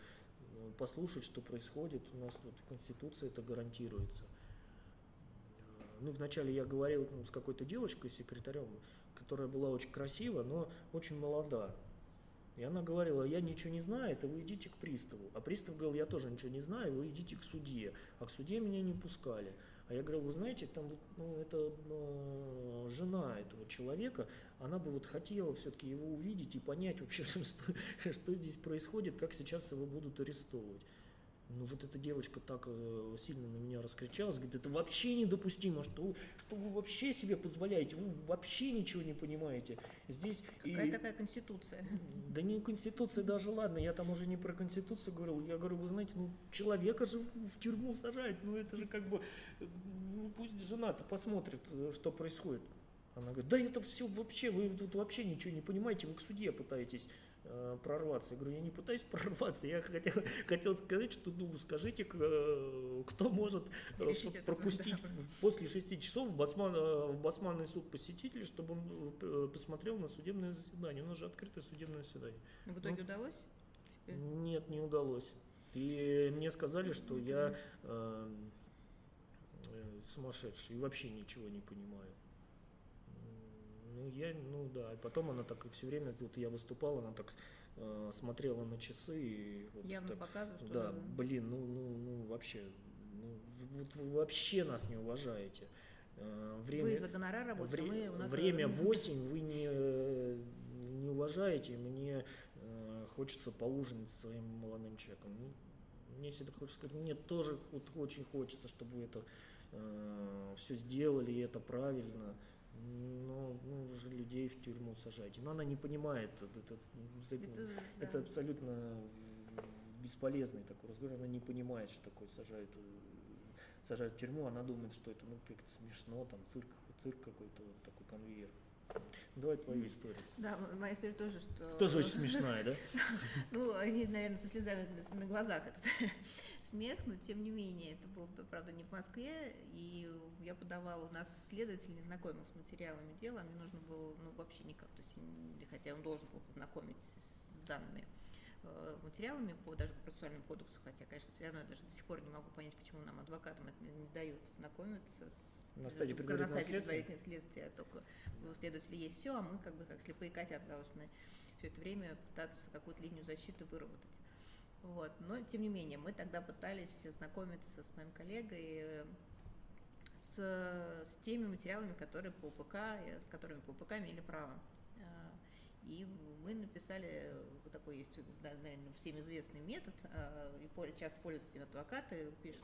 э, послушать, что происходит. У нас тут в Конституции это гарантируется. Э, Ну, вначале я говорил ну, с какой-то девочкой, секретарем, которая была очень красива, но очень молода. И она говорила, я ничего не знаю, это вы идите к приставу. А пристав говорил, я тоже ничего не знаю, вы идите к судье. А к судье меня не пускали. А я говорил, вы знаете, там ну, это ну, жена этого человека, она бы вот хотела все-таки его увидеть и понять вообще, что, что здесь происходит, как сейчас его будут арестовывать. Ну вот эта девочка так э, сильно на меня раскричалась, говорит, это вообще недопустимо, что, что вы вообще себе позволяете, вы вообще ничего не понимаете. Здесь Какая и- такая конституция? да не конституция даже, ладно, я там уже не про конституцию говорил, я говорю, вы знаете, ну человека же в, в тюрьму сажают, ну это же как бы, ну, пусть жена-то посмотрит, э, что происходит. Она говорит, да это все вообще, вы тут вообще ничего не понимаете, вы к судье пытаетесь э, прорваться. Я говорю, я не пытаюсь прорваться, я хотел, хотел сказать, что, ну, скажите, э, кто может э, Решить это, пропустить да. в- после шести часов в, Басман, в Басманный суд посетителя, чтобы он посмотрел на судебное заседание. У нас же открытое судебное заседание. В итоге Ну, удалось? тебе? Нет, не удалось. И мне сказали, что Ну, я э, э, сумасшедший и вообще ничего не понимаю. Ну, я, ну да, и потом она так и все время, вот я выступал, она так э, смотрела на часы и вот Явно так, показываю, что да, уже- блин, ну, ну, ну вообще, ну, вот вы вообще нас не уважаете. Э, Время, Вы за гонорар работаете, Вре- мы у нас... Время 8 вы не, э, не уважаете, мне э, хочется поужинать со своим молодым человеком. Ну, Мне всегда хочется сказать, мне тоже вот очень хочется, чтобы вы это все сделали, и это правильно. Но ну, уже людей в тюрьму сажаете. Но она не понимает, это, это, Это, это да. абсолютно бесполезный такой разговор. Она не понимает, что такое сажают, сажают в тюрьму. Она думает, что это ну, как-то смешно, там цирк, цирк какой-то, вот такой конвейер. Давай твою историю. Да, моя история тоже, что... Тоже очень смешная, да? Ну, они, наверное, со слезами на глазах этот смех, но тем не менее, это было, правда, не в Москве, и я подавала, у нас следователь не знакомил с материалами дела, мне нужно было, ну, вообще никак, то есть, хотя он должен был познакомить с данными. Э, материалами по даже по процессуальному кодексу, хотя, конечно, все равно я даже до сих пор не могу понять, почему нам адвокатам это не дают знакомиться с на стадии предварительного следствия. следствия, только у следователя есть все, а мы как бы как слепые котята должны все это время пытаться какую-то линию защиты выработать. Вот. Но, тем не менее, мы тогда пытались знакомиться с моим коллегой э, с, с теми материалами, которые по УПК, э, с которыми по УПК имели право. Э, и мы написали, вот такой есть, наверное, всем известный метод, и часто пользуются им адвокаты, пишут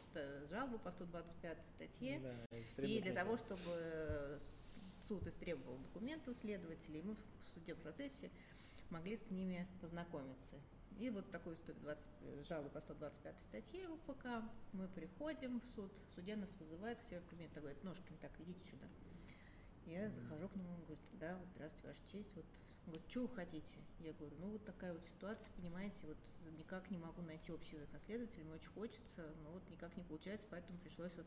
жалобу по 125 статье, да, и для того, чтобы суд истребовал документы у следователей, мы в судебном процессе могли с ними познакомиться. И вот такую 120, жалобу по 125 статье УПК мы приходим в суд, судья нас вызывает к себе в кабинет, говорит, Ножкин, так, идите сюда. Я захожу к нему, он говорит, да, вот здравствуйте, Ваша честь, вот, вот что вы хотите? Я говорю, ну вот такая вот ситуация, понимаете, вот никак не могу найти общий язык следователем, очень хочется, но вот никак не получается, поэтому пришлось вот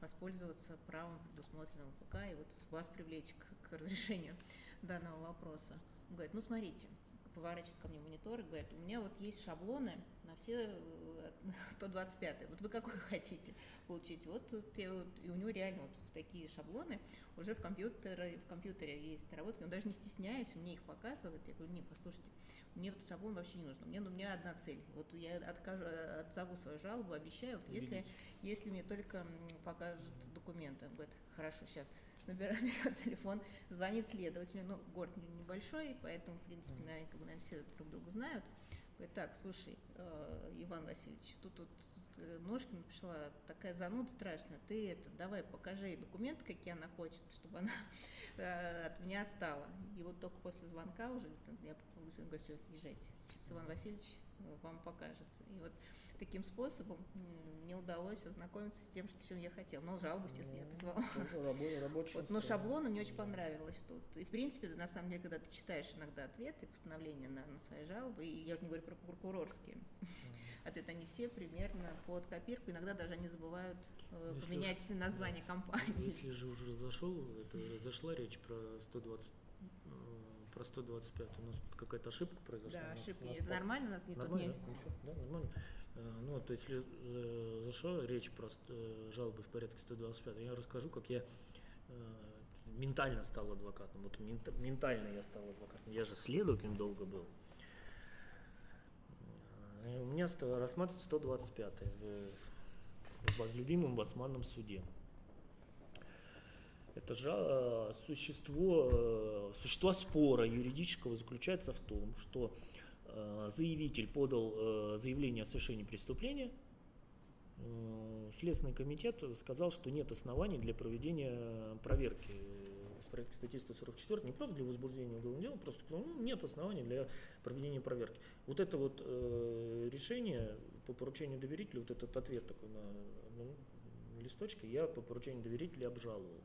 воспользоваться правом, предусмотренным ПК, и вот вас привлечь к, к разрешению данного вопроса. Он говорит, ну смотрите, поворачивается ко мне монитор и говорит, у меня вот есть шаблоны на все 125 э, вот вы какой хотите получить? Вот тут я, вот, и у него реально вот такие шаблоны уже в компьютере, в компьютере есть наработки, он даже не стесняясь, мне их показывает, я говорю, не, послушайте, мне этот шаблон вообще не нужен, мне, ну, у меня одна цель, вот я откажу, отзову свою жалобу, обещаю, вот если, если мне только покажут документы, он говорит, хорошо, сейчас, набирает, берет телефон, звонит следователю, ну, город небольшой, поэтому, в принципе, наверное, как бы, наверное, все друг друга знают. Говорит, так, слушай, э, Иван Васильевич, тут вот э, Ножкина пришла такая зануда страшная, ты это, давай покажи ей документы, какие она хочет, чтобы она э, от меня отстала. И вот только после звонка уже, я говорю, езжайте, сейчас Иван Васильевич вам покажет. И вот таким способом мне удалось ознакомиться с тем, что чем я хотел. Но жалобу, естественно, я отозвала. Вот, но шаблон мне очень понравилось тут. И, в принципе, на самом деле, когда ты читаешь иногда ответы, постановления на, на свои жалобы, и я же не говорю про прокурорские, ответы они все примерно под копирку. Иногда даже они забывают э, поменять название компании. Если же уже зашел, это зашла речь про 120 э, про 125 у нас какая-то ошибка произошла. Да, ошибка. Это нормально? У нас не нормально, не... Ничего, да, нормально. Э, ну, вот если э, зашла речь про э, жалобы в порядке 125, я расскажу, как я ментально стал адвокатом. Вот ментально я стал адвокатом. Я же следователем долго был. У меня рассматривать 125 в, в любимом басманном суде. Это же существо, существо спора юридического заключается в том, что заявитель подал э, заявление о совершении преступления, э, Следственный комитет сказал, что нет оснований для проведения проверки порядке статьи 144, не просто для возбуждения уголовного дела, просто ну, нет оснований для проведения проверки. Вот это вот э, решение по поручению доверителя, вот этот ответ такой на, на листочке, я по поручению доверителя обжаловал.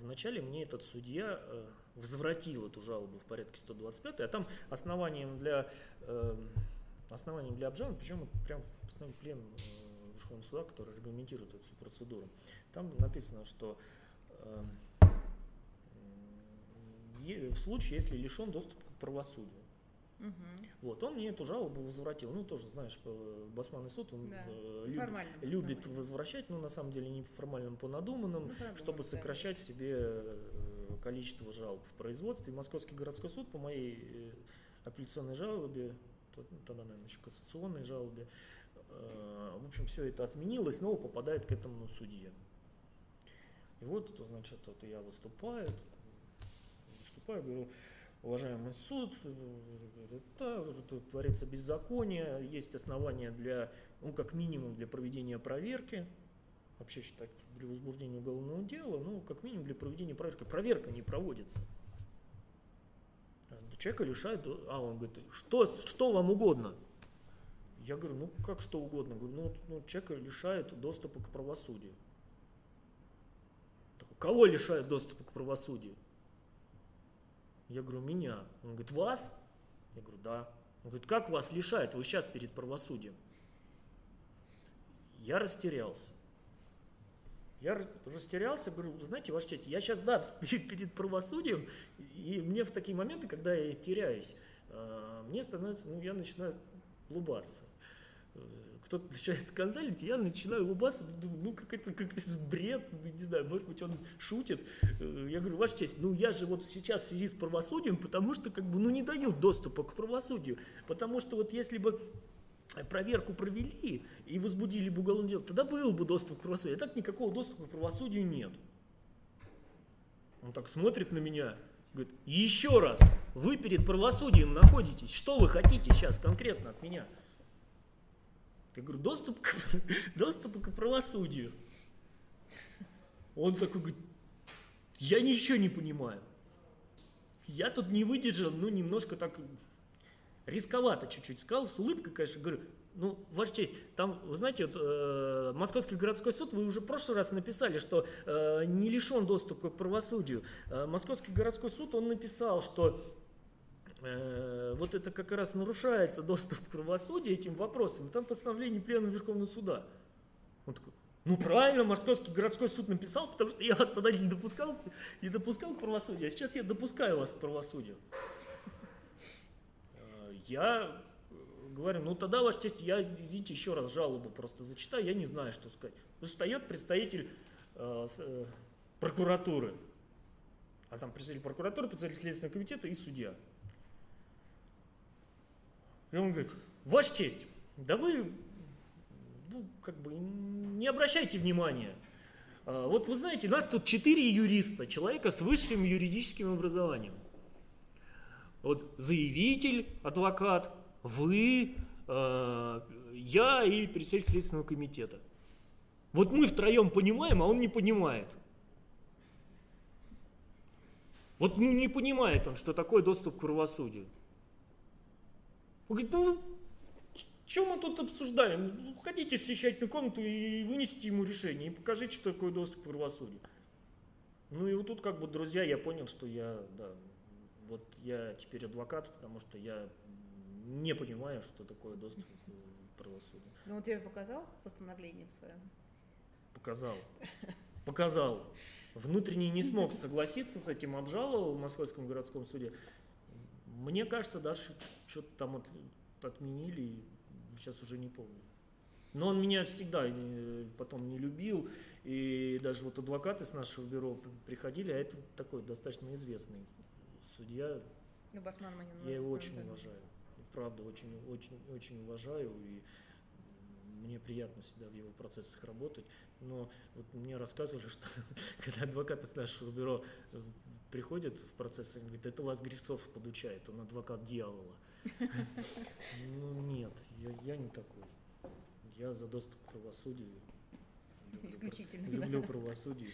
Вначале мне этот судья э, возвратил эту жалобу в порядке 125, а там основанием для, э, основанием для обжалования, причем прям в постановлении плен э, Верховного суда, который регламентирует эту всю процедуру, там написано, что в случае, если лишен доступа к правосудию. Угу. Вот, он мне эту жалобу возвратил. Ну, тоже, знаешь, Басманный суд, он да. э, любит, любит возвращать, но на самом деле не по формальным, по надуманным, ну, чтобы сокращать себе э, количество жалоб в производстве. Московский городской суд по моей э, апелляционной жалобе, тогда, наверное, еще кассационной жалобе, э, в общем, все это отменилось, снова попадает к этому судье. И вот, значит, вот я выступаю, выступаю, говорю, уважаемый суд, да, тут творится беззаконие, есть основания для, ну, как минимум, для проведения проверки, вообще считать для возбуждения уголовного дела, ну, как минимум для проведения проверки. Проверка не проводится. Человека лишают, а он говорит, что, что вам угодно? Я говорю, ну как что угодно. Говорю, ну, ну человека лишает доступа к правосудию. Так, кого лишает доступа к правосудию? Я говорю, меня. Он говорит, вас? Я говорю, да. Он говорит, как вас лишают? Вы сейчас перед правосудием. Я растерялся. Я растерялся, говорю, знаете, Ваша честь, я сейчас, да, перед, правосудием, и мне в такие моменты, когда я теряюсь, а, мне становится, ну, я начинаю улыбаться. Э, кто-то начинает скандалить, я начинаю улыбаться, ну, как это, как это бред, ну, не знаю, может быть, он шутит. Э, я говорю, ваша честь, ну, я же вот сейчас в связи с правосудием, потому что, как бы, ну, не дают доступа к правосудию, потому что вот если бы проверку провели и возбудили бы уголовное дело, тогда был бы доступ к правосудию. А так никакого доступа к правосудию нет. Он так смотрит на меня, говорит, еще раз, вы перед правосудием находитесь, что вы хотите сейчас конкретно от меня? Я говорю, доступ к, доступ к правосудию. Он такой говорит, я ничего не понимаю. Я тут не выдержал, ну, немножко так рисковато чуть-чуть сказал, с улыбкой, конечно, говорю, ну, Ваша честь, там, вы знаете, вот, э, Московский городской суд, вы уже в прошлый раз написали, что э, не лишен доступа к правосудию. Э, Московский городской суд, он написал, что э, вот это как раз нарушается доступ к правосудию этим вопросом. Там постановление Пленума Верховного суда. Он такой, ну правильно, Московский городской суд написал, потому что я вас тогда не допускал, не допускал к правосудию, а сейчас я допускаю вас к правосудию. Э, я говорю, ну тогда, Ваша честь, я, извините, еще раз жалобу просто зачитаю, я не знаю, что сказать. Стоит представитель э, э, прокуратуры, а там представитель прокуратуры, представитель Следственного комитета и судья. И он говорит, Ваша честь, да вы, ну, как бы, не обращайте внимания. А, вот вы знаете, нас тут четыре юриста, человека с высшим юридическим образованием. Вот заявитель, адвокат, вы, э, я и представитель Следственного комитета. Вот мы втроем понимаем, а он не понимает. Вот ну, не понимает он, что такое доступ к правосудию. Он говорит, ну, что мы тут обсуждаем? Ну, ходите в совещательную комнату и вынесите ему решение, и покажите, что такое доступ к правосудию. Ну и вот тут как бы, друзья, я понял, что я, да, вот я теперь адвокат, потому что я не понимаю, что такое доступ к правосудию. Ну, он тебе показал постановление в своем? Показал. Показал. Внутренний не смог согласиться с этим, обжаловал в Московском городском суде. Мне кажется, даже что-то там от, отменили, сейчас уже не помню. Но он меня всегда э, потом не любил, и даже вот адвокаты с нашего бюро приходили, а это такой достаточно известный судья. Ну, Басман Я его очень уважаю правда очень, очень, очень уважаю и мне приятно всегда в его процессах работать, но вот мне рассказывали, что когда адвокаты с нашего бюро э, приходят в процесс, они говорят, это вас Грифцов подучает, он адвокат дьявола. Ну нет, я, я не такой. Я за доступ к правосудию. Исключительно. Люблю правосудие.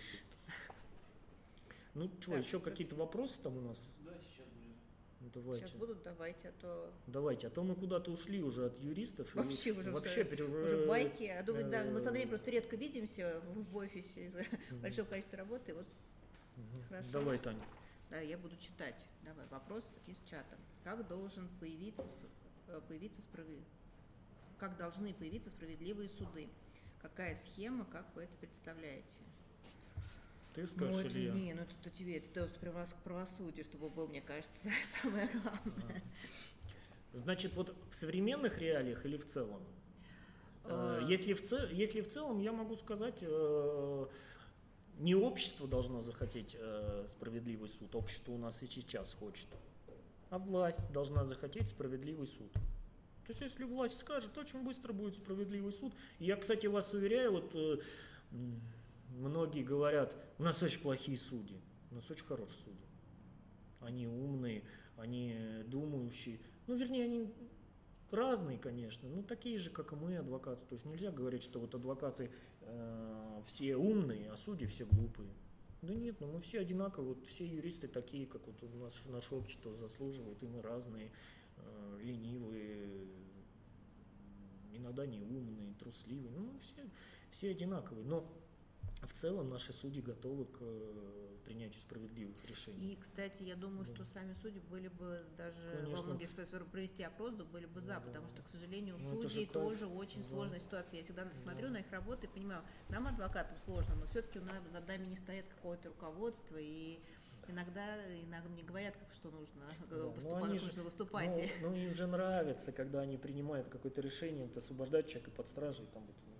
Ну что, еще какие-то вопросы там у нас? Давайте. Сейчас будут, давайте, а то... Давайте, а то мы куда-то ушли уже от юристов. Вообще уже вообще все, уже байки. А думаю, да, мы с Андреем просто редко видимся в, в офисе из-за большого количества работы. Вот Хорошо. Давай, Таня. Да, я буду читать. Давай, вопрос из чата. Как должен появиться, э, появиться справедливый? Как должны появиться справедливые суды? Какая схема, как вы это представляете? Ты скажешь ну, это, или я? Не, ну это тебе, это доступ к правосудию, чтобы был, мне кажется, самое главное. Значит, вот в современных реалиях или в целом? А... Если, в цел, если в целом, я могу сказать, э, не общество должно захотеть э, справедливый суд, общество у нас и сейчас хочет, а власть должна захотеть справедливый суд. То есть, если власть скажет, очень быстро будет справедливый суд. И я, кстати, вас уверяю, вот э, многие говорят, у нас очень плохие судьи, у нас очень хорошие судьи. Они умные, они думающие. Ну, вернее, они разные, конечно, но такие же, как и мы, адвокаты. То есть нельзя говорить, что вот адвокаты э, все умные, а судьи все глупые. Да нет, ну мы все одинаковые, вот все юристы такие, как вот у нас наше общество заслуживает, и мы разные, э, ленивые, иногда неумные, трусливые, ну мы все, все одинаковые. Но в целом наши судьи готовы к э, принятию справедливых решений. И, кстати, я думаю, да. что сами судьи были бы даже Конечно. во многих провести опрос, были бы за, да, потому что, к сожалению, у ну, судей тоже кайф. очень да. сложная ситуация. Я всегда смотрю да. на их работы и понимаю, нам, адвокатам, сложно, но все-таки над нами не стоит какое-то руководство, и иногда, иногда мне говорят, как что нужно Да, э, ну, выступать, они как же- нужно выступать. Ну, ну, им же нравится, когда они принимают какое-то решение, вот освобождать человека под стражей, там вот, ну,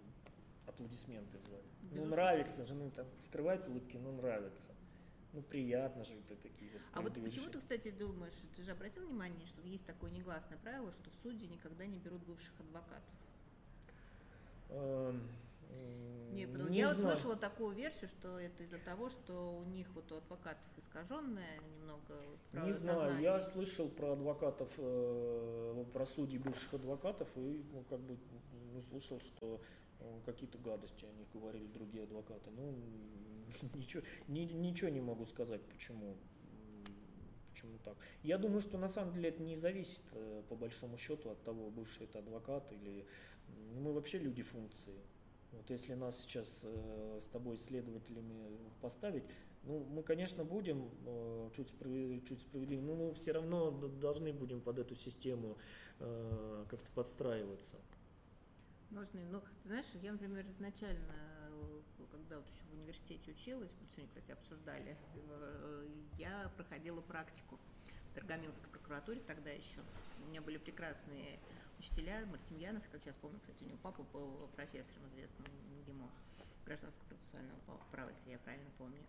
аплодисменты в зале. Ну, Безусловно. нравится же, ну, там, скрывает улыбки, ну, нравится. Ну, приятно же это такие вот А вот почему ты, кстати, думаешь, ты же обратил внимание, что есть такое негласное правило, что в суде никогда не берут бывших адвокатов? Эм, Не, не я вот знаю. слышала такую версию, что это из-за того, что у них вот у адвокатов искаженное немного вот Не знаю, я слышал про адвокатов, э, про судей бывших адвокатов и ну, как бы ну, слышал, что какие-то гадости о них говорили другие адвокаты. Ну, ничего, ни- ничего не могу сказать, почему, почему так. Я думаю, что на самом деле это не зависит э, по большому счету от того, бывший это адвокат или мы вообще люди функции. Вот если нас сейчас э, с тобой следователями поставить, ну, мы, конечно, будем э, чуть, справедливы, чуть справедливы, но мы все равно должны будем под эту систему э, как-то подстраиваться. Нужны, ну, ты знаешь, я, например, изначально, э, когда вот еще в университете училась, мы сегодня, кстати, обсуждали, э, я проходила практику в Торгомилской прокуратуре тогда еще. У меня были прекрасные учителя, Мартемьянов, как сейчас помню, кстати, у него папа был профессором известным МГИМО, гражданского процессуального права, если я правильно помню.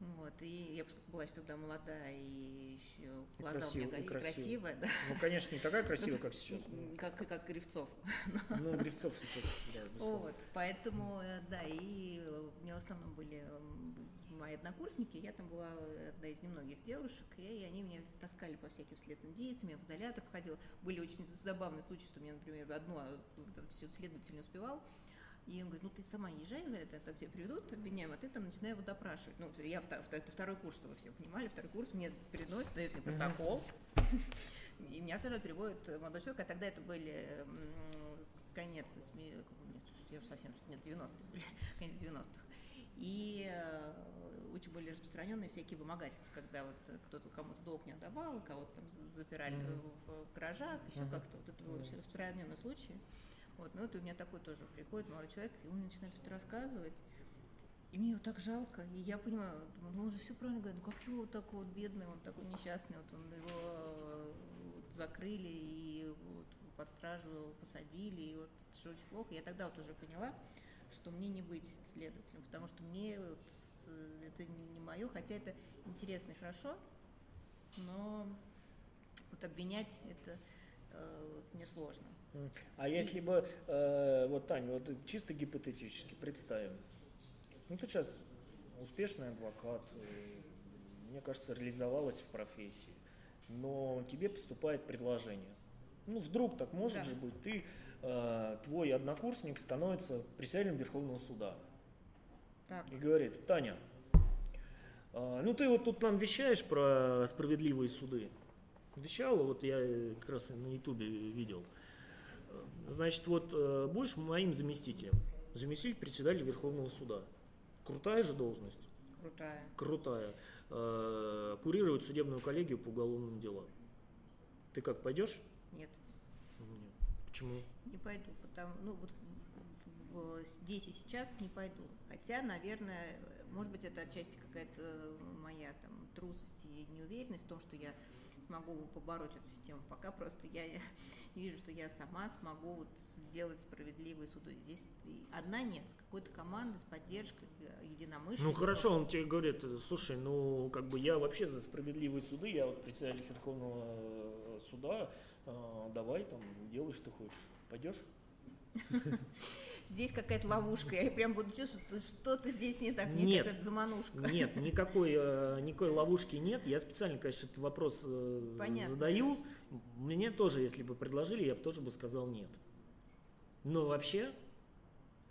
Вот, и я была еще тогда молодая, и еще И глаза у меня горели, красивая. красивая, да, Ну, конечно, не такая красивая, как сейчас. как, как Кривцов. Ну, Гривцов сейчас, да. Вот, поэтому, э, да, и у меня в основном были мои однокурсники, я там была одна из немногих девушек, и они меня таскали по всяким следственным действиям, я в изолятор ходила. Были очень забавные случаи, что мне, например, одну а, там, следователь не успевал, и он говорит, ну ты сама езжай в изолятор, там тебя приведут, обвиняем, а ты там начинай его допрашивать. Ну, я это второй курс, чтобы вы все понимали, второй курс мне переносит, дает мне протокол, и меня сразу переводит молодой человек, а тогда это были конец 8, нет, я уже совсем, нет, 90-е были, конец 90-х. И э, очень были распространенные всякие вымогательства, когда вот кто-то кому-то долг не отдавал, кого-то там за- запирали Мгм. в, гаражах, еще Мгм. как-то. Вот это был Мгм. очень распространенный случай. Вот, ну, это у меня такой тоже приходит молодой человек, и он начинает что-то рассказывать. И мне его так жалко, и я понимаю, думаю, ну он же все правильно говорит, ну как его вот такой вот бедный, он такой несчастный, вот он его э, вот закрыли и вот под стражу посадили, и вот это же очень плохо. Я тогда вот уже поняла, что мне не быть следователем, потому что мне вот это не мое, хотя это интересно и хорошо, но вот обвинять это вот мне сложно. А если бы, э, вот, Таня, вот чисто гипотетически представим, ну ты сейчас успешный адвокат, э, мне кажется, реализовалась в профессии, но тебе поступает предложение. Ну, вдруг так может Да. же быть, ты, э, твой однокурсник становится председателем Верховного суда Так, и говорит, Таня, а, ну ты вот тут нам вещаешь про справедливые суды. Вещала, вот я э, как раз на ютубе видел. Значит, вот э, будешь моим заместителем. Заместитель председателя Верховного суда. Крутая же должность. крутая. Крутая. Э, Курировать судебную коллегию по уголовным делам. Ты как, пойдешь? Нет. Нет. Почему? Не пойду, потому, ну вот здесь и сейчас не пойду. Хотя, наверное, может быть, это отчасти какая-то моя там трусость и неуверенность в том, что я смогу побороть эту систему. Пока просто я не вижу, что я сама смогу вот сделать справедливые суды. Здесь одна нет, с какой-то командой, с поддержкой э, единомышленников. Ну хорошо, он тебе говорит, слушай, ну как бы я вообще за справедливые суды, я вот председатель Верховного э, суда, э, давай там делай, что хочешь. Пойдешь? Здесь какая-то ловушка. Я прям буду чувствовать, что что-то здесь не так. Мне Нет. кажется, это заманушка. Нет, никакой, э, никакой ловушки нет. Я специально, конечно, этот вопрос э, Понятно, задаю. Мне тоже, если бы предложили, я бы тоже бы сказал нет. Но вообще,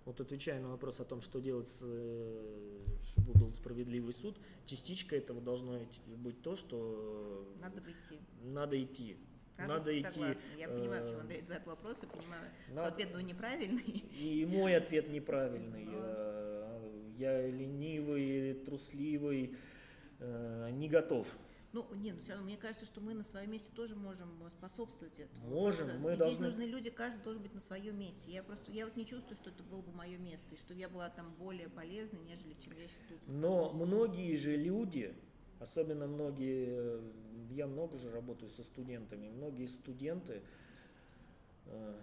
вот отвечая на вопрос о том, что делать, э, чтобы был справедливый суд, частичка этого должно быть то, что Надо бы идти. надо идти. Надо, Надо идти, согласна. Я понимаю, э, почему Андрей задает вопрос, и понимаю, что надо- ответ был неправильный. И мой ответ неправильный. Но- Э, Я ленивый, трусливый, э, не готов. Ну, не, ну все равно, мне кажется, что мы на своем месте тоже можем способствовать этому. Можем, Просто мы здесь должны- нужны люди, каждый должен быть на своем месте. Я просто, я вот не чувствую, что это было бы мое место, и что я была там более полезной, нежели чем я сейчас тут Но нахожусь. многие же люди Особенно многие, я много же работаю со студентами, многие студенты э,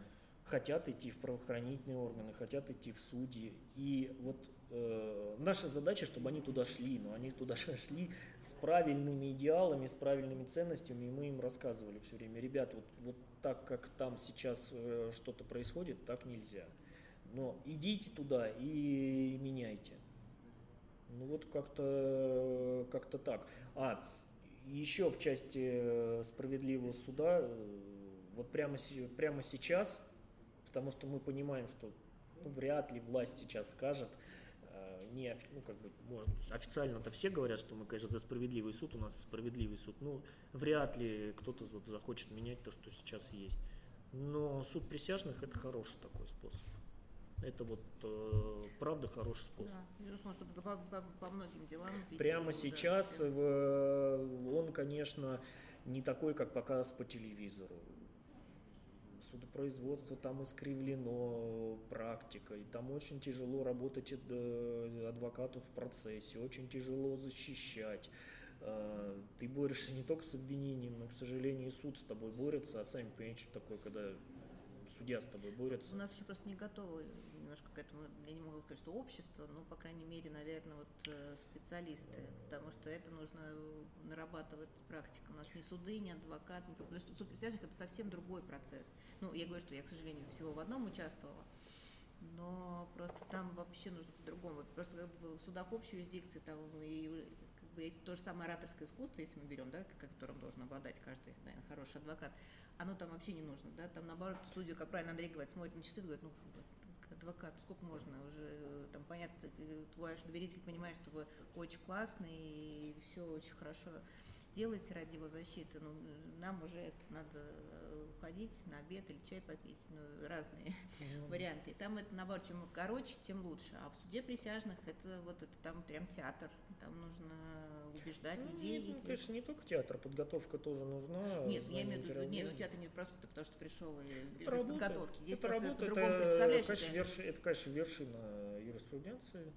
хотят идти в правоохранительные органы, хотят идти в судьи. И вот э, наша задача, чтобы они туда шли, но они туда шли с правильными идеалами, с правильными ценностями, и мы им рассказывали все время, ребят, вот, вот так, как там сейчас э, что-то происходит, так нельзя. Но идите туда и меняйте. Ну вот как-то как так. А, еще в части э, справедливого суда, э, вот прямо, прямо сейчас потому что мы понимаем, что ну, вряд ли власть сейчас скажет, э, не, ну, как бы, может, официально-то все говорят, что мы, конечно, за справедливый суд, у нас справедливый суд, ну, вряд ли кто-то вот захочет менять то, что сейчас есть. Но суд присяжных – это хороший такой способ. Это вот э, правда хороший способ. Да, безусловно, чтобы по, по, по многим делам. Прямо сейчас в, он, конечно, не такой, как показ по телевизору судопроизводство там искривлено практикой, там очень тяжело работать э, адвокату в процессе, очень тяжело защищать. Э, ты борешься не только с обвинением, но, к сожалению, и суд с тобой борется, а сами понимаете, что такое, когда судья с тобой борется. У нас еще просто не готовы немножко к этому, я не могу сказать, что общество, но, по крайней мере, наверное, вот э, специалисты, потому что это нужно нарабатывать практика. У нас ни суды, ни адвокат, ни потому что суд присяжных это совсем другой процесс. Ну, я говорю, что я, к сожалению, всего в одном участвовала, но просто там вообще нужно по-другому. Просто как бы в судах общей юрисдикции там и как бы эти, то же самое ораторское искусство, если мы берем, да, которым должен обладать каждый, наверное, хороший адвокат, оно там вообще не нужно, да, там наоборот судьи, как правильно Андрей говорит, смотрят на часы и говорят, ну, адвокат, сколько можно уже, э, там, понятно, твой аж доверитель понимает, что вы очень классный и все очень хорошо делаете ради его защиты, ну, нам уже это надо уходить на обед или чай попить, ну, разные mm-hmm. варианты. И там это, наоборот, чем короче, тем лучше. А в суде присяжных это вот это там прям театр, там нужно убеждать ну, людей. Нет, ну, конечно, не только театр, подготовка тоже нужна. Нет, я имею в виду, нет, ну театр не просто ты, потому что пришел и это без работа, подготовки. Здесь это просто по-другому представляешь. Конечно, верши, это, конечно, вершина юриспруденции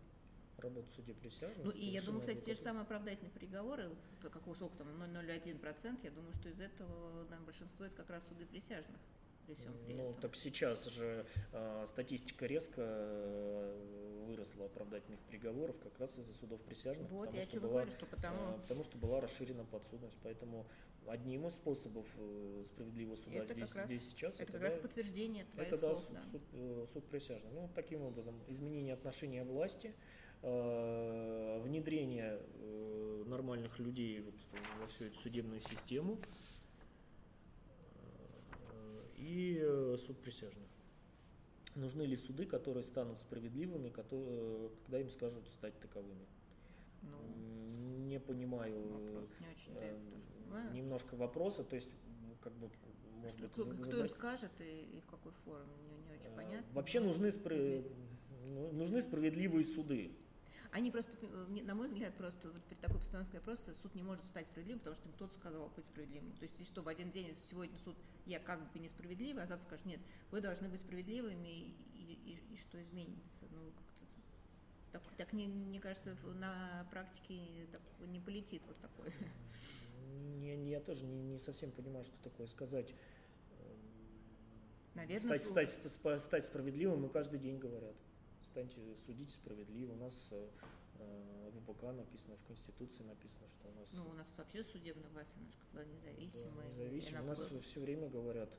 работу суде присяжных. Ну и я думаю, кстати, те же самые оправдательные приговоры, какого сколько там, 0,01%, я думаю, что из этого нам большинство это как раз суды присяжных. При всем при ну, этом. так сейчас же э, статистика резко э, выросла оправдательных приговоров как раз из-за судов присяжных. Вот, я что была, говорю, что потому... Э, потому что была расширена подсудность, поэтому одним из способов э, справедливого суда это здесь, раз, здесь сейчас. Это, это как да, раз подтверждение твоих это, слов. Да, суд, э, суд присяжных. Ну, таким образом, изменение отношения власти – внедрение э, нормальных людей вот во всю эту судебную систему э, и суд присяжных. Нужны ли суды, которые станут справедливыми, которые, когда им скажут стать таковыми? Ну, не понимаю. Вопрос не очень, да, немножко вопроса, то есть как бы может быть. Кто, кто им скажет и, и в какой форме, не, не очень понятно. Вообще нужны, спро... нужны справедливые суды. Они просто, э, на мой взгляд, просто вот при такой постановке вопроса суд не может стать справедливым, потому что им кто-то сказал быть справедливым. То есть, что в один день, сегодня суд, я как бы несправедливый, а завтра скажет, нет, вы должны быть справедливыми, и, и, и, и что изменится? Ну, как-то так, так не, мне кажется, на практике так, не полетит вот такое. Не, не, я тоже не, не совсем понимаю, что такое сказать. Наверное, стать, стать, стать справедливым, мы каждый день говорят станьте судить справедливо. У нас э, в УПК написано, в Конституции написано, что у нас... Ну, у нас вообще судебная власть, она же когда независимая. Да, независимая. У нас все время говорят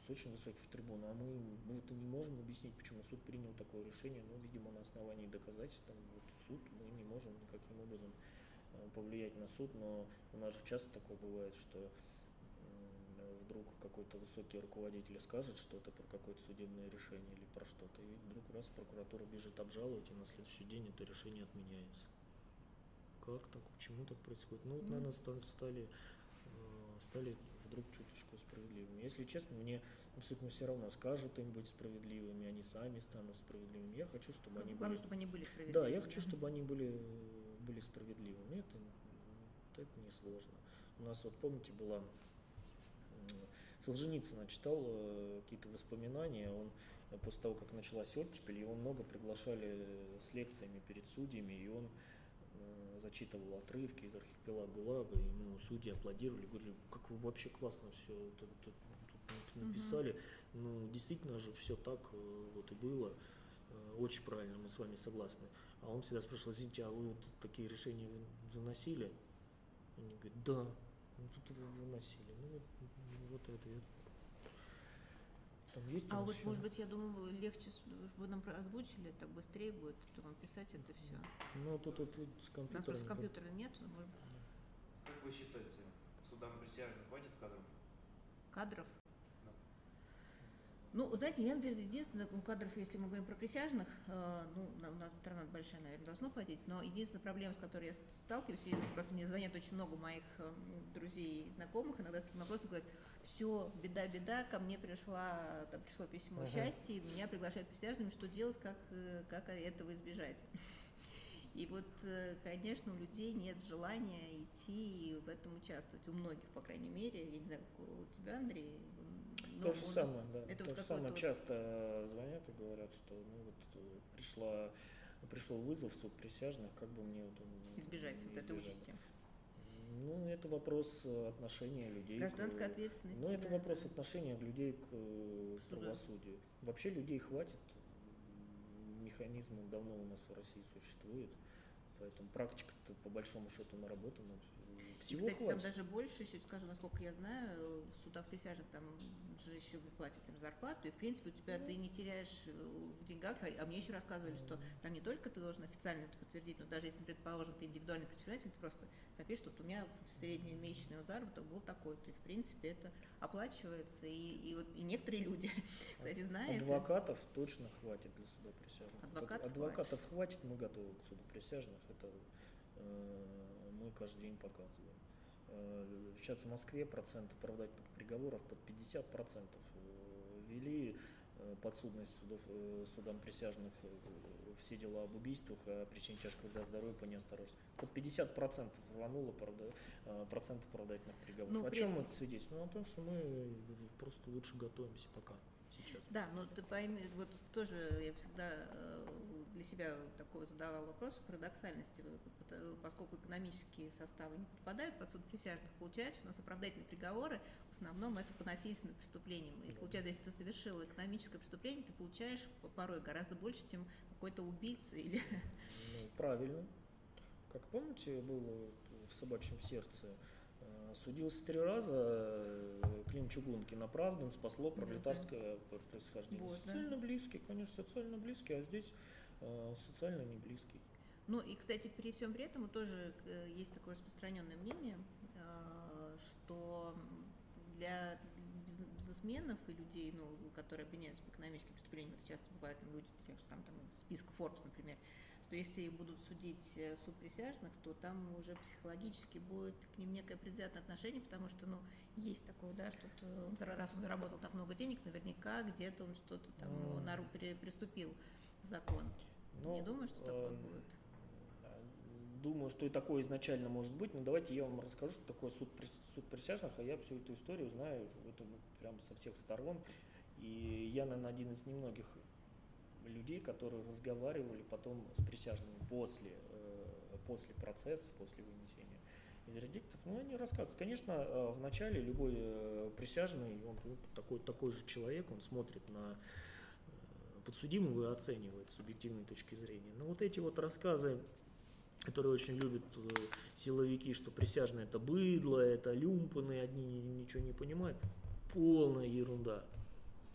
с очень высоких трибун, а мы, мы вот не можем объяснить, почему суд принял такое решение, ну, видимо, на основании доказательств, там, вот суд, мы не можем никаким образом э, повлиять на суд, но у нас же часто такое бывает, что вдруг какой-то высокий руководитель скажет что-то про какое-то судебное решение или про что-то, и вдруг раз прокуратура бежит обжаловать, и на следующий день это решение отменяется. Как так? Почему так происходит? Ну вот, ну. наверное, стали, э, стали вдруг чуточку справедливыми. Если честно, мне абсолютно все равно, скажут им быть справедливыми, они сами станут справедливыми. Я хочу, чтобы они Главное, были... чтобы они были справедливыми. Да, я хочу, чтобы они были, были справедливыми. Это, это несложно. У нас вот, помните, была Солженицына читал э, какие-то воспоминания, он э, после того, как началась оттепель, его много приглашали с лекциями перед судьями, и он зачитывал отрывки из архипелага ГУЛАГа, и ему судьи аплодировали, говорили, как вы вообще классно все это, это, это написали. Угу. Ну, действительно же все так вот и было. Очень правильно, мы с вами согласны. А он всегда спрашивал, извините, а вы вот такие решения выносили? Они говорят, да, ну тут вы выносили. Ну вот, вот это. Там есть а вот, еще? может быть, я думаю, легче, вы нам озвучили, так быстрее будет вам писать это все. Ну, тут, тут, тут с компьютера. У нас просто компьютера нет. Может... Как вы считаете, судам присяжных хватит кадров? Кадров? Ну, знаете, я, например, единственное, у кадров, если мы говорим про присяжных, э, ну, у нас страна большая, наверное, должно хватить, но единственная проблема, с которой я сталкиваюсь, и просто мне звонят очень много моих э, друзей и знакомых, иногда с таким вопросом говорят, все, беда, беда, ко мне пришла, там пришло письмо uh-huh. счастья, и меня приглашают присяжными, что делать, как, э, как этого избежать. И вот, э, конечно, у людей нет желания идти и в этом участвовать. У многих, по крайней мере. Я не знаю, у тебя, Андрей, ну, то же самое, да. Это то вот же самое часто звонят и говорят, что ну вот э, пришла пришел вызов в суд присяжных, как бы мне вот избежать, избежать вот этой участи. Ну, это вопрос отношения людей. Гражданской к, ответственности. Ну, это да, вопрос да. отношения людей к, э, к правосудию. Вообще людей хватит. Механизм давно у нас в России существует. Поэтому практика-то по большому счету наработана. Всего и, кстати, хватит. там даже больше, еще скажу, насколько я знаю, в судах присяжных там же еще платят им зарплату, и, в принципе, у тебя mm. ты не теряешь э, в деньгах, а, а мне еще рассказывали, что там не только ты должен официально это подтвердить, но даже если, предположим, ты индивидуальный предприниматель, ты просто запишешь, что вот у меня средний месячный заработок был такой, ты, в принципе, это оплачивается, и, и вот и некоторые люди, кстати, знают. Адвокатов точно хватит для суда присяжных. Адвокатов, Адвокатов хватит. хватит, мы готовы к суду присяжных, это э, мы каждый день показываем. Э, сейчас в Москве процент оправдательных приговоров под 50 процентов э, ввели э, подсудность судов, судам присяжных все дела об убийствах, о причине тяжкого для здоровья по неосторожности. Под 50 процентов рвануло процент оправдательных приговоров. Ну, о чем это свидетельствует? Ну, о том, что мы просто лучше готовимся пока сейчас. Да, но ты пойми, вот тоже я всегда для себя такой задавал вопрос парадоксальности, поскольку экономические составы не подпадают под суд присяжных, получается, что у нас оправдательные приговоры в основном это по насильственным преступлениям. И получается, если ты совершил экономическое преступление, ты получаешь порой гораздо больше, чем какой-то убийца или... Ну, правильно. Как помните, было в собачьем сердце э, судился три раза, э, Клим Чугункин оправдан, спасло пролетарское да, происхождение. Вот, социально да? близкий, конечно, социально близкий, а здесь Э, социально не близкий. Ну и, кстати, при всем при этом тоже э, есть такое распространенное мнение, э, что для бизнесменов и людей, ну, которые обвиняются в экономических преступлениях, это часто бывает ну, люди тех же там, там списка Forbes, например, что если будут судить суд присяжных, то там уже психологически будет к ним некое предвзятое отношение, потому что, ну, есть такое, да, что он, раз он заработал так много денег, наверняка где-то он что-то там mm. на руку приступил закон. Ну, не думаю, что такое э, будет. Думаю, что и такое изначально может быть, но давайте я вам расскажу, что такое суд, суд присяжных, а я всю эту историю знаю это прям со всех сторон. И я, наверное, один из немногих людей, которые разговаривали потом с присяжными после, э, после процесса, после вынесения вердиктов. Ну, они рассказывают. Конечно, э, в начале любой э, присяжный, он такой, такой же человек, он смотрит на подсудимого оценивает с субъективной точки зрения. Но вот эти вот рассказы, которые очень любят э, силовики, что присяжные это быдло, это люмпаны, одни ничего не понимают, полная ерунда.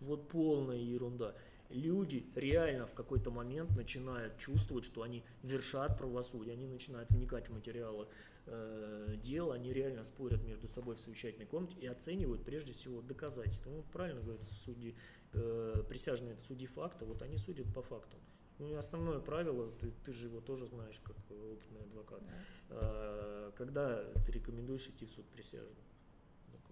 Вот полная ерунда. Люди реально в какой-то момент начинают чувствовать, что они вершат правосудие, они начинают вникать в материалы э, дела, они реально спорят между собой в совещательной комнате и оценивают прежде всего доказательства. Ну, правильно говорят судьи, э, присяжные судьи факта, вот они судят по фактам. Ну, основное правило, ты, ты же его тоже знаешь, как опытный адвокат. Да. Э, когда ты рекомендуешь идти в суд присяжных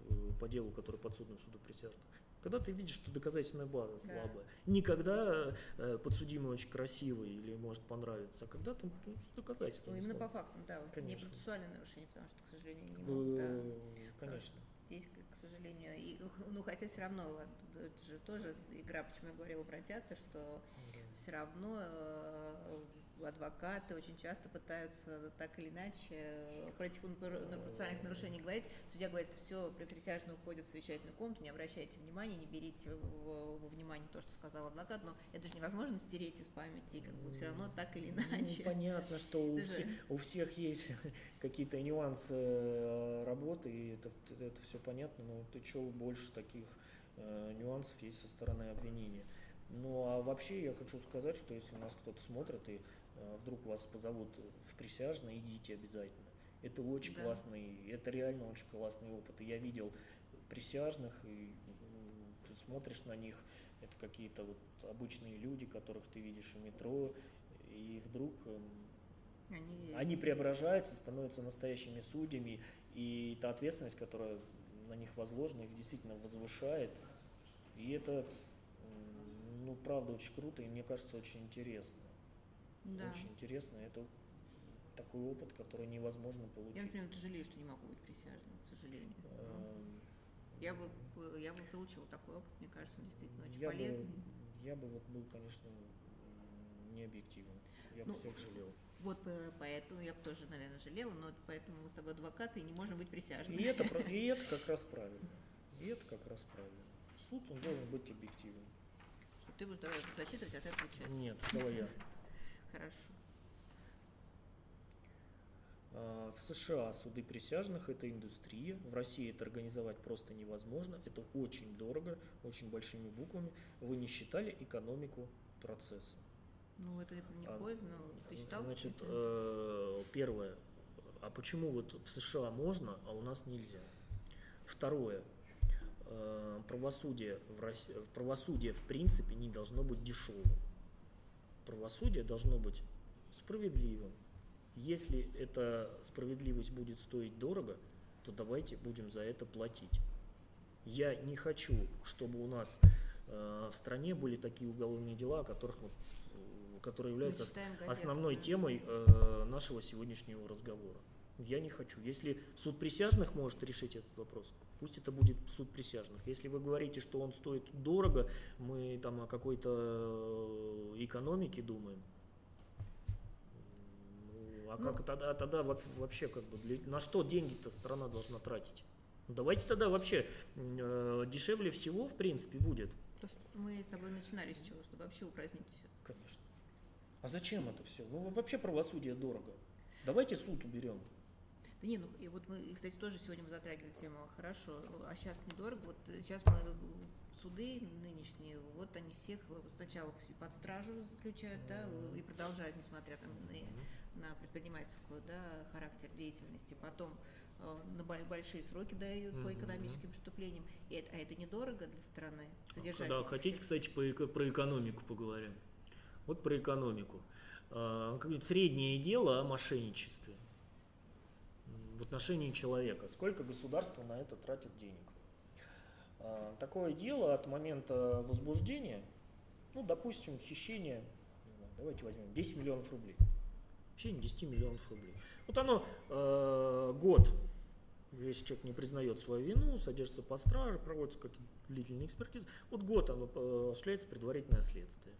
э, по делу, который подсуден суду присяжных? Когда ты видишь, что доказательная база да. слабая. Не когда э, подсудимый очень красивый или может понравиться, а когда там ну, доказательства. Ну, именно слабые. по фактам, да. Конечно. Не процессуальное нарушение, потому что, к сожалению, не могут. Да, Конечно. Здесь, к сожалению, и, ну хотя все равно это же тоже игра, почему я говорила про театр, что все равно э, адвокаты очень часто пытаются так или иначе про этих процессуальных нарушений говорить. Судья говорит, все, присяжные уходят в совещательную комнату, не обращайте внимания, не берите во внимание то, что сказал адвокат, но это же невозможно стереть из памяти, как бы все равно так или ну, иначе. Ну, понятно, что у, все, у всех есть какие-то нюансы э, работы, и это, это все понятно, но ты что больше таких э, нюансов есть со стороны обвинения. Ну а вообще я хочу сказать, что если нас кто-то смотрит и вдруг вас позовут в присяжно, идите обязательно. Это очень да. классный, это реально очень классный опыт. И я видел присяжных, и ты смотришь на них, это какие-то вот обычные люди, которых ты видишь у метро, и вдруг эм, они... они преображаются, становятся настоящими судьями, и та ответственность, которая на них возложена, их действительно возвышает. И это ну, правда, очень круто и мне кажется, очень интересно. Да. Очень интересно. Это такой опыт, который невозможно получить. Я, например, жалею, что не могу быть присяжным, к сожалению. Эм, я бы, я бы получила такой опыт, мне кажется, он действительно очень я полезный. Бы, я бы вот был, конечно, не объективен. Я ну, бы всех жалел. Вот поэтому я бы тоже, наверное, жалела, но поэтому мы с тобой адвокаты и не можем быть присяжными. И это, и это как раз правильно. И это как раз правильно. Суд, он должен быть объективным. Ты будешь давай зачитывать, а ты отвечать. Нет, давай я. Хорошо. А, в США суды присяжных – это индустрия. В России это организовать просто невозможно. Это очень дорого, очень большими буквами. Вы не считали экономику процесса? Ну, это, это не а, входит, но ты считал? Значит, э, первое. А почему вот в США можно, а у нас нельзя? Второе. Э, правосудие в, России, правосудие в принципе не должно быть дешевым. Правосудие должно быть справедливым. Если эта справедливость будет стоить дорого, то давайте будем за это платить. Я не хочу, чтобы у нас э, в стране были такие уголовные дела, о которых вот, которые являются основной темой э, нашего сегодняшнего разговора. Я не хочу. Если суд присяжных может решить этот вопрос, пусть это будет суд присяжных. Если вы говорите, что он стоит дорого, мы там о какой-то э, экономике думаем, ну, а ну, как тогда, а тогда вообще как бы для, на что деньги-то страна должна тратить? Ну, давайте тогда вообще э, дешевле всего в принципе будет. То, что мы с тобой начинали с чего, чтобы вообще упразднить все. Конечно. А зачем это все? Ну вообще правосудие дорого. Давайте суд уберем. Да не, ну и вот мы, кстати, тоже сегодня мы затрагивали тему, хорошо, а сейчас недорого, вот сейчас мы суды нынешние, вот они всех сначала все под стражу заключают, да, и продолжают, несмотря там на, на предпринимательскую, да, характер деятельности, потом э, на большие сроки дают по экономическим преступлениям, и это, а это недорого для страны содержать. Да, хотите, всех... кстати, по, про экономику поговорим? Вот про экономику. А, среднее дело о мошенничестве отношении человека, сколько государство на это тратит денег. А, такое дело от момента возбуждения, ну, допустим, хищение, давайте возьмем 10 миллионов рублей. Хищение 10 миллионов рублей. Вот оно э, год, если человек не признает свою вину, содержится по страже, проводится какие-то длительные вот год оно э, осуществляется предварительное следствие.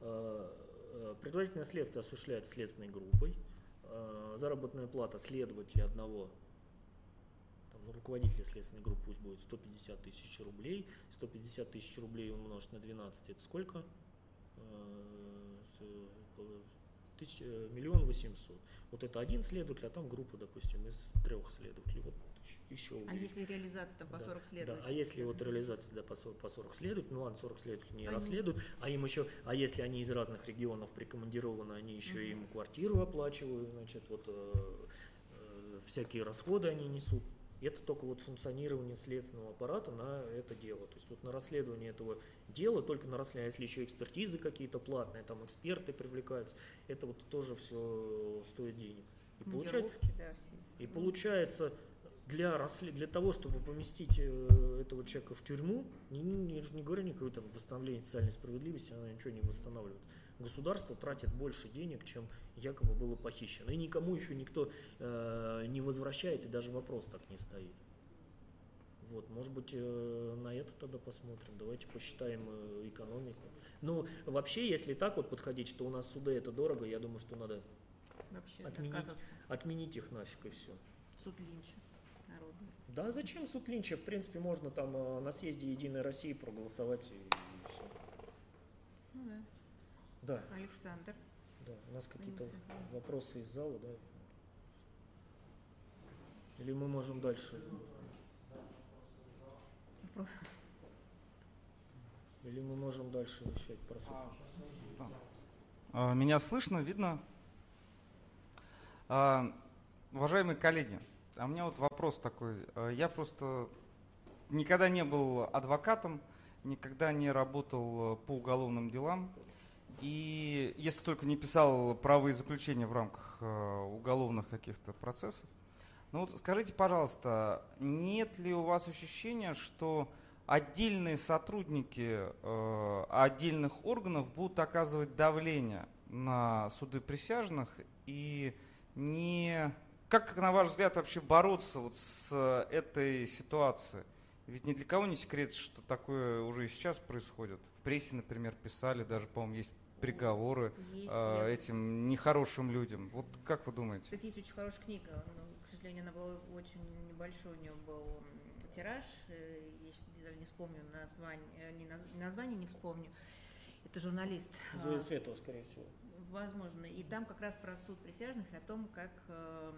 Э, э, предварительное следствие осуществляется следственной группой, э, заработная плата следователя одного, там, ну, руководителя следственной группы пусть будет 150 тысяч рублей, 150 тысяч рублей умножить на 12, это сколько? Э, э, миллион восемьсот. Вот это один следователь, а там группа, допустим, из трех следователей. Вот еще. А если реализация там по да, 40 следователей? Да, а если вот реализация да, по 40, по 40 следователей, ну ладно, 40 следователей не они... расследуют, а им еще, а если они из разных регионов прикомандированы, они еще угу. им квартиру оплачивают, значит, вот э, э, всякие расходы они несут. Это только вот функционирование следственного аппарата на это дело. То есть вот на расследование этого дела, только на расследование, если еще экспертизы какие-то платные, там эксперты привлекаются, это вот тоже все стоит денег. И, получает, да, и получается, для, расслед... для того, чтобы поместить э, этого человека в тюрьму, не, не, не говорю никакое там восстановление социальной справедливости, она ничего не восстанавливает. Государство тратит больше денег, чем якобы было похищено. И никому еще никто э, не возвращает, и даже вопрос так не стоит. Вот, может быть, э, на это тогда посмотрим. Давайте посчитаем э, экономику. Ну, вообще, если так вот подходить, что у нас суды это дорого, я думаю, что надо Вообще Отменить. отменить их нафиг и все. Суд Линча. Да, зачем суд Линча? В принципе, можно там э, на съезде Единой России проголосовать и, все. Ну да. Да, Александр. да. У нас какие-то вопросы из зала, да? Или мы можем дальше? Или мы можем дальше вещать про суд? Меня слышно, видно? А, Уважаемые коллеги, а у меня вот вопрос такой. А, Я просто никогда не был адвокатом, никогда не работал э, по уголовным делам. И если только не писал правовые заключения в рамках э, уголовных каких-то процессов. Ну вот скажите, пожалуйста, нет ли у вас ощущения, что отдельные сотрудники э, отдельных органов будут оказывать давление на суды присяжных и не как на ваш взгляд вообще бороться вот с этой ситуацией? Ведь ни для кого не секрет, что такое уже и сейчас происходит. В прессе, например, писали, даже, по-моему, есть приговоры Есть, э, этим нехорошим людям. Вот как вы думаете? Кстати, есть очень хорошая книга, но, к сожалению, она была очень небольшой, у нее был тираж, э, я даже не вспомню название, э, не наз- название не вспомню. Это журналист. Зоя а, Светова, скорее всего. Возможно. И там как раз про суд присяжных и о том, как э,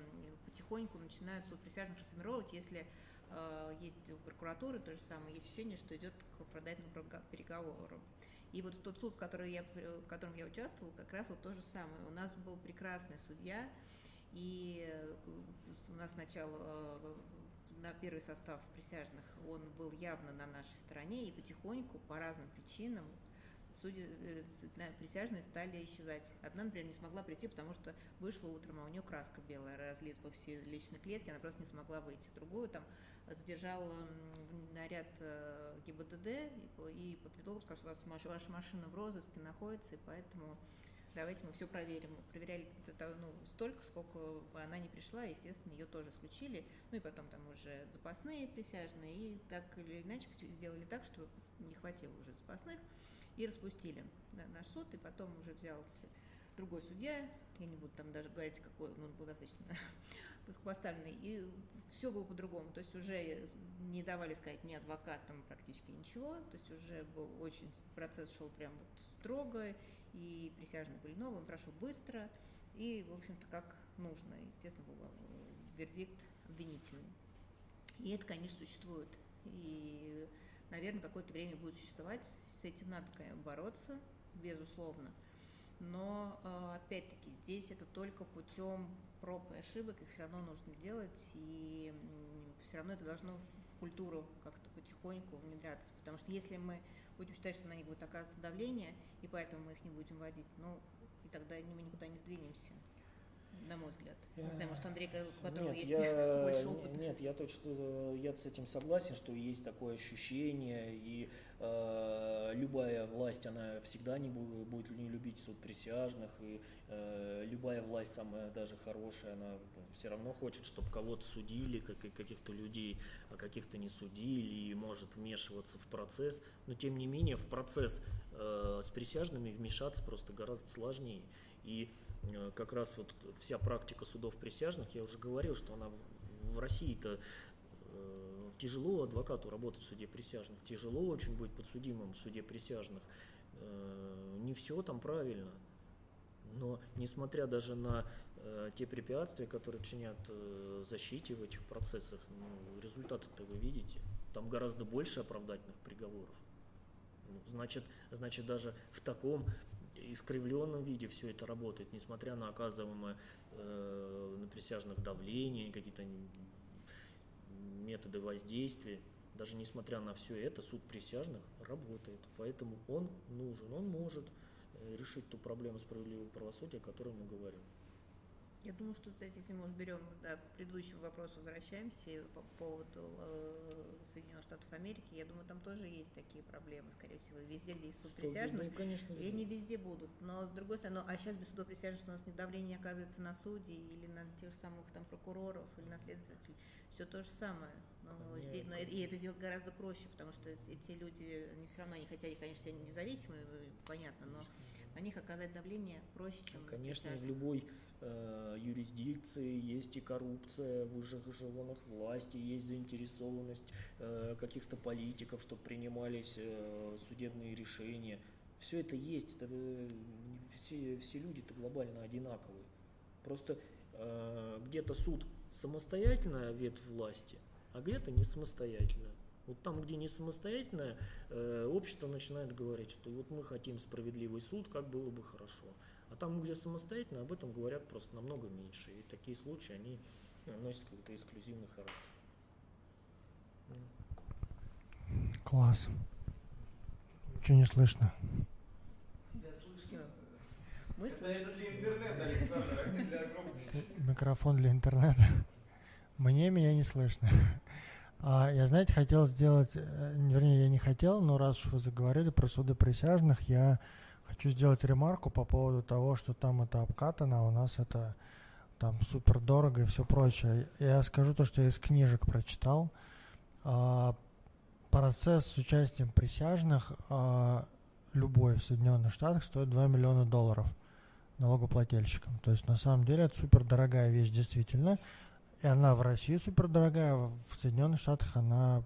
потихоньку начинают суд присяжных расформировать, если э, есть у прокуратуры то же самое, есть ощущение, что идет к оправдательным прога- переговорам. И вот тот суд, который я, при- в котором я участвовала, как раз вот то же самое. У нас был прекрасный судья, и э, у нас сначала э, на первый состав присяжных он был явно на нашей стороне, и потихоньку по разным причинам судьи, э, присяжные стали исчезать. Одна, например, не смогла прийти, потому что вышла утром, а у нее краска белая разлита по всей личной клетке, она просто не смогла выйти. Другую там задержал наряд э, ГИБДД и, по- и под предлогом сказал, что у вас ваша машина в розыске находится, и поэтому давайте мы все проверим. Мы проверяли это, ну, столько, сколько она не пришла, естественно, ее тоже исключили. Ну и потом там уже запасные присяжные, и так или иначе сделали так, что не хватило уже запасных, и распустили да, наш суд, и потом уже взялся другой судья, я не буду там даже говорить, какой, он был достаточно высокопоставленный, и все было по-другому, то есть уже не давали сказать ни адвокатам практически ничего, то есть уже был очень, процесс шел прям вот строго, и присяжные были новые, он прошел быстро, и, в общем-то, как нужно, естественно, был э, вердикт обвинительный. И это, конечно, существует, и, наверное, какое-то время будет существовать, с этим надо конечно, бороться, безусловно, но, э, опять-таки, здесь это только путем проб и ошибок, их все равно нужно делать, и все равно это должно в культуру как-то потихоньку внедряться, потому что если мы будем считать, что на них будет оказываться давление, и поэтому мы их не будем вводить, ну, и тогда мы никуда не сдвинемся, на мой взгляд. Не знаю, может, Андрей, у которого нет, есть я, больше опыта. Нет, я точно я с этим согласен, что есть такое ощущение, и э, любая власть, она всегда не бу- будет не любить суд присяжных, и э, любая власть, самая даже хорошая, она все равно хочет, чтобы кого-то судили, как, каких-то людей, а каких-то не судили, и может вмешиваться в процесс. Но тем не менее, в процесс э, с присяжными вмешаться просто гораздо сложнее. И э, как раз вот вся практика судов присяжных, я уже говорил, что она в, России-то э, тяжело адвокату работать в суде присяжных, тяжело очень быть подсудимым в суде присяжных. Э, не все там правильно. Но несмотря даже на э, те препятствия, которые чинят э, защите в этих процессах, ну, результаты-то вы видите. Там гораздо больше оправдательных приговоров. Ну, Значит, значит, даже в таком искривленном виде все это работает, несмотря на оказываемое э, на присяжных давление, какие-то методы воздействия. Даже несмотря на все это, суд присяжных работает. Поэтому он нужен, он может э, решить ту проблему справедливого правосудия, о которой мы говорим. Я думаю, что, кстати, если мы берем, да, к предыдущему вопросу возвращаемся по поводу э, Соединенных Штатов Америки, я думаю, там тоже есть такие проблемы, скорее всего, везде, где есть суд присяжных, ну, конечно, и они везде будут. Но, с другой стороны, ну, а сейчас без судов присяжных у нас нет давления, оказывается, на судей или на тех же самых там прокуроров или на следователей. Все то же самое. Но, здесь, но, и это сделать гораздо проще, потому что эти люди, они все равно, они хотя и, конечно, все независимые, понятно, но на них оказать давление проще, чем Конечно, присяжных. в любой э, юрисдикции есть и коррупция в высших эшелонах власти, есть заинтересованность э, каких-то политиков, чтобы принимались э, судебные решения. Все это есть, это, э, все, все люди-то глобально одинаковые. Просто э, где-то суд самостоятельная ветвь власти, а где-то не самостоятельная. Вот там, где не самостоятельное, э, общество начинает говорить, что вот мы хотим справедливый суд, как было бы хорошо. А там, где самостоятельно, об этом говорят просто намного меньше. И такие случаи, они носят какой-то эксклюзивный характер. Класс. Ничего не слышно. Тебя слышно. Мы Это, слышим. это для интернета, Александр, а не для громкости. Микрофон для интернета. Мне меня не слышно. А, я, знаете, хотел сделать, э, вернее, я не хотел, но раз уж вы заговорили про суды присяжных, я хочу сделать ремарку по поводу того, что там это обкатано, а у нас это там супер дорого и все прочее. Я скажу то, что я из книжек прочитал. А, процесс с участием присяжных а, любой в Соединенных Штатах стоит 2 миллиона долларов налогоплательщикам. То есть на самом деле это супер дорогая вещь действительно. И она в России супер дорогая, в Соединенных Штатах она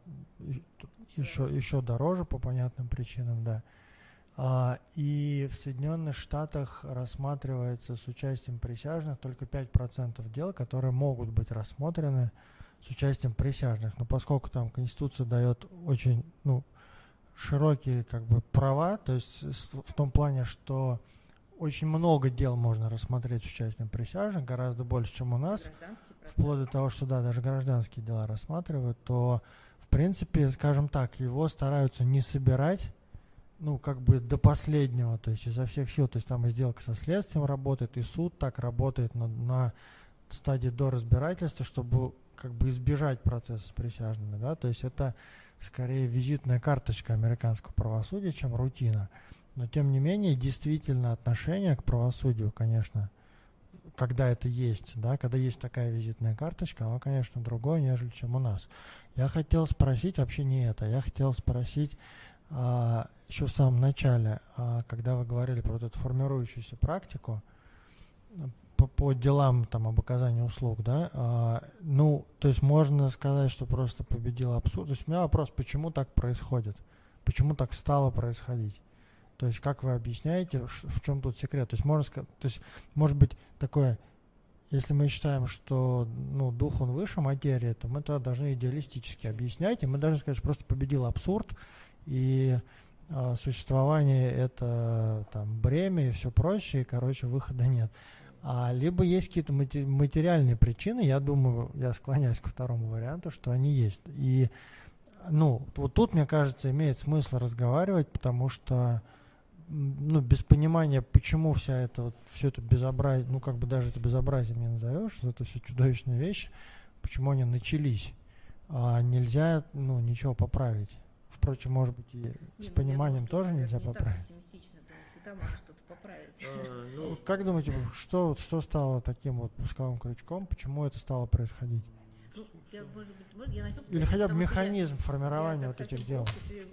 еще, еще дороже по понятным причинам, да. А, и в Соединенных Штатах рассматривается с участием присяжных только 5% дел, которые могут быть рассмотрены с участием присяжных. Но поскольку там Конституция дает очень ну, широкие как бы, права, то есть в том плане, что очень много дел можно рассмотреть с участием присяжных, гораздо больше, чем у нас, вплоть до того, что да, даже гражданские дела рассматривают, то в принципе, скажем так, его стараются не собирать, ну, как бы до последнего, то есть изо всех сил, то есть там и сделка со следствием работает, и суд так работает на, на стадии до разбирательства, чтобы как бы избежать процесса с присяжными, да, то есть это скорее визитная карточка американского правосудия, чем рутина. Но тем не менее, действительно отношение к правосудию, конечно, когда это есть, да, когда есть такая визитная карточка, оно, конечно, другое, нежели чем у нас. Я хотел спросить, вообще не это, я хотел спросить а, еще в самом начале, а, когда вы говорили про вот эту формирующуюся практику по, по делам там об оказании услуг, да, а, ну, то есть можно сказать, что просто победил абсурд. То есть у меня вопрос, почему так происходит? Почему так стало происходить? То есть как вы объясняете, в чем тут секрет? То есть можно сказать, то есть может быть такое, если мы считаем, что ну, дух он выше материи, то мы тогда должны идеалистически объяснять, и мы должны сказать, что просто победил абсурд, и а, существование это там бремя и все прочее, и, короче, выхода нет. А, либо есть какие-то мате- материальные причины, я думаю, я склоняюсь ко второму варианту, что они есть. И ну, вот тут, мне кажется, имеет смысл разговаривать, потому что ну, без понимания, почему вся эта вот, все это безобразие, ну, как бы даже это безобразием не назовешь, это все чудовищные вещи, почему они начались, а нельзя, ну, ничего поправить. Впрочем, может быть, и Не, с ну, пониманием думаю, тоже нельзя не поправить. всегда можно что-то поправить. А, Ну, Как думаете, что, вот что стало таким вот пусковым крючком, почему это стало происходить? Ну, я, может быть, может, я начну Или хотя бы что я- механизм формирования я вот этих дел? ты.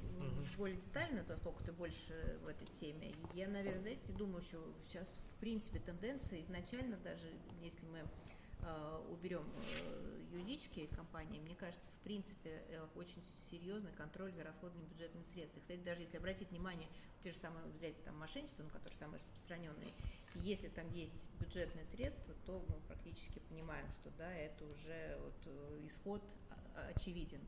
Более детально, то поскольку ты больше в этой теме. Я, наверное, знаете, думаю, что сейчас, в принципе, тенденция изначально, даже если мы э, уберем э, юридические компании, мне кажется, в принципе, э, очень серьезный контроль за расходами бюджетных средств. И, кстати, даже если обратить внимание, те же самые взять там мошенничество, ну, которые самые распространенные, если там есть бюджетные средства, то мы практически понимаем, что да, это уже вот, э, исход а- очевиден.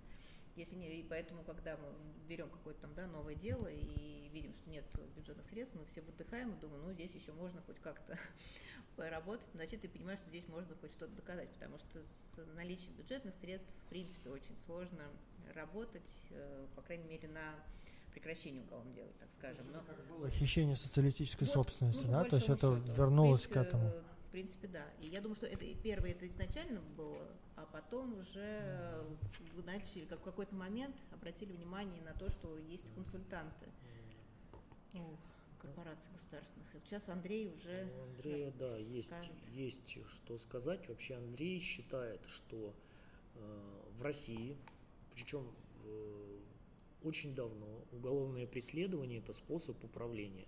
Если не, и поэтому, когда мы берем какое-то там да, новое дело и видим, что нет бюджетных средств, мы все выдыхаем и думаем, ну здесь еще можно хоть как-то поработать, значит ты понимаешь, что здесь можно хоть что-то доказать, потому что с наличием бюджетных средств в принципе очень сложно работать, э, по крайней мере на прекращение уголовного дела, так скажем. Но Было хищение социалистической вот, собственности, ну, да? То есть это вернулось В к принципе, этому. Э, в принципе, да. И я думаю, что это первое это изначально было, а потом уже вы начали, как в какой-то момент обратили внимание на то, что есть консультанты у корпораций государственных. И сейчас Андрей уже У Андрея, да, есть, скажет. есть что сказать. Вообще Андрей считает, что э, в России, причем э, очень давно, уголовное преследование – это способ управления.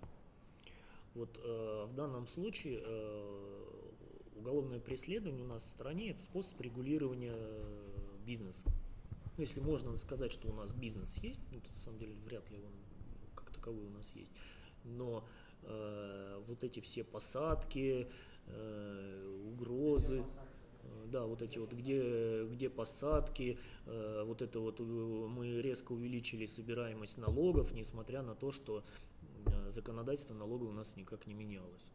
Вот э, в данном случае э, уголовное преследование у нас в стране – это способ регулирования э, бизнеса. Ну, если можно сказать, что у нас бизнес есть, ну, на самом деле вряд ли он как таковой у нас есть, но э, вот эти все посадки, э, угрозы, э, да, вот эти вот, где, где посадки, э, вот это вот э, мы резко увеличили собираемость налогов, несмотря на то, что законодательство налога у нас никак не менялось.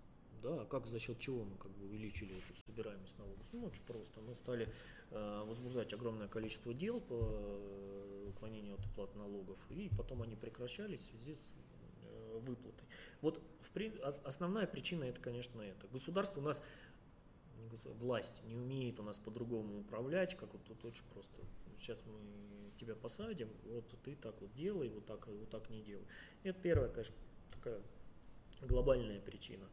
Да, а как за счет чего мы как бы увеличили эту собираемость налогов? Ну, очень просто. Мы стали э, возбуждать огромное количество дел по э, уклонению от уплаты налогов, и потом они прекращались в связи с э, выплатой. Вот в основная причина это, конечно, это. Государство у нас власть не умеет у нас по-другому управлять, как вот тут очень просто. Сейчас мы тебя посадим, вот ты так вот делай, вот так, вот так не делай. Это первая, конечно, такая глобальная причина.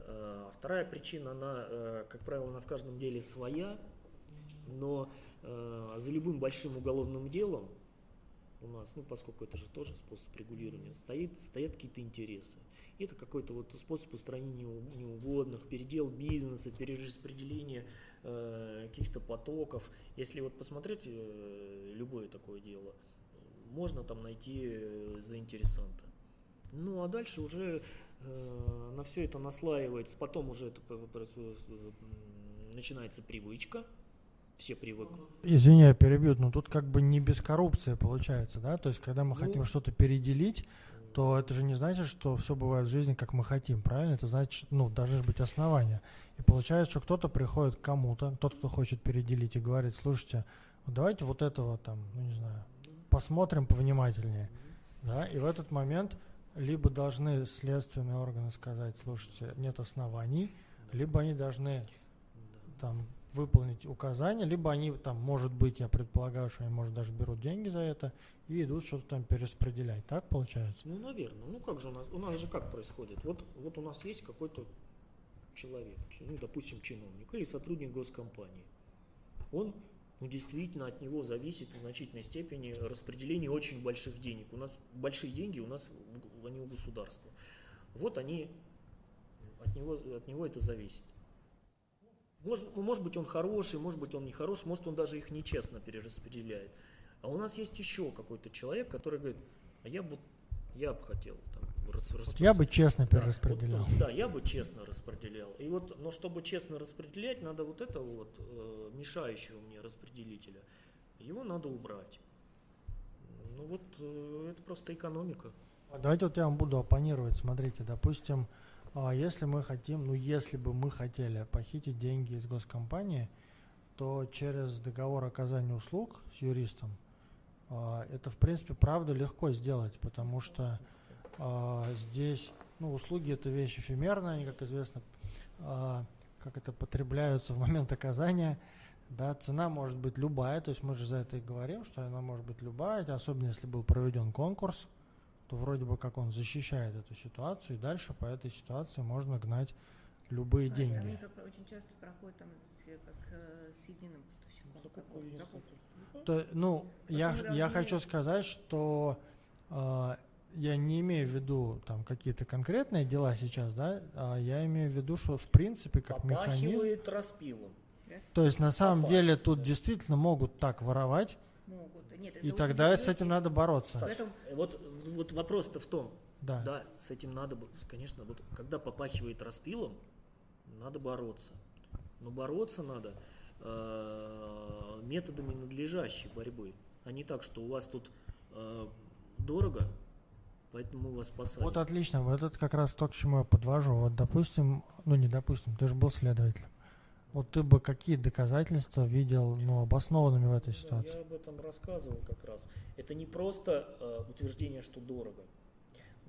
Э, Вторая причина, она, э, как правило, она в каждом деле своя, но э, за любым большим уголовным делом у нас, ну, поскольку это же тоже способ регулирования, стоит, стоят какие-то интересы. Это какой-то вот способ устранения неу- неугодных, передел бизнеса, перераспределения э, каких-то потоков. Если вот посмотреть любое такое дело, можно там найти заинтересанта. Ну а дальше уже э, на все это наслаивается, потом уже это начинается привычка, все привыкли. Извини, я перебью, но тут как бы не без коррупции получается, да? То есть, когда мы Ну. хотим что-то переделить, то это же не значит, что все бывает в жизни, как мы хотим, правильно? Это значит, ну, должны же быть основания. И получается, что кто-то приходит к кому-то, тот, кто хочет переделить, и говорит, слушайте, давайте вот этого там, ну, не знаю, посмотрим повнимательнее, да? И в этот момент либо должны следственные органы сказать, слушайте, нет оснований, либо они должны там выполнить указания, либо они там, может быть, я предполагаю, что они, может, даже берут деньги за это и идут что-то там перераспределять. Так получается? Ну, наверное. Ну, как же у нас, у нас же как происходит? Вот, вот у нас есть какой-то человек, ну, допустим, чиновник или сотрудник госкомпании. Он, ну, действительно, от него зависит в значительной степени распределение очень больших денег. У нас большие деньги, у нас они у государства. Вот они, от него, от него это зависит. Может, ну, может быть, он хороший, может быть, он не хороший, может, он даже их нечестно перераспределяет. А у нас есть еще какой-то человек, который говорит, а я бы, я бы хотел там рас- Вот я бы честно да, перераспределял. вот, да, я бы честно распределял. И вот, но чтобы честно распределять, надо вот это вот э, мешающего мне распределителя, его надо убрать. Ну вот э, это просто экономика. А Давайте вот я вам буду оппонировать. Смотрите, допустим, а, если мы хотим, ну если бы мы хотели похитить деньги из госкомпании, то через договор оказания услуг с юристом а, это, в принципе, правда легко сделать, потому что а, здесь, ну, услуги это вещь эфемерная, они, как известно, а, как это потребляются в момент оказания. Да, цена может быть любая, то есть мы же за это и говорим, что она может быть любая, особенно если был проведен конкурс, то вроде бы как он защищает эту ситуацию, и дальше по этой ситуации можно гнать любые А, деньги. Они как очень часто проходят там с, как э, с единым поставщиком. закупки. То, ну, я, я хочу сказать, что э, я не имею в виду там какие-то конкретные дела сейчас, да, а я имею в виду, что в принципе как механизм. Попахивает распилом. Раз То есть на самом Попахивает, деле тут да. действительно могут так воровать, Могут. Нет, это и тогда с этим надо бороться. Саш, этом- вот, вот вопрос-то в том, Да. Да, с этим надо, конечно, вот когда попахивает распилом, надо бороться. Но бороться надо э, методами надлежащей борьбы, а не так, что у вас тут э, дорого, поэтому вас посадим. Вот отлично, вот это как раз то, к чему я подвожу. Вот допустим, ну не допустим, ты же был следователем. Вот ты бы какие доказательства видел, ну, обоснованными в этой Да, ситуации? я об этом рассказывал как раз. Это не просто э, утверждение, что дорого.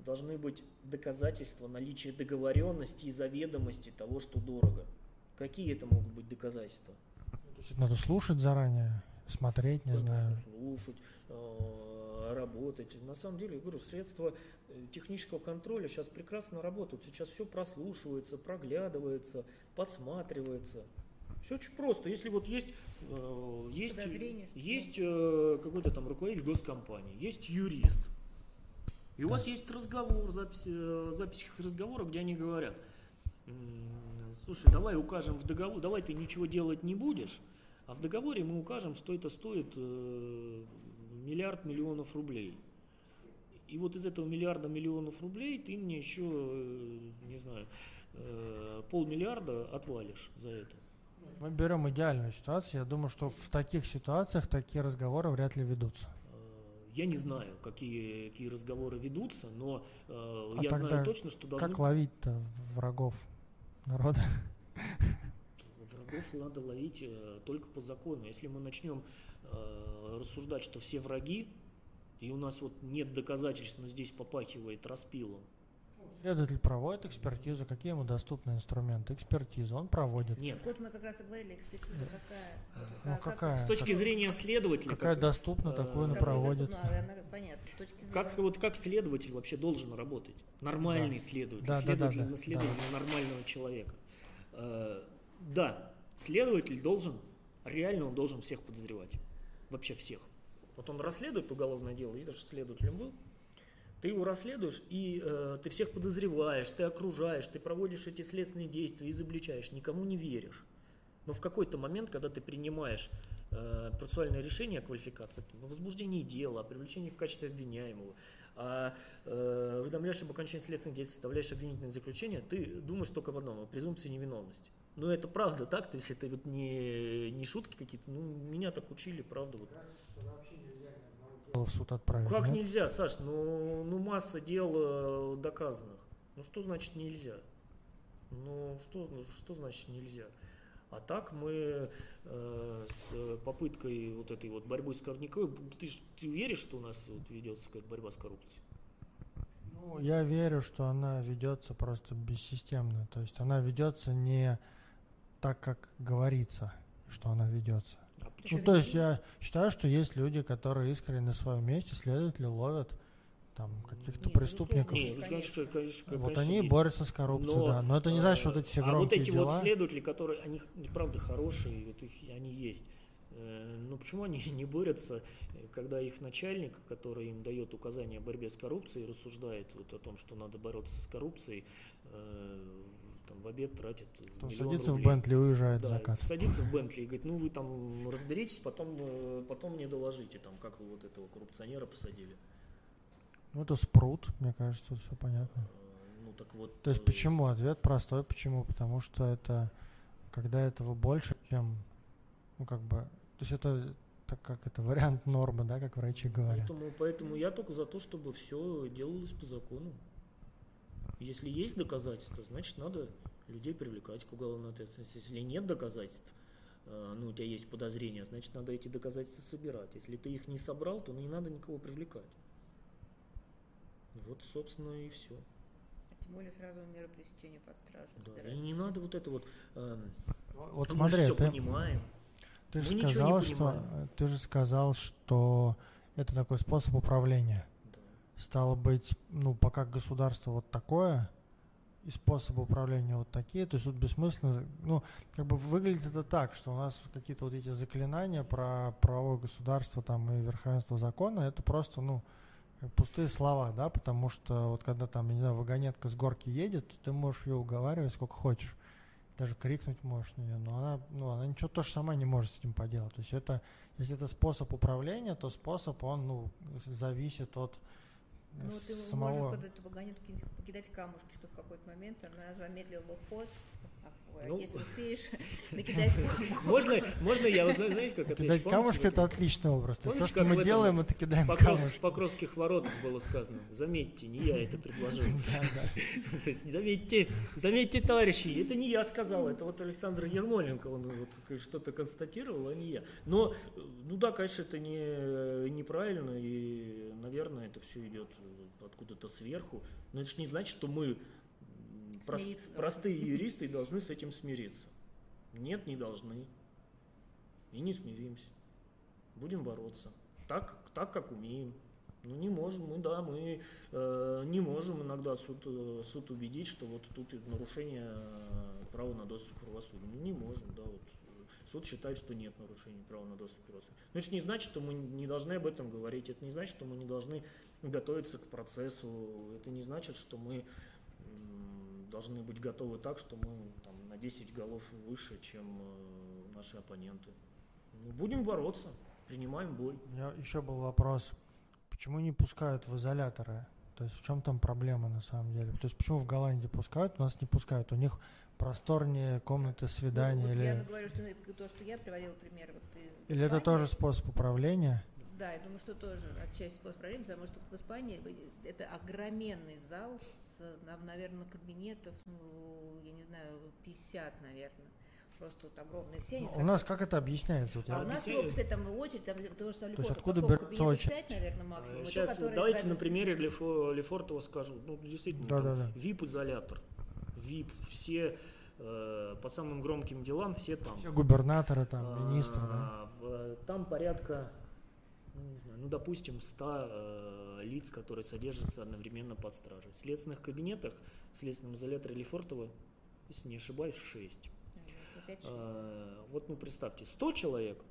Должны быть доказательства наличия договоренности и заведомости того, что дорого. Какие это могут быть доказательства? Это надо слушать заранее, смотреть, не знаю. Слушать, э, работать. На самом деле, я говорю, средства э, технического контроля сейчас прекрасно работают. Сейчас все прослушивается, проглядывается, подсматривается. Все очень просто. Если вот есть, э, есть, есть э, какой-то там руководитель госкомпании, есть юрист, и у вас есть разговор, запись, э, запись их разговора, где они говорят, «М, слушай, давай укажем в договор, давай ты ничего делать не будешь, а в договоре мы укажем, что это стоит э, миллиард миллионов рублей. И вот из этого миллиарда миллионов рублей ты мне еще, э, не знаю, э, полмиллиарда отвалишь за это. Мы берем идеальную ситуацию. Я думаю, что в таких ситуациях такие разговоры вряд ли ведутся. Э, Я не знаю, какие, какие разговоры ведутся, но э, А я знаю точно, что должны Как ловить-то врагов народа? Врагов надо ловить э, только по закону. Если мы начнем э, рассуждать, что все враги, и у нас вот нет доказательств, но здесь попахивает распилом. Следователь проводит экспертизу. Какие ему доступны инструменты? Экспертизу он проводит. Нет. Вот мы как раз и говорили, экспертиза какая. Ну, Как- какая? С точки Как- зрения следователя, Какая как, доступна, э, такую он проводит. доступна, она, понятно, с точки зрения. как, вот, как следователь вообще должен работать? Нормальный Да. следователь, Да, да, да, следователь, да, следователь нормального человека. Э, да, следователь должен, реально он должен всех подозревать. Вообще всех. Вот он расследует уголовное дело, же следователем был, ты его расследуешь, и э, ты всех подозреваешь, ты окружаешь, ты проводишь эти следственные действия, изобличаешь, никому не веришь. Но в какой-то момент, когда ты принимаешь э, процессуальное решение о квалификации, о возбуждении дела, о привлечении в качестве обвиняемого, а э, уведомляешь об окончании следственных действий, составляешь обвинительное заключение, ты думаешь только об одном, о презумпции невиновности. Но это правда так, то есть это вот не, не шутки какие-то, ну, меня так учили, правда. Вот. В суд отправить. Как нет? нельзя, Саш? Ну, ну масса дел э, доказанных. Ну что значит нельзя? Ну что, ну, что значит нельзя? А так мы э, с попыткой вот этой вот борьбы с корняковой, ты, ты веришь, что у нас вот ведется какая-то борьба с коррупцией? Ну, я верю, что она ведется просто бессистемно. То есть она ведется не так, как говорится, что она ведется. А Ну, то есть я считаю, что есть люди, которые искренне на своем месте, следователи ловят там каких-то Нет, преступников. безусловно. Не, конечно, конечно, вот конечно, они есть. борются с коррупцией, Но, да. Но это не значит, что вот эти все а вот громкие эти дела. вот следователи, которые, они правда хорошие, вот их, они есть. Э, Но почему они не борются, когда их начальник, который им дает указания о борьбе с коррупцией, рассуждает вот о том, что надо бороться с коррупцией, э, там в обед тратит Кто миллион садится в рублей. Бентли и уезжает в Да, закат. садится в Бентли и говорит, ну вы там разберитесь, потом, э, потом мне доложите, там, как вы вот этого коррупционера посадили. Ну, это спрут, мне кажется, все понятно. Э, Ну так вот. То есть э, почему? Ответ простой. Почему? Потому что это, когда этого больше, чем, ну, как бы, то есть это, так как это вариант нормы, да, как врачи говорят. Поэтому, поэтому я только за то, чтобы все делалось по закону. Если есть доказательства, значит надо людей привлекать к уголовной ответственности. Если нет доказательств, э, ну у тебя есть подозрения, значит надо эти доказательства собирать. Если ты их не собрал, то не надо никого привлекать. Вот, собственно, и все. Тем более сразу меры пресечения под стражу. Да. И не надо вот это вот. эм, Вот мы смотри, все ты, понимаем. ты же мы ничего не сказал, что понимаем. ты же сказал, что это такой способ управления. Стало быть, ну, пока государство вот такое, и способы управления вот такие, то есть тут бессмысленно, ну, как бы выглядит это так, что у нас какие-то вот эти заклинания про правовое государство там и верховенство закона, это просто, ну, пустые слова, да, потому что вот когда там, я не знаю, вагонетка с горки едет, ты можешь ее уговаривать сколько хочешь, даже крикнуть можешь на нее, но она, ну, она ничего то же самое не может с этим поделать. То есть это, если это способ управления, то способ, он, ну, зависит от Ну, ты самого... можешь под эту вагонетку кинуть- покидать камушки, что в какой-то момент она замедлила ход. Ну. Если успеешь накидать. Можно, можно я, вот, знаете, как отвечу? Кидать камушки это отличный образ. То есть Помните, то, что мы делаем, это кидаем Покров- камушки. в Покровских воротах было сказано, заметьте, не я это предложил. То есть, заметьте, заметьте, товарищи, это не я сказал, это вот Александр Ермоленко, он вот что-то констатировал, а не я. Но, э, ну да, конечно, это не, неправильно, и, наверное, это все идет откуда-то сверху. Но это же не значит, что мы, м, прос- Смириться должны. простые юристы, должны с этим смириться. Нет, не должны. И не смиримся. Будем бороться. Так, так как умеем. Ну, не можем мы, да, мы э, не можем иногда суд, э, суд убедить, что вот тут нарушение э, права на доступ к правосудию. Ну, не можем, да, вот. Суд считает, что нет нарушений права на доступ к правосудию. Но это не значит, что мы не должны об этом говорить, это не значит, что мы не должны готовиться к процессу, это не значит, что мы должны быть готовы так, что мы там, на 10 голов выше, чем э, наши оппоненты. Ну, будем бороться, принимаем бой. У меня еще был вопрос. Почему не пускают в изоляторы? То есть в чем там проблема на самом деле? То есть почему в Голландии пускают, у нас не пускают? У них просторнее комнаты свиданий? Ну, вот или... Я говорю, что то, что я приводила пример вот из Или это тоже способ управления? Да, я думаю, что тоже отчасти способ управления, потому что в Испании это огроменный зал с, наверное, кабинетов, ну, я не знаю, 50, наверное просто вот огромные все. У нас как это объясняется? Вот а у нас его, кстати, там очередь, там потому что То есть откуда берется очередь? 5, наверное, максимум. Сейчас, то, давайте на примере Лефо, Лефортова скажу. Ну, действительно, да, да, да. VIP-изолятор. VIP, все э, по самым громким делам, все там. Все губернаторы там, министры, а, да? В, там порядка, ну, не знаю, ну, допустим, 100 э, лиц, которые содержатся одновременно под стражей. В следственных кабинетах, в следственном изоляторе Лефортова, если не ошибаюсь, 6. А, вот ну представьте, 100 человек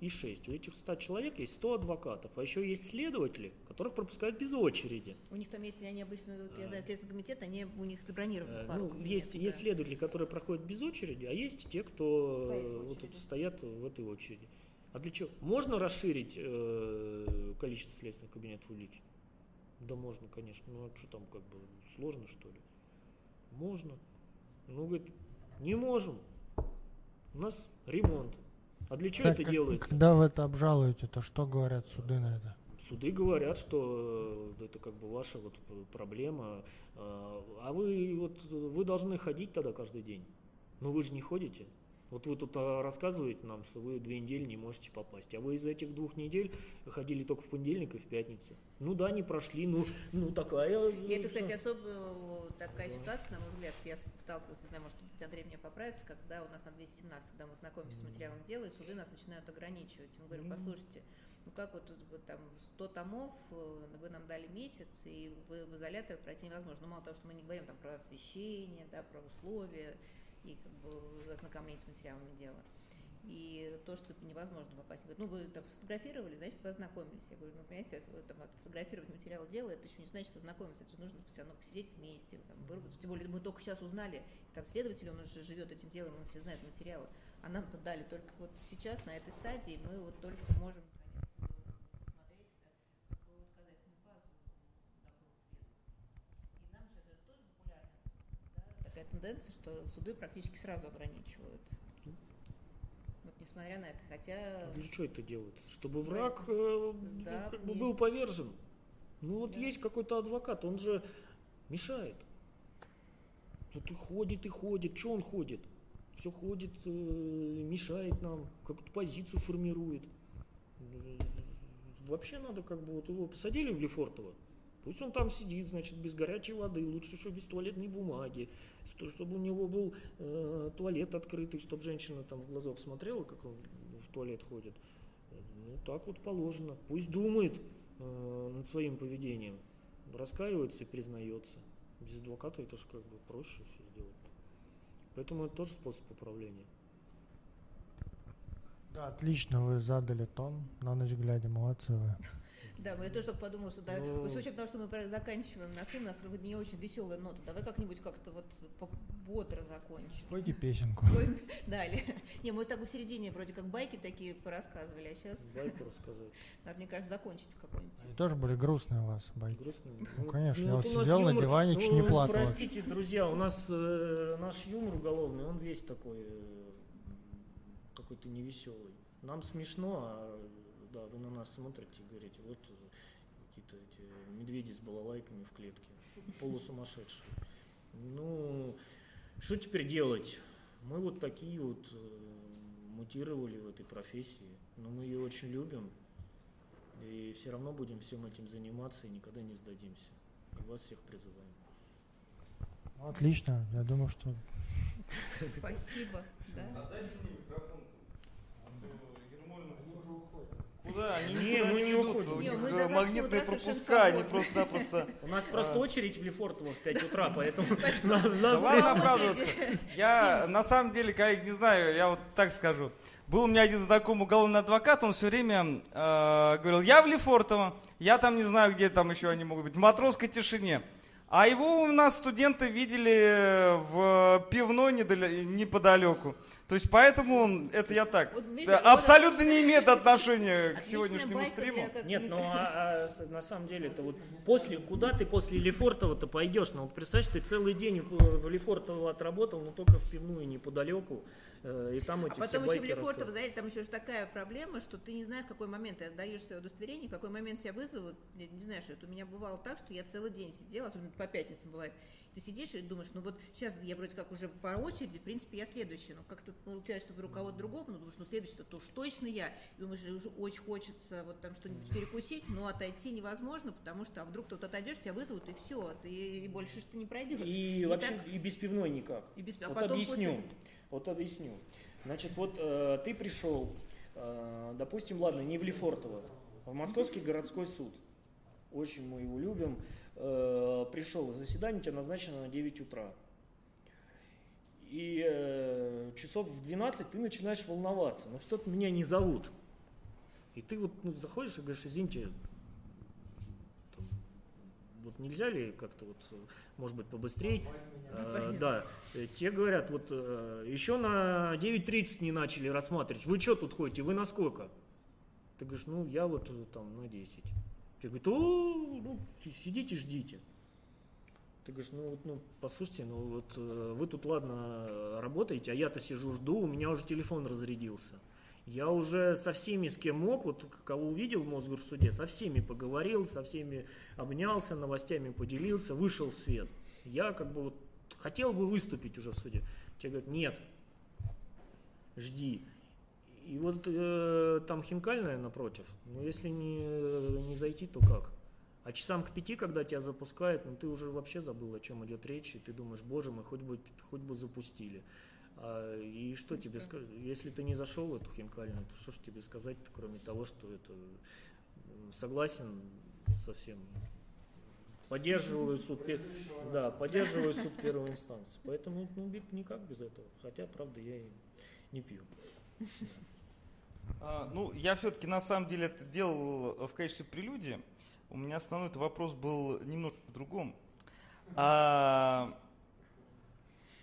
и 6. У этих 100 человек есть 100 адвокатов, а еще есть следователи, которых пропускают без очереди. У них там есть, они обычно, вот, я знаю, Следственный комитет, они, у них забронированы пару ну, есть, да. есть следователи, которые проходят без очереди, а есть те, кто вот, вот, стоят в этой очереди. А для чего? Можно расширить э, количество следственных кабинетов увеличить? Да можно, конечно. Ну а что там как бы сложно что ли? Можно. Ну, говорит, не можем. У нас ремонт. А для чего так, это делается? Когда вы это обжалуете, то что говорят суды на это? Суды говорят, что э, это как бы ваша вот проблема. А, а вы вот вы должны ходить тогда каждый день. Но вы же не ходите. Вот вы тут а, рассказываете нам, что вы две недели не можете попасть, а вы из этих двух недель ходили только в понедельник и в пятницу. Ну да, не прошли, ну, ну такая... И это, кстати, особо такая да. ситуация, на мой взгляд, я сталкивалась, не знаю, может, Андрей меня поправит, когда у нас на 217, когда мы знакомимся с материалом дела, и суды нас начинают ограничивать. Мы говорим, послушайте, ну как вот, вот там 100 томов, э, вы нам дали месяц, и вы в изолятор пройти невозможно. Ну, мало того, что мы не говорим там про освещение, да, про условия, и как бы ознакомление с материалами дела. И то, что невозможно попасть. Говорит, ну вы там сфотографировали, значит вы ознакомились. Я говорю, ну понимаете, там, фотографировать материал дела, это еще не значит ознакомиться, это же нужно все равно посидеть вместе, там, выработать. Тем более мы только сейчас узнали, там следователь, он уже живет этим делом, он все знает материалы. А нам-то дали только вот сейчас, на этой стадии, мы вот только можем такая тенденция, что суды практически сразу ограничивают. Вот несмотря на это, хотя... Для чего это делают? Чтобы враг э, да, как бы был повержен. Ну вот да. есть какой-то адвокат, он же мешает. Вот и ходит, и ходит. Что он ходит? Все ходит, э, мешает нам, какую-то позицию формирует. Вообще надо как бы вот его посадили в Лефортово, Пусть он там сидит, значит, без горячей воды, лучше еще без туалетной бумаги, чтобы у него был э, туалет открытый, чтобы женщина там в глазок смотрела, как он в туалет ходит. Ну, так вот положено. Пусть думает э, над своим поведением, раскаивается и признается. Без адвоката это же как бы проще все сделать. Поэтому это тоже способ управления. Да, отлично вы задали тон, на ночь глядя, молодцы вы. Да, я тоже так подумала, что да, ну... с учетом того, что мы заканчиваем на стрим, у нас какая-то не очень веселая нота. Давай как-нибудь как-то вот бодро закончим. Спойте песенку. Далее. Не, мы так в середине вроде как байки такие порассказывали, а сейчас... Байку рассказать. Надо, мне кажется, закончить какой-нибудь. Они тоже были грустные у вас байки. Грустные? Ну, конечно, ну, я вот сидел юмор, на диване, чуть ну, не плакал. Простите, друзья, у нас э, наш юмор уголовный, он весь такой э, какой-то невеселый. Нам смешно, а да, вы на нас смотрите и говорите, вот какие-то эти медведи с балалайками в клетке, полусумасшедшие. Ну, что теперь делать? Мы вот такие вот э, мутировали в этой профессии, но мы ее очень любим, и все равно будем всем этим заниматься и никогда не сдадимся. И вас всех призываем. Отлично, я думаю, что Спасибо. Да. Куда? Они Не, никуда мы не не идут. уходим. У них э, магнитные пропуска, они просто-напросто... У нас просто очередь в Лефортово в 5 утра, поэтому Да придется- оправдываться. Я на самом деле, коллеги, не знаю, я вот так скажу. Был у меня один знакомый уголовный адвокат, он все время э, говорил, я в Лефортово, я там не знаю, где там еще они могут быть, в матросской тишине. А его у нас студенты видели в пивной неподалеку. То есть поэтому это я так. Вот видишь, Да, вот абсолютно не имеет отношения к сегодняшнему стриму. Нет, ну а, а на самом деле это вот после, куда ты после Лефортова-то пойдешь? Ну вот представь, ты целый день в, в Лефортово отработал, но только в пивную неподалеку, и там А эти потом все еще в байки Лефортово, рассказывают. знаете, там еще же такая проблема, что ты не знаешь, в какой момент ты отдаешь свое удостоверение, какой момент тебя вызовут, не, не знаешь, это у меня бывало так, что я целый день сидела, особенно по пятницам бывает, ты сидишь и думаешь, ну вот сейчас я вроде как уже по очереди, в принципе, я следующая, но как-то получается, что кого-то другого, ну думаешь, ну следующий-то уж точно я, и думаешь, уже очень хочется вот там что-нибудь перекусить, но отойти невозможно, потому что а вдруг вот отойдешь, тебя вызовут, и все, ты и больше что не пройдешь. И, вообще так- и без пивной никак. и без- а вот потом объясню. после- Вот объясню. Значит, вот э, ты пришел, э, допустим, ладно, не в Лефортово, а в Московский городской суд. Очень мы его любим. Э, пришел, заседание у тебя назначено на 9 утра. И э, часов в 12 ты начинаешь волноваться. Ну что-то меня не зовут. И ты вот ну, заходишь и говоришь, извините, нельзя ли как-то вот, э, может быть, побыстрее? Э, да, Э, те говорят, вот еще на 9.30 не начали рассматривать. Вы что тут ходите? Вы на сколько? Ты говоришь, ну я вот там на 10. Те говорят, о, ну сидите, ждите. Ты говоришь, ну вот, ну послушайте, ну вот вы тут ладно работаете, а я-то сижу жду, у меня уже телефон разрядился. Я уже со всеми, с кем мог, вот кого увидел в Мосгорсуде, со всеми поговорил, со всеми обнялся, новостями поделился, вышел в свет. Я как бы вот хотел бы выступить уже в суде. Тебе говорят, нет, жди. И вот э, там хинкальная напротив, но если не, не зайти, то как? А часам к пяти, когда тебя запускают, ну ты уже вообще забыл, о чем идет речь, и ты думаешь, боже мой, хоть бы, хоть бы запустили. А, и что тебе сказать? Если ты не зашел в эту хинкальную, то что ж тебе сказать-то, кроме того, что это согласен совсем. Поддерживаю суд, пе- да, поддерживаю суд первой инстанции. Поэтому ну, никак без этого. Хотя, правда, я и не пью. А, ну, я все-таки на самом деле это делал э, в качестве прелюдии. У меня основной вопрос был немножко в другом. А,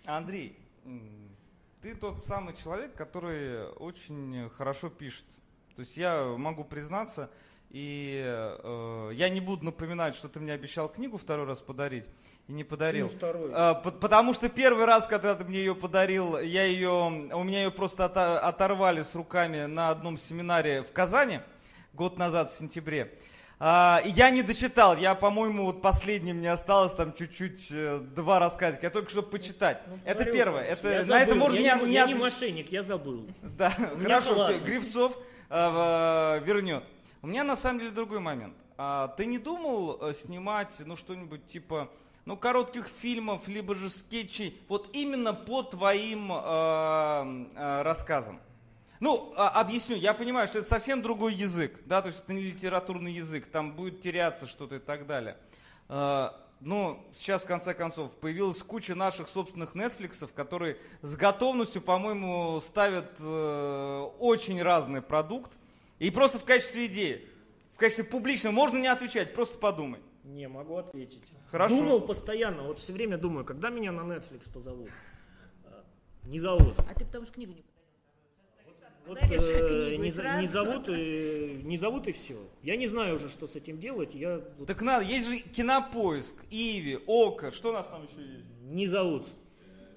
Андрей, ты тот самый человек, который очень хорошо пишет. То есть я могу признаться, и э, я не буду напоминать, что ты мне обещал книгу второй раз подарить, и не подарил. Почему второй? А, по- Потому что первый раз, когда ты мне ее подарил, я ее, у меня ее просто ото- оторвали с руками на одном семинаре в Казани год назад в сентябре. А, я не дочитал, я, по-моему, вот последним мне осталось там чуть-чуть э, два рассказика, я только чтобы почитать. Ну, это говорю, я первое, это, на забыл. это можно я не, не, я от- не мошенник, я забыл. да, меня хорошо, все. Гривцов э, в- вернет. У меня на самом деле другой момент. А, ты не думал э, снимать, ну, что-нибудь типа, ну, коротких фильмов, либо же скетчей, вот именно по твоим э, э, рассказам? Ну, а, объясню, я понимаю, что это совсем другой язык, да, то есть это не литературный язык, там будет теряться что-то и так далее. Э, ну, сейчас, в конце концов, появилась куча наших собственных Netflix, которые с готовностью, по-моему, ставят э, очень разный продукт. И просто в качестве идеи, в качестве публичного, можно не отвечать, просто подумай. Не, могу ответить. Хорошо. Думал постоянно, вот все время думаю, когда меня на Netflix позовут. А, Не зовут. А ты потому что книгу не Вот, э, не, сразу. не зовут, и, не зовут и все. Я не знаю уже, что с этим делать. Я вот Так надо, есть же кинопоиск, Иви, Ока, что у нас там еще есть? не зовут.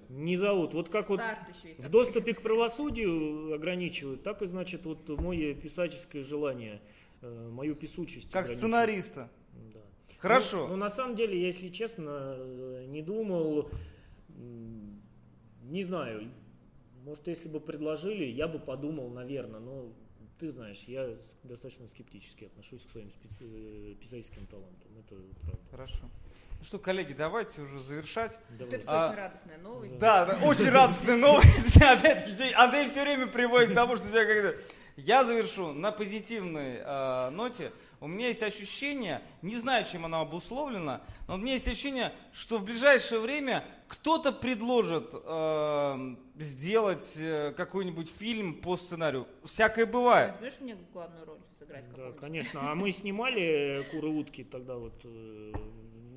Не зовут. Вот как вот Старт еще и в доступе к правосудию ограничивают, так и значит вот мое писательское желание, э, мою писучесть. Как ограничивают. сценариста. Да. Хорошо. Ну, ну, на самом деле, я, если честно, э, не думал, не знаю, может, если бы предложили, я бы подумал, наверное, но Ты знаешь, я достаточно скептически отношусь к своим специ- э, писательским талантам. Это правда. Хорошо. Ну что, коллеги, давайте уже завершать. Давай. это А, точно радостная новость. Да, да, очень радостная новость. Опять-таки, Андрей все время приводит к тому, что я когда... Я завершу на позитивной э, ноте. У меня есть ощущение, не знаю, чем оно обусловлено, но у меня есть ощущение, что в ближайшее время кто-то предложит э, сделать э, какой-нибудь фильм по сценарию. Всякое бывает. Возьмешь мне главную роль сыграть Да, конечно. А мы снимали куры утки тогда вот э,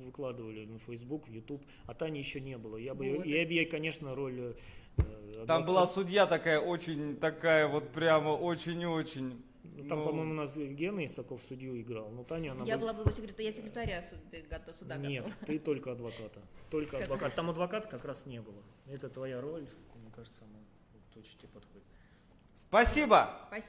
выкладывали на Facebook, в YouTube, а Тани еще не было. Я бы, Вот я бы ей, конечно, роль. э, Там была судья такая очень, такая вот прямо очень-очень. Ну, Там, ну, по-моему, у нас Гена Исаков судью играл. Но Таня, она Я бы- была бы его секретарь, я секретаря суда, суда Нет, готова. ты только адвоката. Только Как? адвокат. Там адвоката как раз не было. Это твоя роль. Мне кажется, она вот очень тебе подходит. Спасибо! Спасибо.